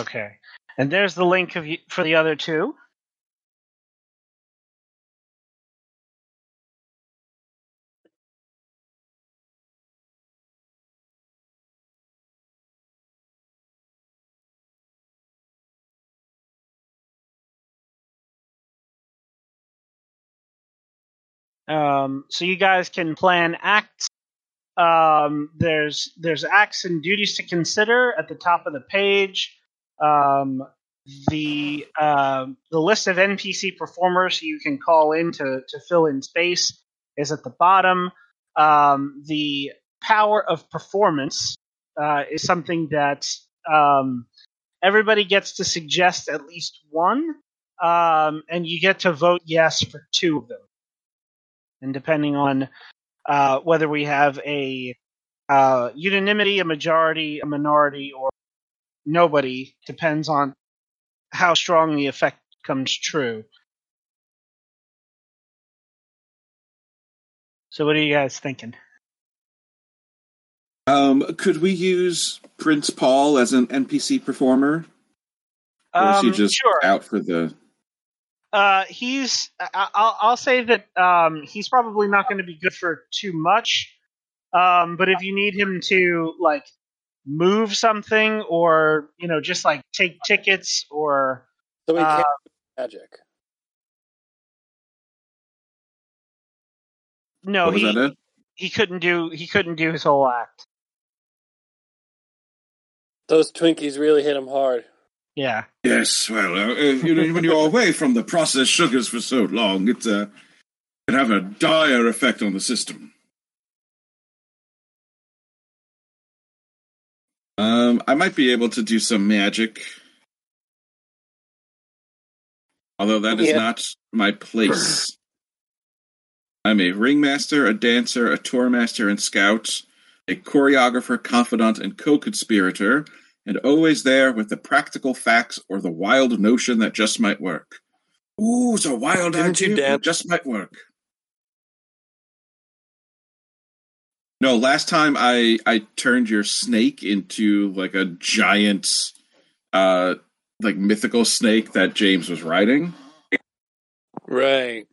Okay. And there's the link of for the other two. Um, so you guys can plan acts. Um, there's there's acts and duties to consider at the top of the page. Um, the uh, the list of NPC performers you can call in to to fill in space is at the bottom. Um, the power of performance uh, is something that um, everybody gets to suggest at least one, and you get to vote yes for two of them and depending on uh, whether we have a uh, unanimity, a majority, a minority, or nobody, depends on how strong the effect comes true. So, what are you guys thinking? Um, could we use Prince Paul as an NPC performer, or is he Um, just sure. out for the? Uh, he's. I- I'll, I'll say that um, he's probably not going to be good for too much. Um, but if you need him to like move something, or you know, just like take tickets, or So we Uh, can't do magic. no, he he couldn't do he couldn't do his whole act. Those Twinkies really hit him hard. Yeah. Yes. Well, uh, if you know, when you're away from the processed sugars for so long, it uh, can have a dire effect on the system. Um, I might be able to do some magic, although that is Yeah. not my place. I'm a ringmaster, a dancer, a tour master, and scout, a choreographer, confidant, and co-conspirator, and always there with the practical facts or the wild notion that just might work. Ooh, it's a wild Didn't idea that just might work. No, last time I I turned your snake into like a giant uh like mythical snake that James was riding. Right.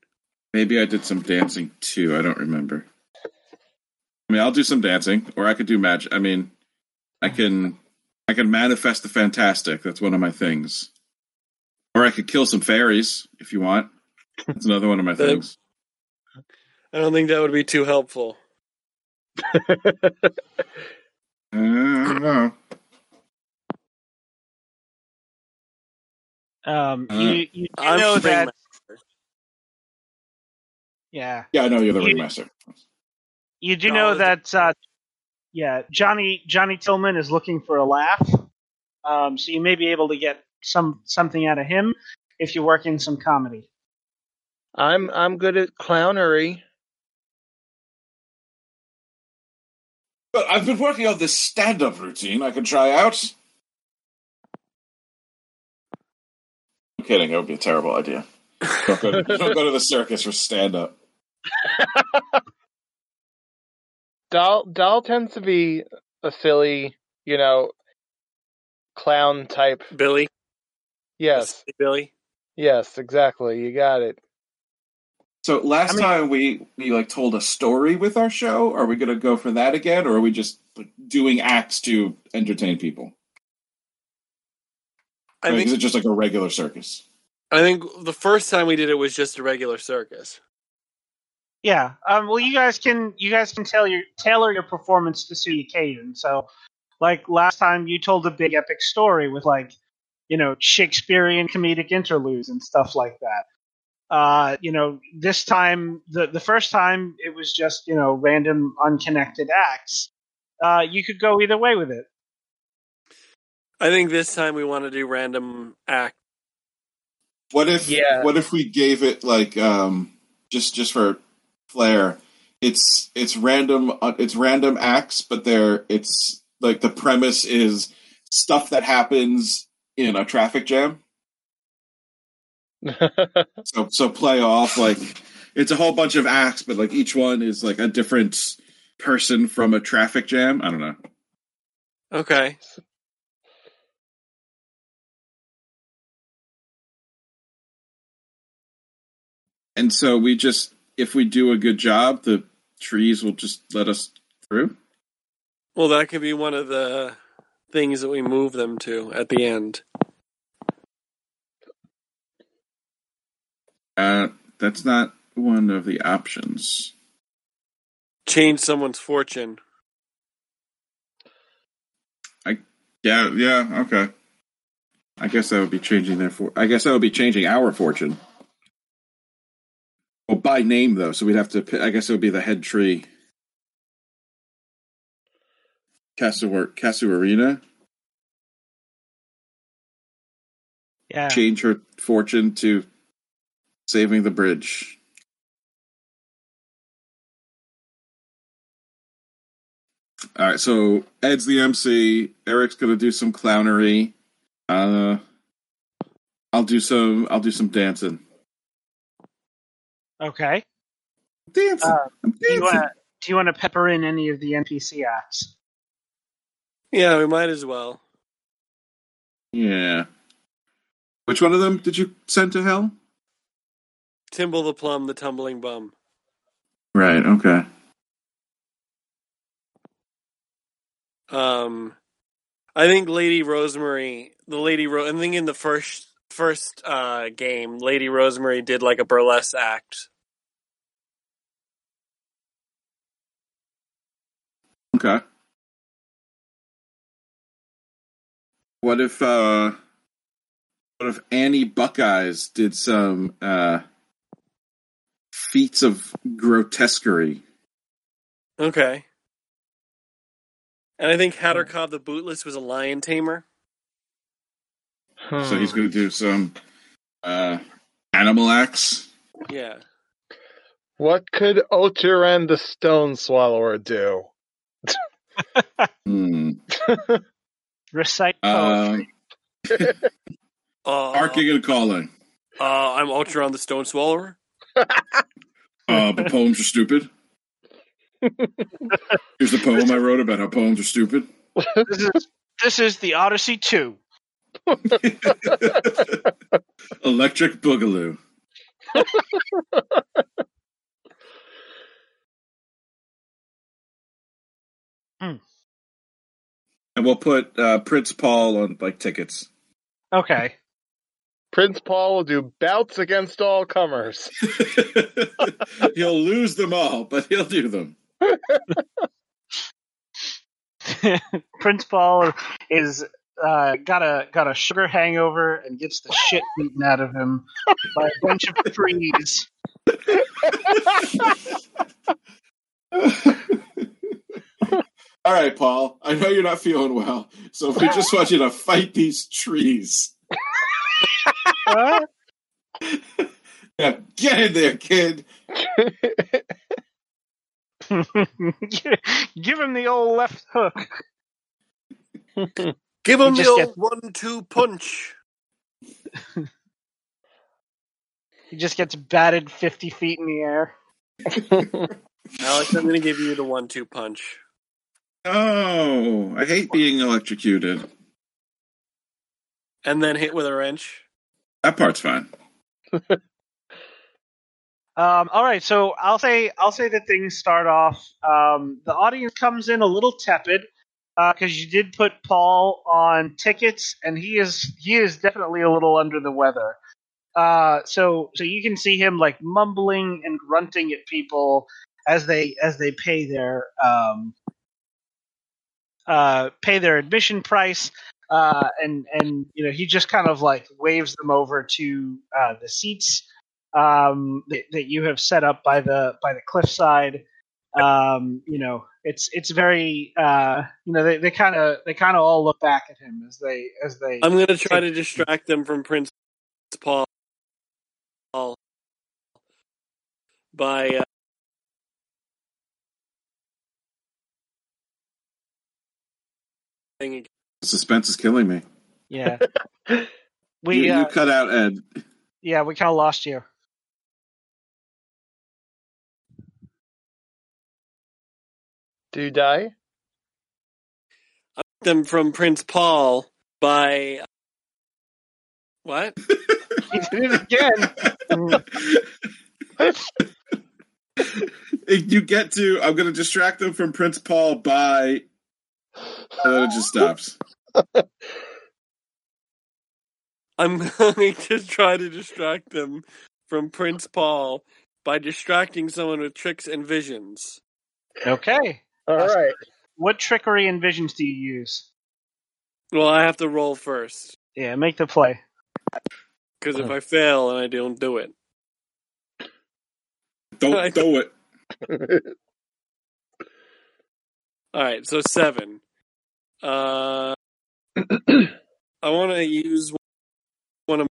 Maybe I did some dancing too. I don't remember. I mean, I'll do some dancing, or I could do magic. I mean, I can, I can manifest the fantastic. That's one of my things. Or I could kill some fairies if you want. That's another one of my <laughs> things. I don't think that would be too helpful. I don't know. Um, Uh, you you do I'm know that Ringmaster. yeah Yeah, I know you're the You- ringmaster. you do No, know that uh, yeah Johnny Johnny Tillman is looking for a laugh. Um, so you may be able to get some something out of him if you work in some comedy. I'm I'm good at clownery. But I've been working on this stand-up routine. I could try out. I'm kidding. It would be a terrible idea. Don't go to, don't go to the circus for stand-up. <laughs> Doll Doll tends to be a silly, you know, clown type. Billy. Yes, Billy. yes, exactly. You got it. So last I mean- time we we like told a story with our show. Are we going to go for that again, or are we just doing acts to entertain people? I Like, think is it just like a regular circus? I think the first time we did it was just a regular circus. Yeah. Um, well, you guys can you guys can tailor your tailor your performance to suit the occasion. So, like last time, you told a big epic story with like, you know, Shakespearean comedic interludes and stuff like that. Uh, you know, this time, the the first time, it was just you know random unconnected acts. Uh, you could go either way with it. I think this time we want to do random act. What if Yeah. what if we gave it like um just just for flair? It's it's random uh, it's random acts, but they're it's like the premise is stuff that happens in a traffic jam. <laughs> So so play off like it's a whole bunch of acts, but like each one is like a different person from a traffic jam. I don't know. Okay. And so we just, if we do a good job, the trees will just let us through. Well, that could be one of the things that we move them to at the end. Uh, that's not one of the options. Change someone's fortune. I yeah, yeah, okay. I guess that would be changing their for. I guess that would be changing our fortune. Well, by name though, so we'd have to. I guess it would be the head tree. Casu Casuarina Yeah. change her fortune to saving the bridge. All right, so Ed's the MC. Eric's gonna do some clownery. Uh, I'll do some. I'll do some dancing. Okay. Dancing. Uh, I'm Do you dancing. want do you want to pepper in any of the NPC acts? Yeah, we might as well. Yeah. Which one of them did you send to hell? Timble the plum, the tumbling bum. Right. Okay. Um, I think Lady Rosemary, the Lady Ro- I think in the first first uh, game, Lady Rosemary did like a burlesque act. Okay. What if uh what if Annie Buckeyes did some uh feats of grotesquerie? Okay. And I think Hattercobb the Bootless was a lion tamer. So he's gonna do some uh animal acts. Yeah. What could Oteran the Stone Swallower do? Hmm. <laughs> Recite poetry. <laughs> Uh, barking and calling. uh, I'm Ultra on the Stone Swallower. Uh but poems are stupid. Here's the <laughs> poem I wrote about how poems are stupid. this is this is the Odyssey two. Electric Boogaloo. Hmm. And we'll put uh, Prince Paul on like tickets. Okay. <laughs> Prince Paul will do bouts against all comers. <laughs> <laughs> he'll lose them all, but he'll do them. Prince Paul is uh, got a got a sugar hangover and gets the shit beaten out of him by a bunch of trees. All right, Paul. I know you're not feeling well, so we just want you to fight these trees. Huh? Yeah, get in there, kid. <laughs> Give him the old left hook. <laughs> Give him He the old gets- one-two punch. <laughs> He just gets batted fifty feet in the air. Alex, I'm going to give you the one-two punch. Oh, I hate being electrocuted. And then hit with a wrench. That part's fine. <laughs> Um, all right, so I'll say I'll say that things start off. Um, the audience comes in a little tepid because you did put Paul on tickets, and he is he is definitely a little under the weather. Uh, so so you can see him like mumbling and grunting at people as they as they pay their um, uh, pay their admission price. Uh, and and you know he just kind of like waves them over to uh, the seats um, that, that you have set up by the by the cliffside. Um, you know, it's it's very uh, you know they they kind of they kind of all look back at him as they as they. I'm going to try to distract them from Prince Paul by thing again. Suspense is killing me. Yeah. <laughs> we you, uh, you, cut out Ed. Yeah, we kind of lost you. Do die? Them from Prince Paul by what? <laughs> he did it again. <laughs> you get to. I'm going to distract them from Prince Paul by and then it just stops. I'm going <laughs> to try to distract them from Prince Paul by distracting someone with tricks and visions. Okay. All uh, right. What trickery and visions do you use? Well, I have to roll first Yeah, make the play. because if uh. I fail and I don't do it, Don't <laughs> do it. <laughs> all right. So seven. Uh, <clears throat> I want to use one of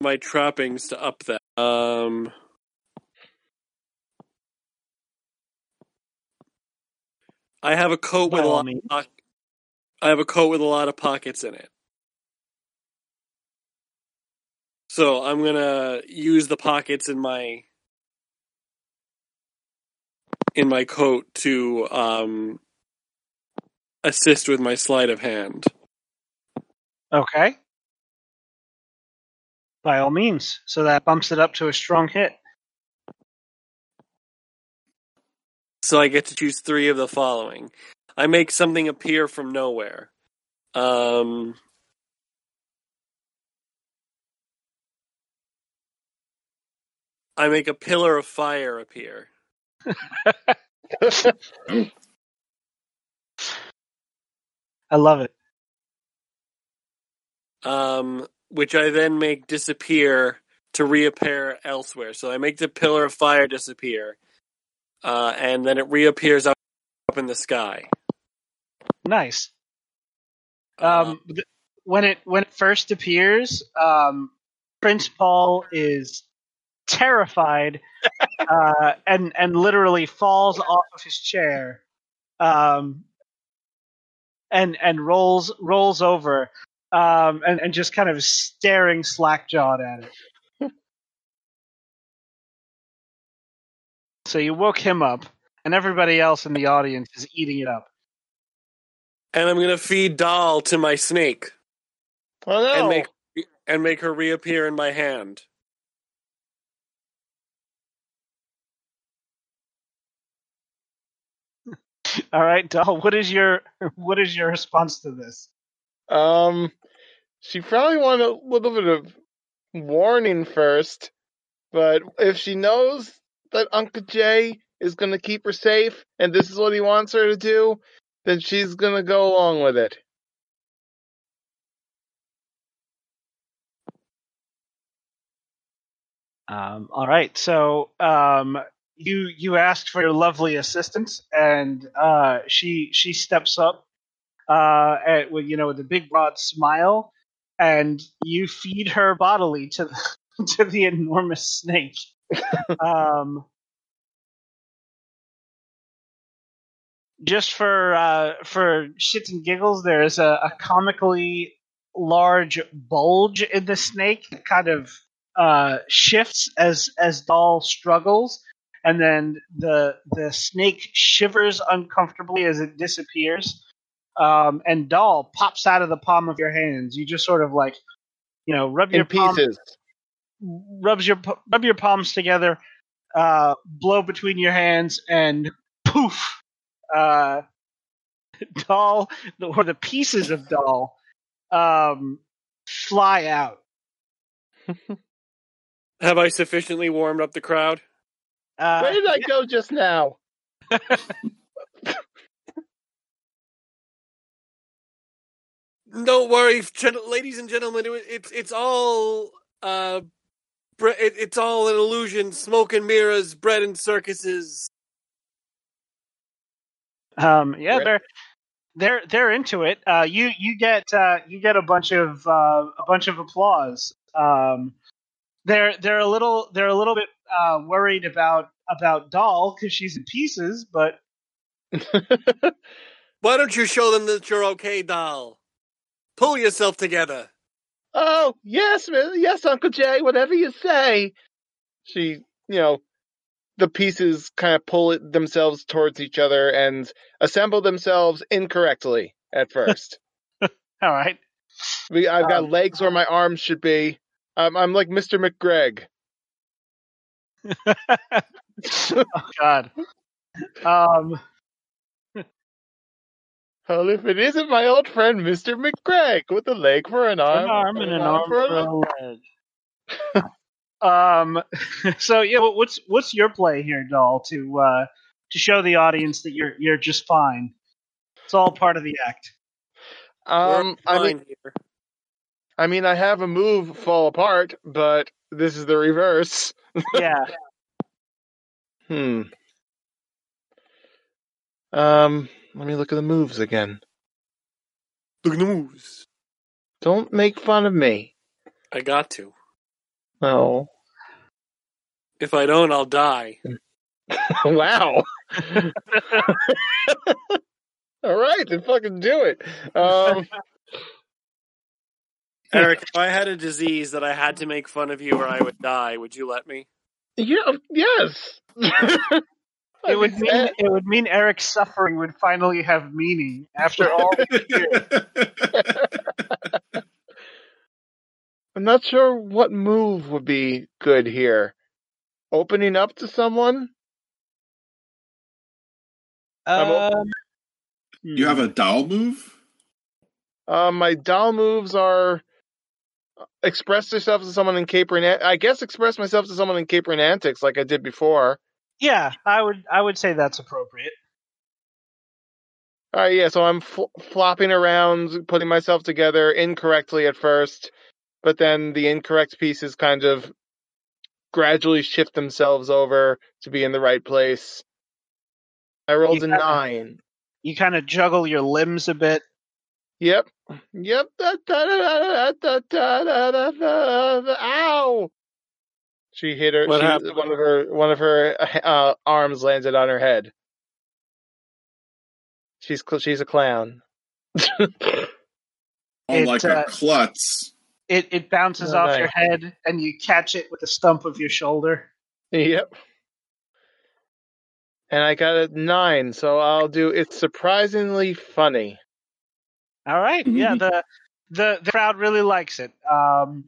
my trappings to up that. Um, I have a coat with By a all lot. means. Of, poc- I have a coat with a lot of pockets in it. So I'm gonna use the pockets in my in my coat to um, assist with my sleight of hand. Okay. By all means. So that bumps it up to a strong hit. So I get to choose three of the following. I make something appear from nowhere. Um, I make a pillar of fire appear. <laughs> <laughs> I love it. um, which I then make disappear to reappear elsewhere. So I make the pillar of fire disappear, uh, and then it reappears up, in the sky. Nice. Um, th- when it when it first appears, um, Prince Paul is terrified uh, and and literally falls off of his chair, um, and and rolls rolls over, um, and and just kind of staring slack jawed at it. so you woke him up, and everybody else in the audience is eating it up. and I'm gonna feed Doll to my snake Oh no! and make and make her reappear in my hand. <laughs> All right, Doll. What is your <laughs> what is your response to this? Um, she probably wanted a little bit of warning first, but if she knows that Uncle Jay is going to keep her safe and this is what he wants her to do, then she's going to go along with it. Um, all right, so um, you you asked for your lovely assistance, and uh, she she steps up, uh, at, with you know with a big broad smile, and you feed her bodily to the, <laughs> to the enormous snake. <laughs> um, just for uh, for shits and giggles, there is a, a comically large bulge in the snake, that kind of uh, shifts as as Doll struggles, and then the the snake shivers uncomfortably as it disappears. Um, and Doll pops out of the palm of your hands. You just sort of like, you know, rub your In palm, pieces. rubs your rub your palms together, uh, blow between your hands, and poof, uh, <laughs> doll or the pieces of doll um, fly out. <laughs> Have I sufficiently warmed up the crowd? Uh, Where did I go just now? Don't worry, gen- ladies and gentlemen. It, it's it's all uh, bre- it, it's all an illusion. Smoke and mirrors, bread and circuses. Um, yeah, Right. they're they're they're into it. Uh, you you get uh, you get a bunch of uh, a bunch of applause. Um, they're they're a little they're a little bit uh, worried about about Doll because she's in pieces, but <laughs> Why don't you show them that you're okay, doll? Pull yourself together. oh, yes, yes, Uncle Jay, whatever you say. She, you know, the pieces kind of pull it themselves towards each other and assemble themselves incorrectly at first. <laughs> All right. I've got Um, legs where my arms should be. Um, I'm like Mr. McGreg. <laughs> oh God. Um. <laughs> Well, if it isn't my old friend Mr. McGreg with a leg for an arm, an arm and an arm for for a a leg. um. <laughs> So yeah, what's what's your play here, doll? To uh to show the audience that you're you're just fine. It's all part of the act. Um, We're I mean, here. I mean, I have a move fall apart, but this is the reverse. <laughs> Yeah. Hmm. Um, let me look at the moves again. Look at the moves. Don't make fun of me. I got to. Oh, If I don't, I'll die. <laughs> wow. <laughs> All right, then fucking do it. Um, Eric, if I had a disease that I had to make fun of you or I would die, would you let me? yeah, yes. <laughs> It would mean it would mean Eric's suffering would finally have meaning after all. <laughs> I'm not sure what move would be good here. Opening up to someone? Um, you have a doll move? Um, my doll moves are uh, express yourself to someone in capering. I guess express myself to someone in capering antics, like I did before. yeah, I would I would say that's appropriate. All right, yeah. So I'm fl- flopping around, putting myself together incorrectly at first, but then the incorrect pieces kind of gradually shift themselves over to be in the right place. I rolled You a kinda- nine. You kind of juggle your limbs a bit. Yep. Yep. Ow! She hit her. What she, happened? One of her one of her <laughs> uh, arms landed on her head. She's she's a clown. <laughs> Oh, it, like a uh, klutz. It it bounces oh, off nice. your head, and you catch it with the stump of your shoulder. Yep. And I got a nine, so I'll do. It's surprisingly funny. All right. <laughs> Yeah, the the the crowd really likes it. Um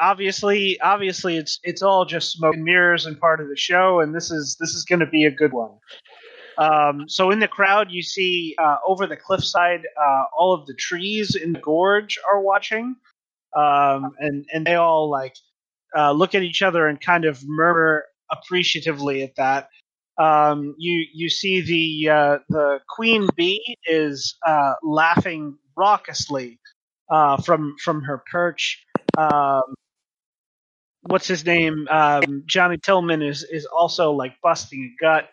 obviously obviously it's it's all just smoke and mirrors and part of the show and this is this is going to be a good one. Um so in the crowd you see uh over the cliffside uh all of the trees in the gorge are watching. Um and and they all like uh look at each other and kind of murmur appreciatively at that. Um, you you see the uh, the queen bee is uh, laughing raucously uh, from from her perch. Um, what's his name? Um, Johnny Tillman is is also like busting a gut.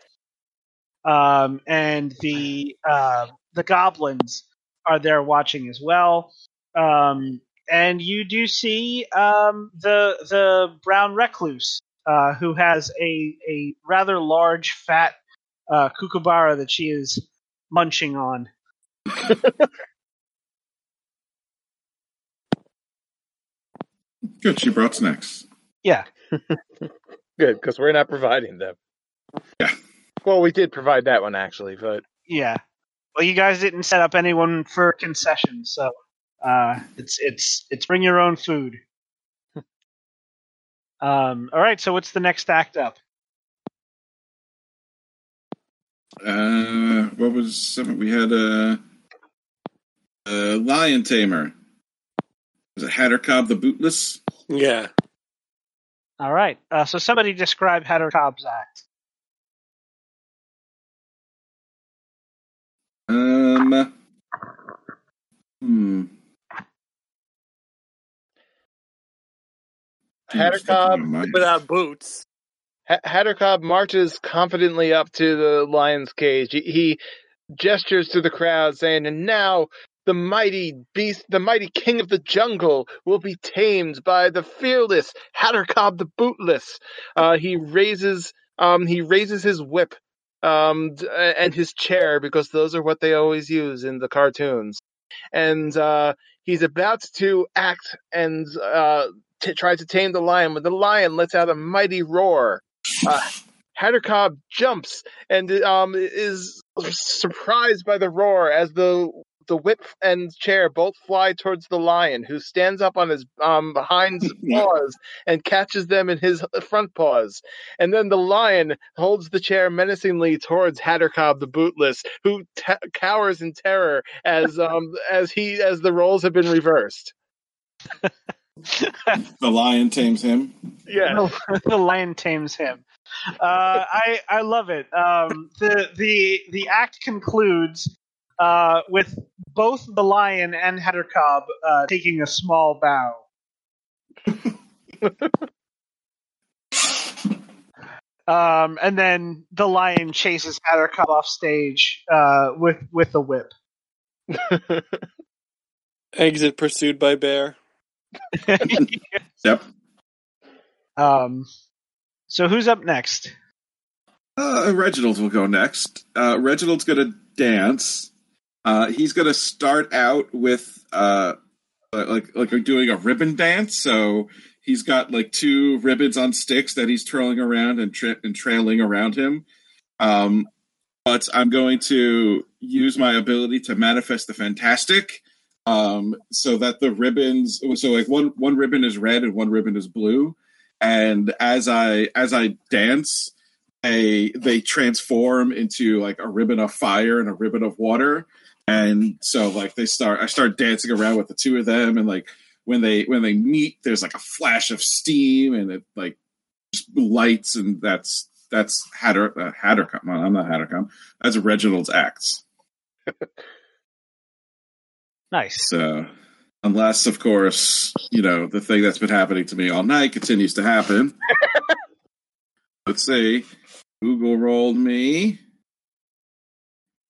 Um, and the uh, the goblins are there watching as well. Um, and you do see um, the the brown recluse uh, who has a, a rather large, fat uh, kookaburra that she is munching on. Good, she brought snacks. Yeah. <laughs> Good, because we're not providing them. Yeah. Well, we did provide that one actually, but Yeah. Well, you guys didn't set up anyone for concessions, so uh, it's it's it's bring your own food. Um. All right. So what's the next act up? Uh, what was some? We had a, a lion tamer. Was it Hattercob the Bootless? Yeah. All right. Uh, so somebody describe Hatter Cobb's act. Um. Hmm. Hattercob Without boots. H- Hattercob marches confidently up to the lion's cage. He, he gestures to the crowd, saying, "And now the mighty beast, the mighty king of the jungle, will be tamed by the fearless Hattercob the Bootless." Uh, he raises, um, he raises his whip, um, and his chair because those are what they always use in the cartoons. And uh, he's about to act and uh, t- try to tame the lion, but the lion lets out a mighty roar. Uh, jumps and um, is surprised by the roar as the the whip and chair both fly towards the lion, who stands up on his um, hind <laughs> paws and catches them in his front paws. And then the lion holds the chair menacingly towards Hattercob the bootless, who t- cowers in terror as um, as he as the roles have been reversed. <laughs> The lion tames him. Yeah, <laughs> the lion tames him. Uh, I I love it. Um, the the the act concludes uh, with both the lion and Hattercob uh, taking a small bow. <laughs> um, and then the lion chases Hattercob off stage uh, with with the whip. <laughs> Exit pursued by bear. <laughs> Yep. um, so who's up next? Uh, Reginald will go next. Uh, Reginald's going to dance. Uh, he's going to start out with uh, like like doing a ribbon dance. So he's got like two ribbons on sticks that he's twirling around and, tra- and trailing around him. Um, but I'm going to use my ability to manifest the fantastic, um, so that the ribbons. So like one one ribbon is red and one ribbon is blue, and as I as I dance, they they transform into like a ribbon of fire and a ribbon of water. And so like they start i start dancing around with the two of them. And like when they when they meet there's like a flash of steam and it like lights. And that's that's hatter uh, Hattercob. I'm not Hattercob. That's reginald's acts <laughs> Nice. so unless of course you know the thing that's been happening to me all night continues to happen <laughs> let's see google rolled me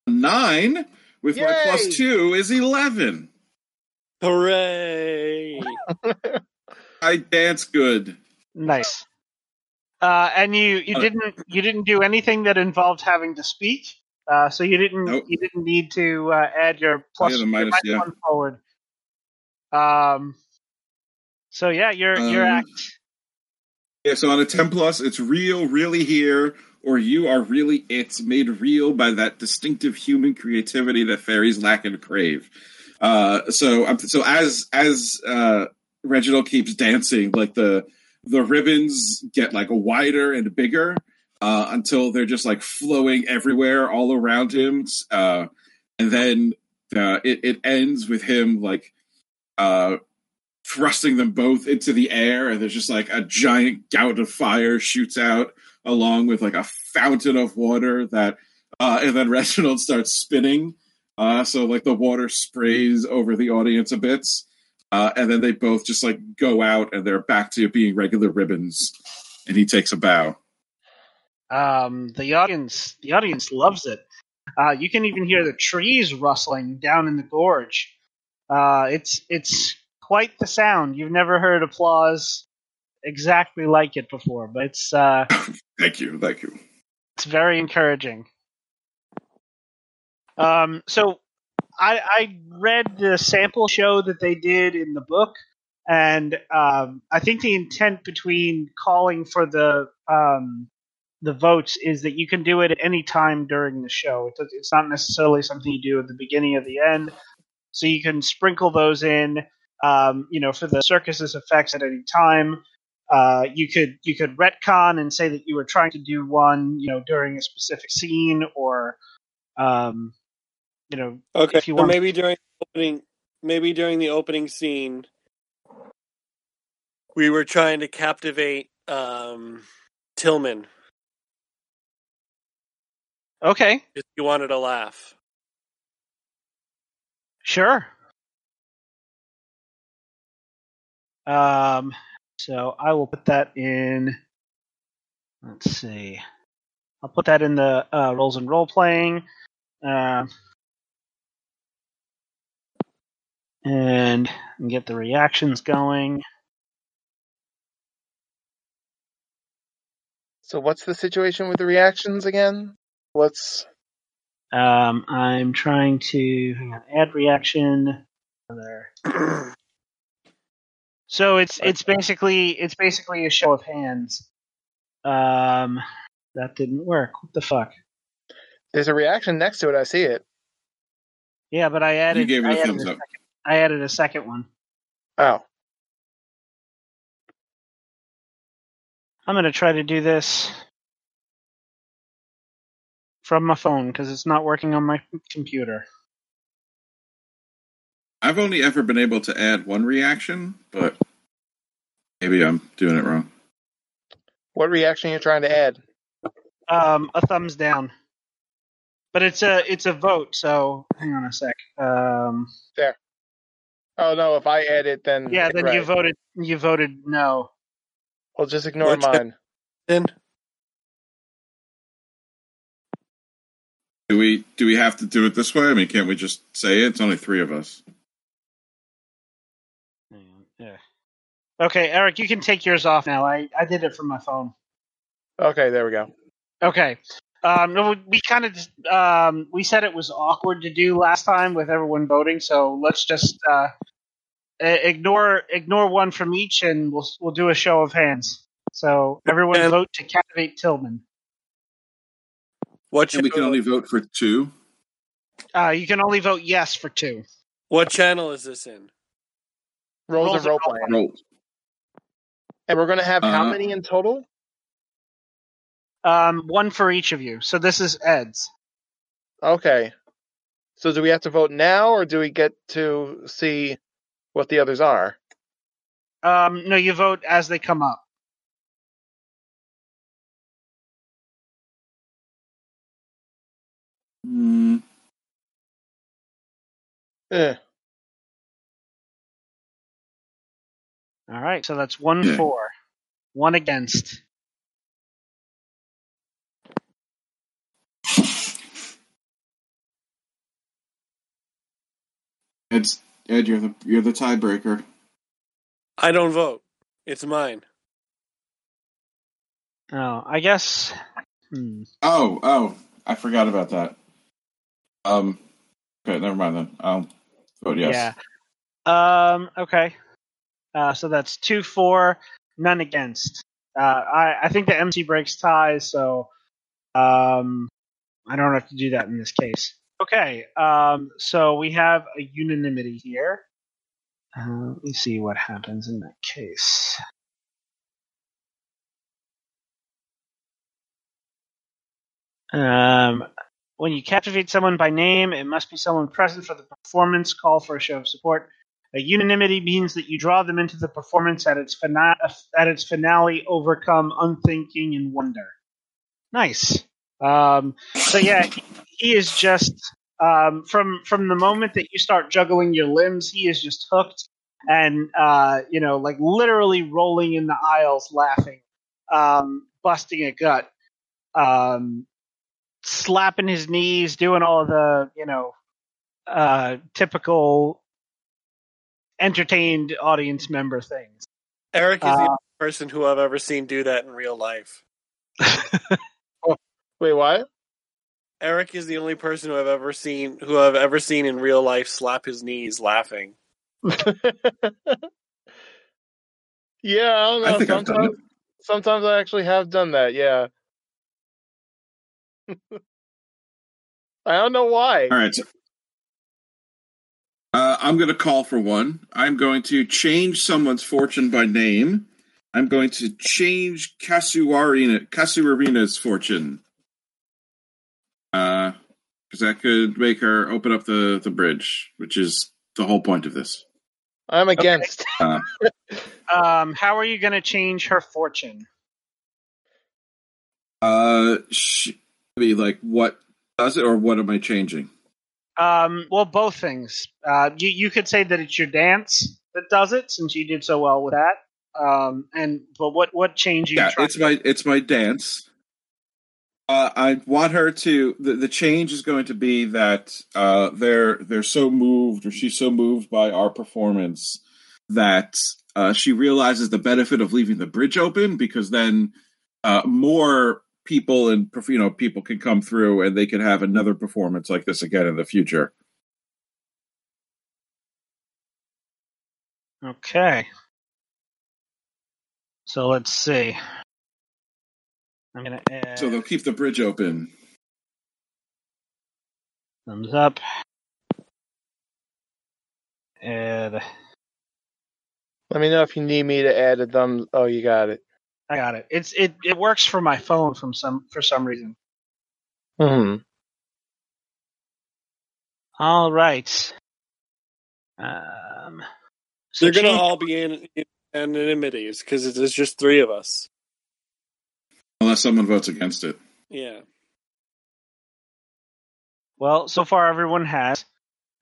nine with my plus two is 11 Hooray! <laughs> i dance good Nice. Uh, and you, you Uh, didn't you didn't do anything that involved having to speak. Uh, so you didn't Nope. you didn't need to uh, add your plus Yeah, the your minus, yeah. one forward. Um. So yeah, your your Um, act. Yeah, so on a 10 plus, it's real, really here, or you are really it, made real by that distinctive human creativity that fairies lack and crave. Uh, so, um, so as as uh, Reginald keeps dancing, like the the ribbons get like wider and bigger uh, until they're just like flowing everywhere, all around him, uh, and then uh, it it ends with him like uh, thrusting them both into the air, and there's just like a giant gout of fire shoots out, along with like a fountain of water that, uh, and then Reginald starts spinning. Uh, so like the water sprays over the audience a bit, uh, and then they both just like go out, and they're back to being regular ribbons. And he takes a bow. Um, the audience the audience loves it. Uh, you can even hear the trees rustling down in the gorge. Uh, it's it's quite the sound. You've never heard applause exactly like it before, but it's uh, <coughs> Thank you, thank you. it's very encouraging. Um, so I, I read the sample show that they did in the book, and um, I think the intent between calling for the um, the votes is that you can do it at any time during the show. It's, it's not necessarily something you do at the beginning or the end. So you can sprinkle those in, um, you know, for the circus's effects at any time. Uh, you could you could retcon and say that you were trying to do one, you know, during a specific scene, or um, you know, Okay, If you so maybe during the opening, maybe during the opening scene, we were trying to captivate um, Tillman. Okay, If you wanted to laugh, sure. Um, so I will put that in. Let's see. I'll put that in the uh, roles and role playing. Um, and get the reactions going. So what's the situation with the reactions again? What's Um, I'm trying to hang on, add reaction. There. <clears throat> So it's it's basically it's basically a show of hands. Um, that didn't work. What the fuck? There's a reaction next to it. I see it. Yeah, but I added. You gave it I a added thumbs a up. second- I added a second one. Oh, I'm going to try to do this from my phone because it's not working on my computer. I've only ever been able to add one reaction, but maybe I'm doing it wrong. what reaction are you trying to add? Um, a thumbs down. But it's a it's a vote, so hang on a sec. Um, there. Oh no, if I add it, then yeah, then you voted you voted no. Well, just ignore What's mine. Then Do we do we have to do it this way? I mean, can't we just say it? It's only three of us. Yeah. Okay, Eric, you can take yours off now. I, I did it from my phone. Okay, there we go. Okay. Um, no, we kind of um, we said it was awkward to do last time with everyone voting, so let's just uh, ignore ignore one from each, and we'll we'll do a show of hands. So everyone And- vote to captivate Tillman. What And we can only vote for two. Uh, you can only vote yes for two. what channel is this in? Rolls, Rolls of of role role playing. Roll. And we're gonna have how Uh, many in total? Um, one for each of you. So this is Ed's. Okay. So do we have to vote now, or do we get to see what the others are? Um, no, you vote as they come up. Mm, Eh. All right, so that's one Yeah. <clears throat> for, one against. Ed's, Ed, you're the you're the tiebreaker. I don't vote. It's mine. Oh, I guess. Hmm. Oh, oh, I forgot about that. Um, okay, never mind then. I'll vote yes. Yeah. Um. Okay. Uh. So that's two for, none against. Uh. I I think the MC breaks ties, so um, I don't have to do that in this case. Okay. Um. So we have a unanimity here. Uh, let me see what happens in that case. Um, when you captivate someone by name, it must be someone present for the performance. Call for a show of support. A unanimity means that you draw them into the performance at its fina- at its finale, overcome unthinking and wonder. Nice. Um, so yeah, he, is just um, from from the moment that you start juggling your limbs, he is just hooked and uh, you know, like literally rolling in the aisles, laughing, um, busting a gut. Um, slapping his knees, doing all the you know uh, typical entertained audience member things. Eric is the Uh, only person who I've ever seen do that in real life. <laughs> Wait, what? Eric is the only person who I've ever seen who I've ever seen in real life slap his knees laughing. <laughs> yeah, I don't know. I think sometimes, sometimes I actually have done that. Yeah. <laughs> I don't know why. All right. so- Uh, I'm going to call for one. I'm going to change someone's fortune by name. I'm going to change Kasuarina, Kasuarina's fortune. Uh, because that could make her open up the, the bridge, which is the whole point of this. I'm against. <laughs> Um, how are you going to change her fortune? Uh, sh- be like what does it, or what am I changing? Um, well, both things. Uh, you you could say that it's your dance that does it, since you did so well with that. Um, and but what what change Yeah, it's my it's my dance. Uh, I want her to. The, the change is going to be that uh, they're they're so moved, or she's so moved by our performance that uh, she realizes the benefit of leaving the bridge open because then uh, more people and you know people can come through and they can have another performance like this again in the future. Okay. So let's see. I'm gonna add So they'll keep the bridge open. thumbs up. And Let me know if you need me to add a thumbs. Oh, you got it. I got it. It's it it works for my phone from some for some reason. Hmm. All right. Um, so They're gonna all be in, in anonymities because there's just three of us. Unless someone votes against it. Yeah. Well, so far everyone has.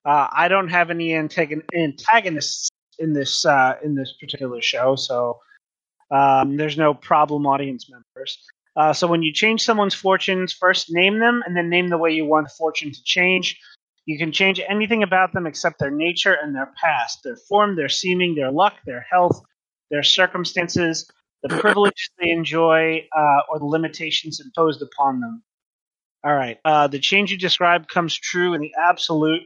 Uh, I don't have any antagon- antagonists in this uh, in this particular show, so um, there's no problem audience members. Uh, so when you change someone's fortunes, first name them, and then name the way you want the fortune to change. You can change anything about them except their nature and their past, their form, their seeming, their luck, their health, their circumstances, the <coughs> privileges they enjoy, uh, or the limitations imposed upon them. All right. Uh, the change you describe comes true in the absolute,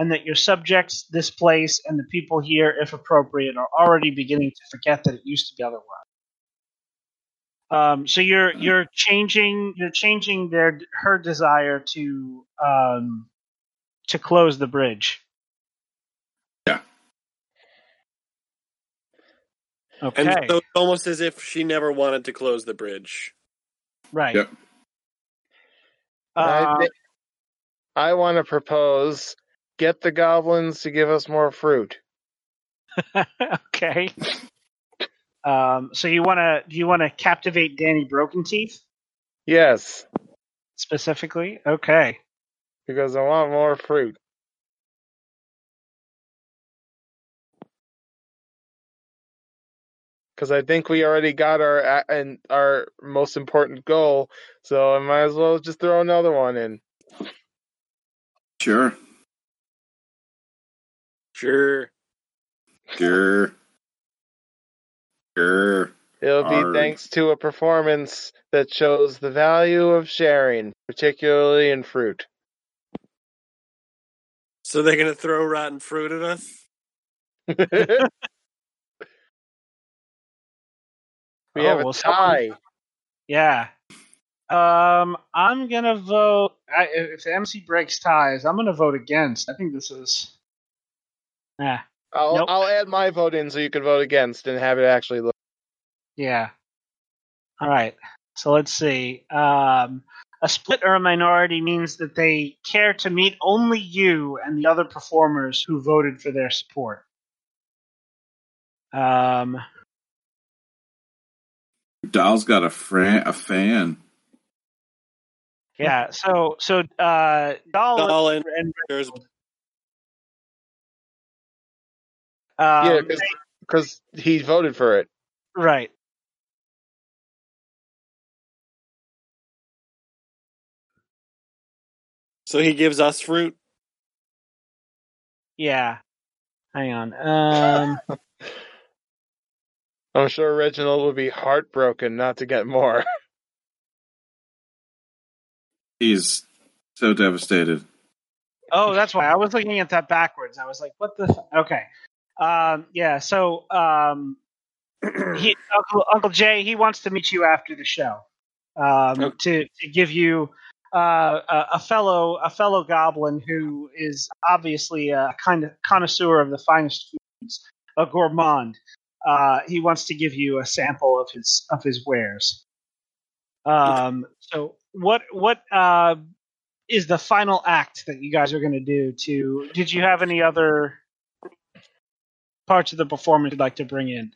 and that your subjects, this place, and the people here, if appropriate, are already beginning to forget that it used to be otherwise. Um, so you're you're changing you're changing their her desire to um, to close the bridge. Yeah. Okay. And so it's almost as if she never wanted to close the bridge. right. Yep. I, Uh, thi- I want to propose get the goblins to give us more fruit. <laughs> okay. Um, so you want to do you want to captivate Danny Broken Teeth Yes, specifically? Okay. because I want more fruit. Because I think we already got our and our most important goal, so I might as well just throw another one in. Sure. Sure. Sure. Sure. It'll be Arg. thanks to a performance that shows the value of sharing, particularly in fruit. So they're gonna throw rotten fruit at us? <laughs> we Oh, have a well, someone- tie. Yeah. Um, I'm gonna vote. I, if the MC breaks ties, I'm gonna vote against. I think this is. Yeah. I'll Nope. I'll add my vote in so you can vote against and have it actually look. Yeah. All right. So let's see. Um, a split or a minority means that they care to meet only you and the other performers who voted for their support. Um, Doll's got a fran- a fan. yeah. So so uh, Doll, Doll and and um, yeah, because he voted for it. right. so he gives us fruit. Yeah. Hang on. Um, <laughs> <laughs> I'm sure Reginald would be heartbroken not to get more. <laughs> He's so devastated. Oh, that's why I was looking at that backwards. I was like, "What the?" Okay, um, yeah. So, um, <clears throat> he, Uncle, Uncle Jay, he wants to meet you after the show um, Okay. to to give you uh, a, a fellow a fellow goblin who is obviously a kind of connoisseur of the finest foods, a gourmand. Uh, he wants to give you a sample of his of his wares. Um, so, what what uh, is the final act that you guys are going to do to did you have any other parts of the performance you'd like to bring in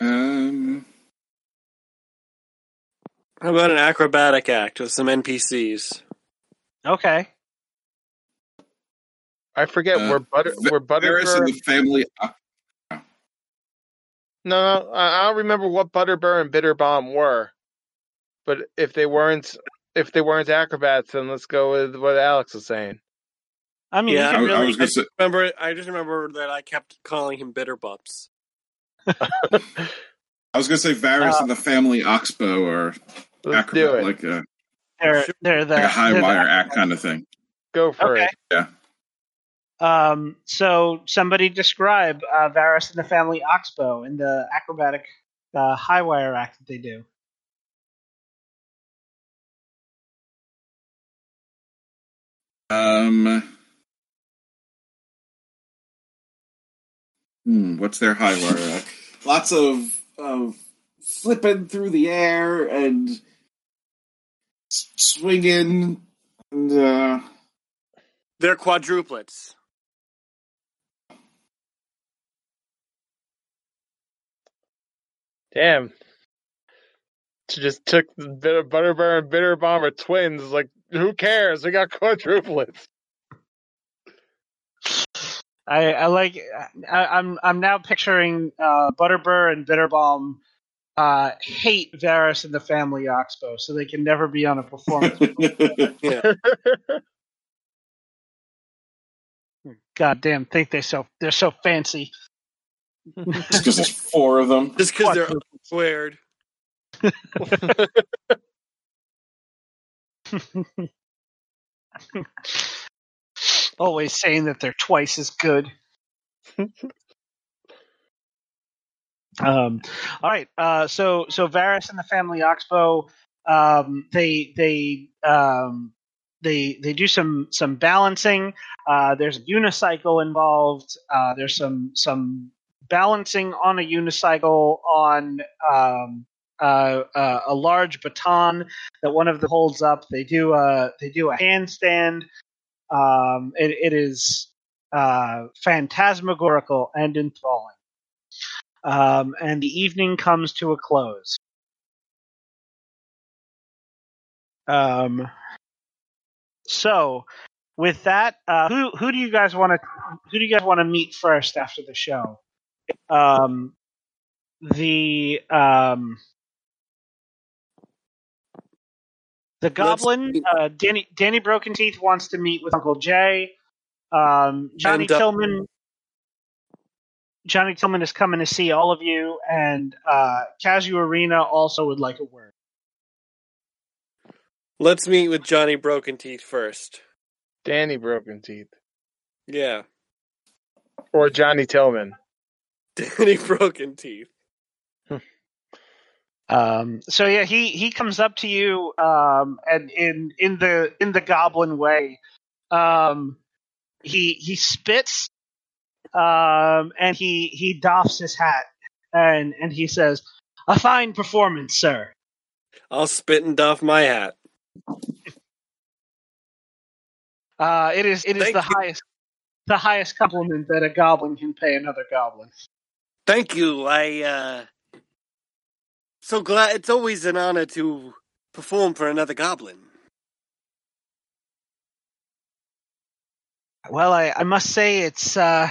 Um, How about an acrobatic act with some NPCs? okay I forget Uh, where butter V- where Varys Butterbur. and the family. uh, No, no, I I don't remember what Butterbur and Bitterbomb were. But if they weren't, if they weren't acrobats, then let's go with what Alex was saying. i mean Yeah, I, can I was gonna say. Remember, I just remember that I kept calling him Bitter Bumps. <laughs> I was gonna say Varys Uh, and the family Oxbow or Let's do acrobat, it. like a they're they're the like a high they're the- wire act kind of thing. Go for okay it. Yeah. Um, so somebody describe uh, Varus and the Family Oxbow and the acrobatic uh, high wire act that they do. Um. Hmm, what's their high wire? <laughs> Lots of of flipping through the air and swinging and uh They're quadruplets. Damn. She just took the bitter Butterbur and Bitter Bomb are twins. Like, who cares? We got quadruplets. I, I like. I, I'm I'm now picturing uh, Butterbur and Bitterbalm uh, hate Varus and the Family Oxbow, so they can never be on a performance. <laughs> <laughs> God damn, think they so they're so fancy. just because there's four of them. Just because they're squared. <laughs> Always saying that they're twice as good. um, all right. Uh, so so Varus and the family Oxbow, um, they they um, they they do some some balancing. Uh, there's a unicycle involved. Uh, there's some some balancing on a unicycle on um, uh, uh, a large baton that one of them holds up. They do a they do a handstand. Um, it, it is uh, phantasmagorical and enthralling. Um, and the evening comes to a close. Um, so, with that, uh, who who do you guys want to who do you guys want to meet first after the show? Um, the um, the goblin, uh, Danny Danny Broken Teeth wants to meet with Uncle Jay. Um, Johnny And, uh, Tillman. Johnny Tillman is coming to see all of you, and uh, Kasuarina also would like a word. Let's meet with Johnny Broken Teeth first. Danny Broken Teeth. Yeah. Or Johnny Tillman. <laughs> Danny Broken Teeth. Um, so yeah, he he comes up to you, um, and in in the in the goblin way, um, he he spits, um, and he he doffs his hat, and and he says, "A fine performance, sir." I'll spit and doff my hat. Uh, it is it is Thank the you. highest the highest compliment that a goblin can pay another goblin. Thank you. I uh so glad it's always an honor to perform for another goblin. Well, I, I must say it's uh,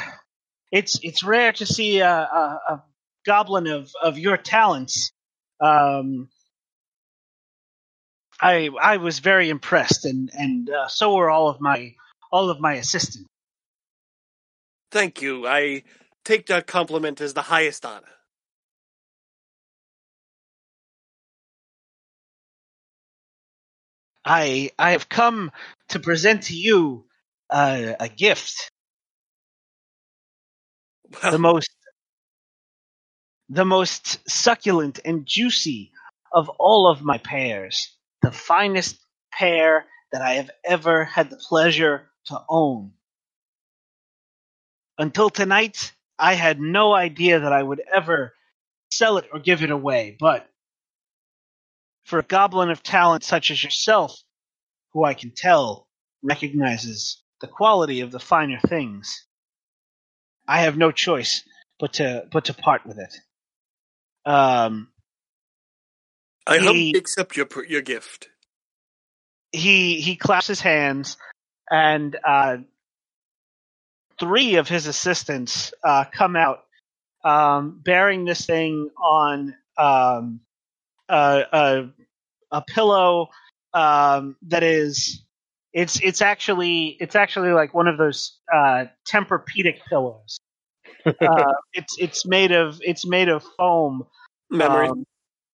it's it's rare to see a, a, a goblin of, of your talents. Um, I I was very impressed, and and uh, so were all of my all of my assistants. Thank you. I take that compliment as the highest honor. I I have come to present to you uh, a gift, Well, the most the most succulent and juicy of all of my pears, the finest pear that I have ever had the pleasure to own. Until tonight, I had no idea that I would ever sell it or give it away, but for a goblin of talent such as yourself, who I can tell recognizes the quality of the finer things, I have no choice but to but to part with it. Um, I hope he- you accept your your gift. he he claps his hands, and uh, three of his assistants uh, come out, um, bearing this thing on um, a, a a pillow um, that is it's it's actually it's actually like one of those uh, Tempur-Pedic pillows. <laughs> uh, it's it's made of it's made of foam Memory. um,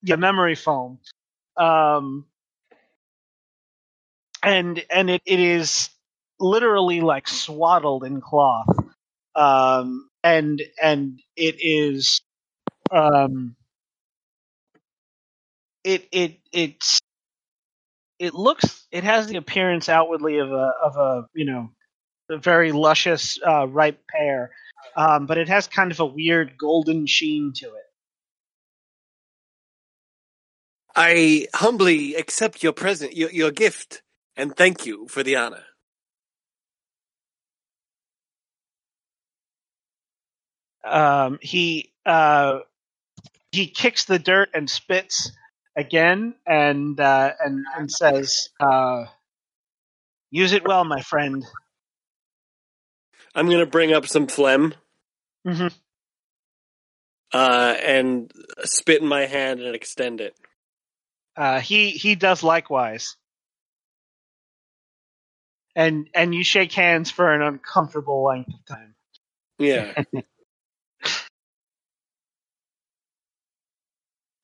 yeah, memory foam. Um, and and it, it is literally like swaddled in cloth, um, and and it is, um, it it it's it looks it has the appearance outwardly of a of a you know a very luscious uh, ripe pear, um, but it has kind of a weird golden sheen to it. I humbly accept your present, your, your gift, and thank you for the honor. Um, he uh, he kicks the dirt and spits again, and uh, and and says, uh, "Use it well, my friend." I'm going to bring up some phlegm Mhm. uh, and spit in my hand and extend it. Uh, he he does likewise, and and you shake hands for an uncomfortable length of time. Yeah. <laughs>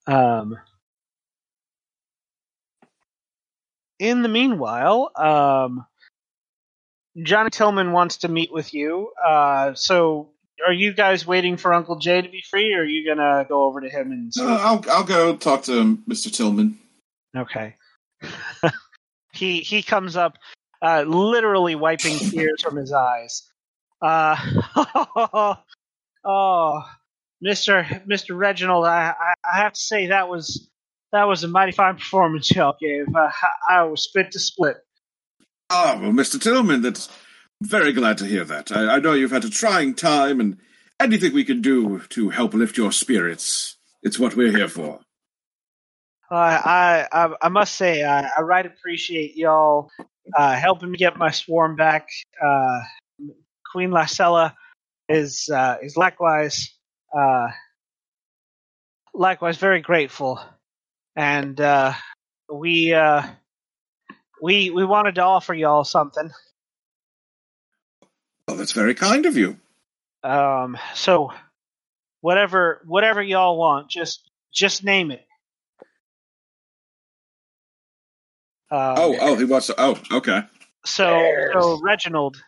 Um, in the meanwhile, um, Johnny Tillman wants to meet with you. Uh, so, are you guys waiting for Uncle Jay to be free, or are you gonna go over to him and? Uh, I'll I'll go talk to Mr. Tillman. Okay. <laughs> he he comes up, uh, literally wiping tears from his eyes. Uh, <laughs> oh, Mister Mister Reginald, I, I I have to say that was that was a mighty fine performance y'all gave. Uh, I, I was fit to split. Ah, well, Mr. Tillman, that's very glad to hear that. I, I know you've had a trying time, and anything we can do to help lift your spirits, it's what we're here for. Uh, I, I I must say I, I right appreciate y'all uh, helping me get my swarm back. Uh, Queen Lysella is uh, is likewise uh, likewise very grateful, and uh, we uh, we we wanted to offer y'all something. Well, that's very kind of you. Um, so whatever whatever y'all want, just just name it. Um, Oh, oh, he wants to. Oh, okay. So, so Reginald,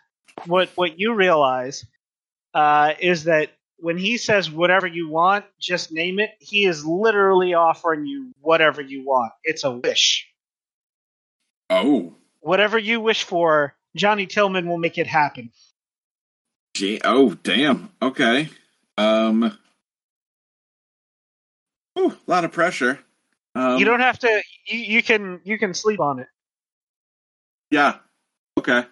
what what you realize uh, is that when he says whatever you want, just name it. He is literally offering you whatever you want. It's a wish. Oh, Whatever you wish for, Johnny Tillman will make it happen. gee. Oh, damn. Okay. Um. Ooh, a lot of pressure. Um, you don't have to. You, you can you can sleep on it. Yeah. Okay.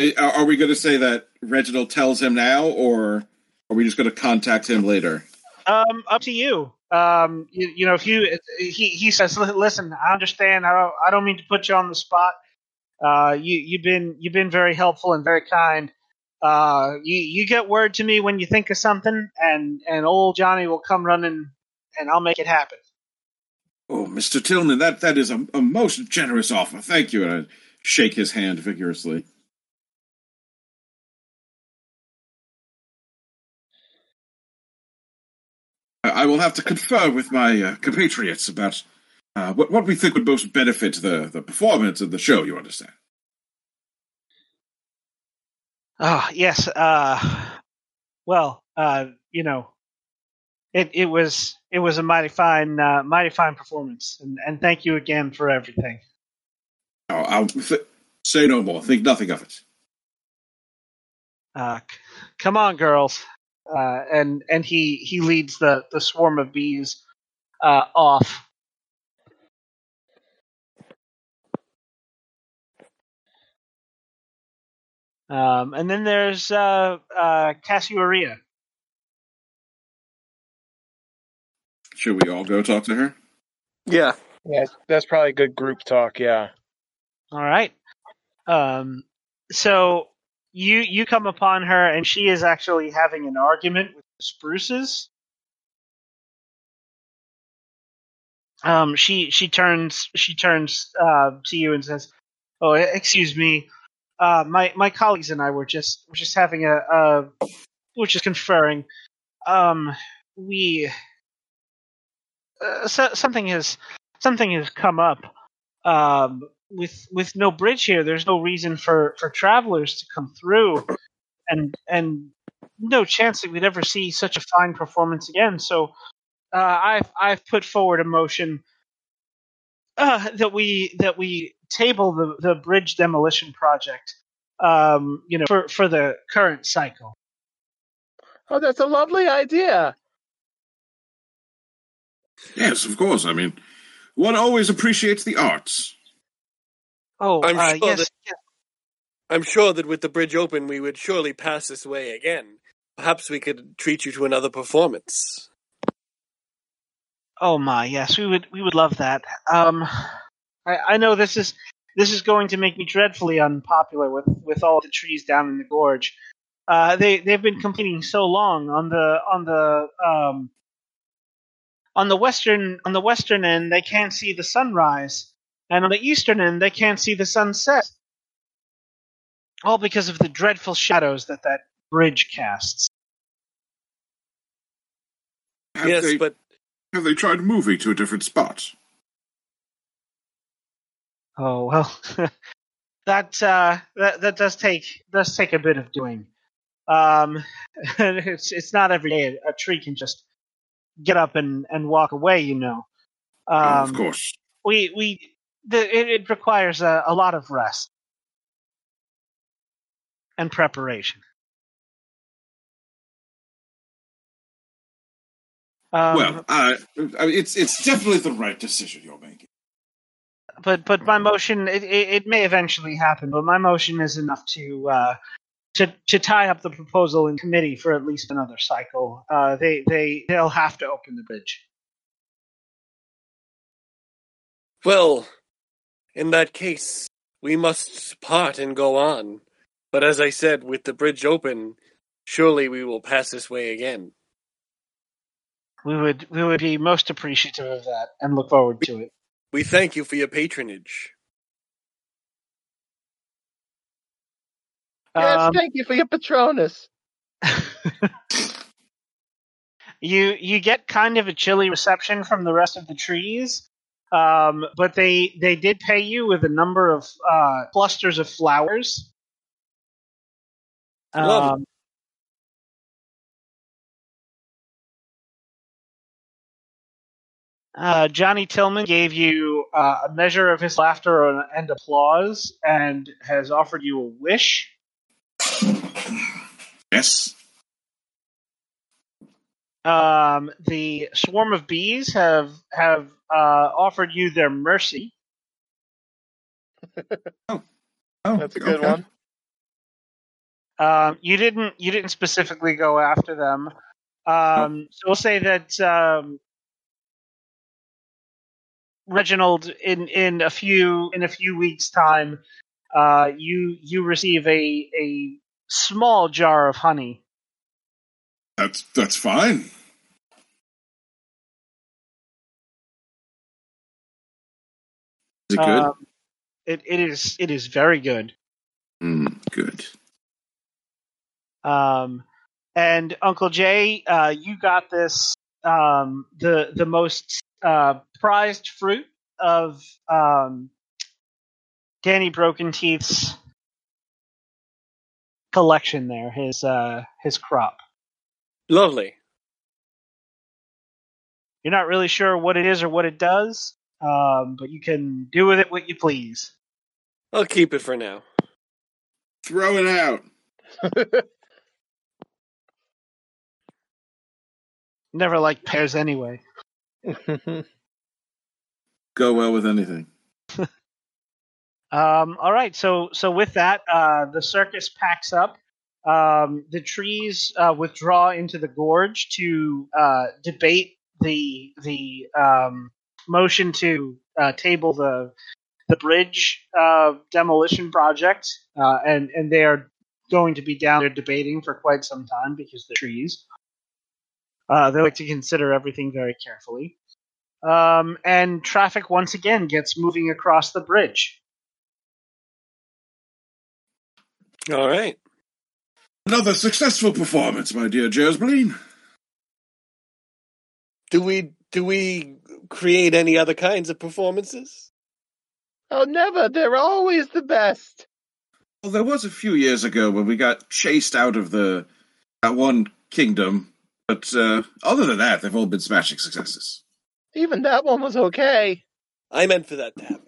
Are are we going to say that Reginald tells him now, or are we just going to contact him later? Um, up to you. Um, you, you know, if you he he says, listen, I understand. I don't I don't mean to put you on the spot. Uh, you you've been you've been very helpful and very kind. Uh, you you get word to me when you think of something, and and old Johnny will come running, and I'll make it happen. Oh, Mr. Tillman, that, that is a, a most generous offer. Thank you. And I shake his hand vigorously. I will have to confer with my uh, compatriots about uh, what, what we think would most benefit the, the performance of the show, you understand? Ah, yes. Uh, well, uh, you know, it it was it was a mighty fine uh, mighty fine performance, and and thank you again for everything. I'll, I'll th- say no more. Think nothing of it. uh, c- come on, girls. Uh, and and he he leads the the swarm of bees uh, off. Um, and then there's uh, uh, Kasuarina. Should we all go talk to her? Yeah. Yeah, that's probably a good group talk. Yeah. All right. Um, so you you come upon her, and she is actually having an argument with the spruces. Um, she she turns she turns uh, to you and says, "Oh, excuse me, uh, my my colleagues and I were just were just having a, a we're just conferring. Um, we uh, so, something has something has come up um, with with no bridge here, there's no reason for for travelers to come through, and and no chance that we'd ever see such a fine performance again. So uh, I've I've put forward a motion uh, that we that we table the the bridge demolition project, um, you know, for for the current cycle. Oh, that's a lovely idea. Yes, of course. I mean, one always appreciates the arts. Oh, I'm uh, sure yes, that- yes. I'm sure that with the bridge open, we would surely pass this way again. Perhaps we could treat you to another performance. Oh my, yes, we would we would love that. Um, I, I know this is this is going to make me dreadfully unpopular with with all the trees down in the gorge. Uh, they they've been complaining so long on the on the um on the western on the western end they can't see the sunrise, and on the eastern end they can't see the sunset. All because of the dreadful shadows that that bridge casts. Have yes, they, but have they tried moving to a different spot? Oh well, <laughs> that uh, that that does take does take a bit of doing. Um, <laughs> it's it's not every day a, a tree can just get up and, and walk away. You know, Oh, um, of course. we we the, it, it requires a, a lot of rest and preparation. Um, well, I, I it's it's definitely the right decision you're making. but but my motion it, it, it may eventually happen, but my motion is enough to uh, to to tie up the proposal in committee for at least another cycle. Uh, they they they'll have to open the bridge. well, in that case, we must part and go on. But as I said, with the bridge open, surely we will pass this way again. We would we would be most appreciative of that and look forward to it. We thank you for your patronage. Yes, Um, thank you for your Patronus. <laughs> you you get kind of a chilly reception from the rest of the trees, um, but they they did pay you with a number of uh, clusters of flowers. Lovely. Um, uh, Johnny Tillman gave you uh, a measure of his laughter and applause, and has offered you a wish. Yes. Um, the swarm of bees have have uh, offered you their mercy. <laughs> Oh, That's a good okay. one. Um, you didn't you didn't specifically go after them. Um, so we'll say that um, Reginald, in, in a few in a few weeks' time, uh, you you receive a a small jar of honey. That's that's fine. Is it good? Um, it, it is it is very good. Mm, good. Um, and Uncle Jay, uh, you got this um, the the most uh, prized fruit of um, Danny Broken Teeth's collection. There, his uh, his crop. Lovely. You're not really sure what it is or what it does, um, but you can do with it what you please. I'll keep it for now. Throw it out. <laughs> Never liked pears anyway. <laughs> Go well with anything. <laughs> Um, all right, so so with that, uh, the circus packs up. Um, the trees uh, withdraw into the gorge to uh, debate the the um, motion to uh, table the the bridge uh, demolition project, uh, and and they are going to be down there debating for quite some time because the trees. Uh, they like to consider everything very carefully. Um, and traffic once again gets moving across the bridge. All right. Another successful performance, my dear Josmeline. Do we do we create any other kinds of performances? Oh, never. They're always the best. Well, there was a few years ago when we got chased out of the that one kingdom, but uh, other than that, they've all been smashing successes. Even that one was okay. I meant for that to happen.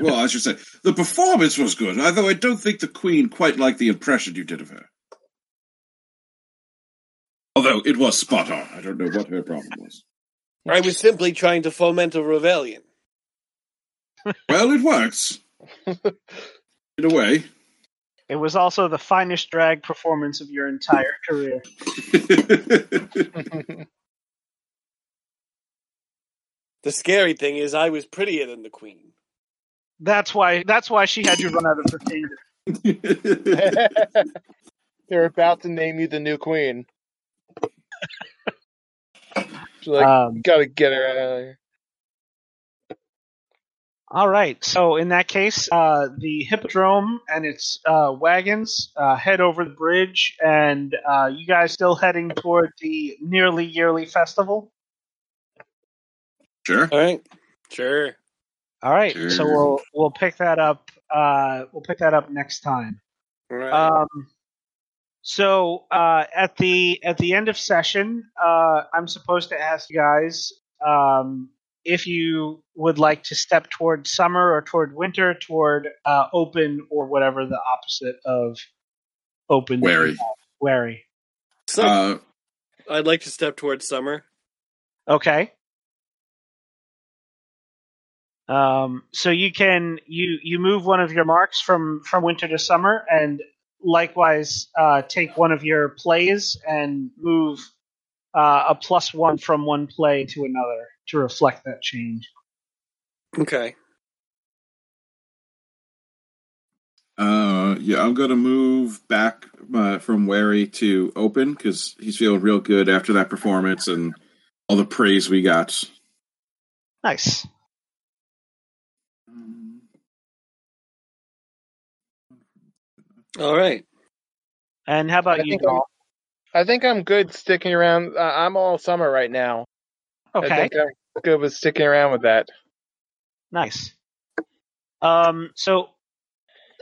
well, I should say the performance was good, although I don't think the Queen quite liked the impression you did of her. Although it was spot on. I don't know what her problem was. I was simply trying to foment a rebellion. Well, it works. In a way. It was also the finest drag performance of your entire career. <laughs> The scary thing is, I was prettier than the queen. That's why. That's why she had you run out of her kingdom. <laughs> <laughs> They're about to name you the new queen. She's like, Um, gotta get her out of here. All right. So in that case, uh, the hippodrome and its uh, wagons uh, head over the bridge, and uh, you guys still heading toward the nearly yearly festival. sure. All right, sure. All right. So we'll we'll pick that up. Uh, we'll pick that up next time. All right. Um, so uh, at the at the end of session, uh, I'm supposed to ask you guys um, if you would like to step toward summer or toward winter, toward uh, open or whatever the opposite of open. Wary. Wary. so Uh, I'd like to step towards summer. Okay. Um, so you can you you move one of your marks from from winter to summer, and likewise uh, take one of your plays and move uh, a plus one from one play to another to reflect that change. Okay. uh, yeah, I'm gonna move back uh, from wary to open because he's feeling real good after that performance and all the praise we got. Nice. All right. And how about I you, think I'm- Doll? I think I'm good sticking around. Uh, I'm all summer right now. I Okay, think I'm good with sticking around with that. nice. Um, so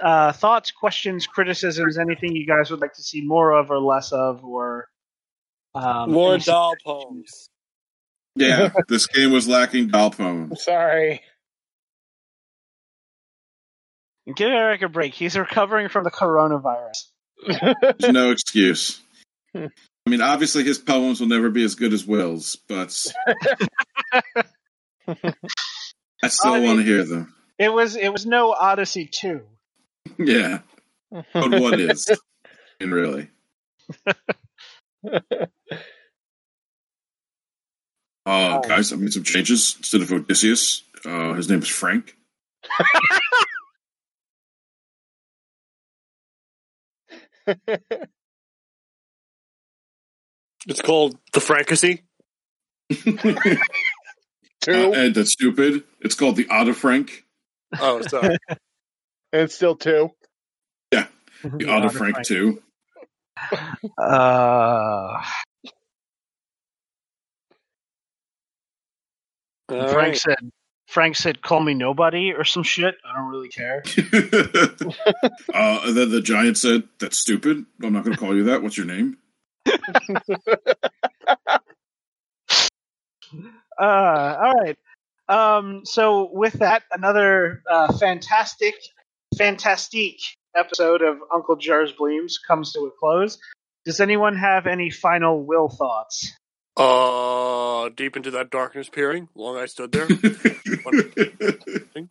uh, thoughts, questions, criticisms, anything you guys would like to see more of or less of, or um, More any doll poems. Yeah, this game was lacking doll poems. <laughs> Sorry. Give Eric a break. He's recovering from the coronavirus. There's no excuse. I mean, obviously his poems will never be as good as Will's, but <laughs> I still I mean- want to hear them. It was it was no Odyssey two. Yeah, but what is? <laughs> And really? <laughs> Uh, guys, I made some changes. Instead of Odysseus, uh, his name is Frank. <laughs> It's called the Francacy. Uh, two. and that's stupid. It's called the Otter Frank. Oh, sorry. and <laughs> it's still two. Yeah, The Otter Frank too. Uh, Frank right. said. Frank said, "Call me nobody" or some shit. I don't really care. <laughs> uh, then the giant said, "That's stupid. I'm not going to call you that. What's your name?" <laughs> Uh, all right. Um, so with that, another uh, fantastic, fantastique episode of Uncle Jersbleem's comes to a close. Does anyone have any final will thoughts? Uh, deep into that darkness peering, long I stood there. <laughs>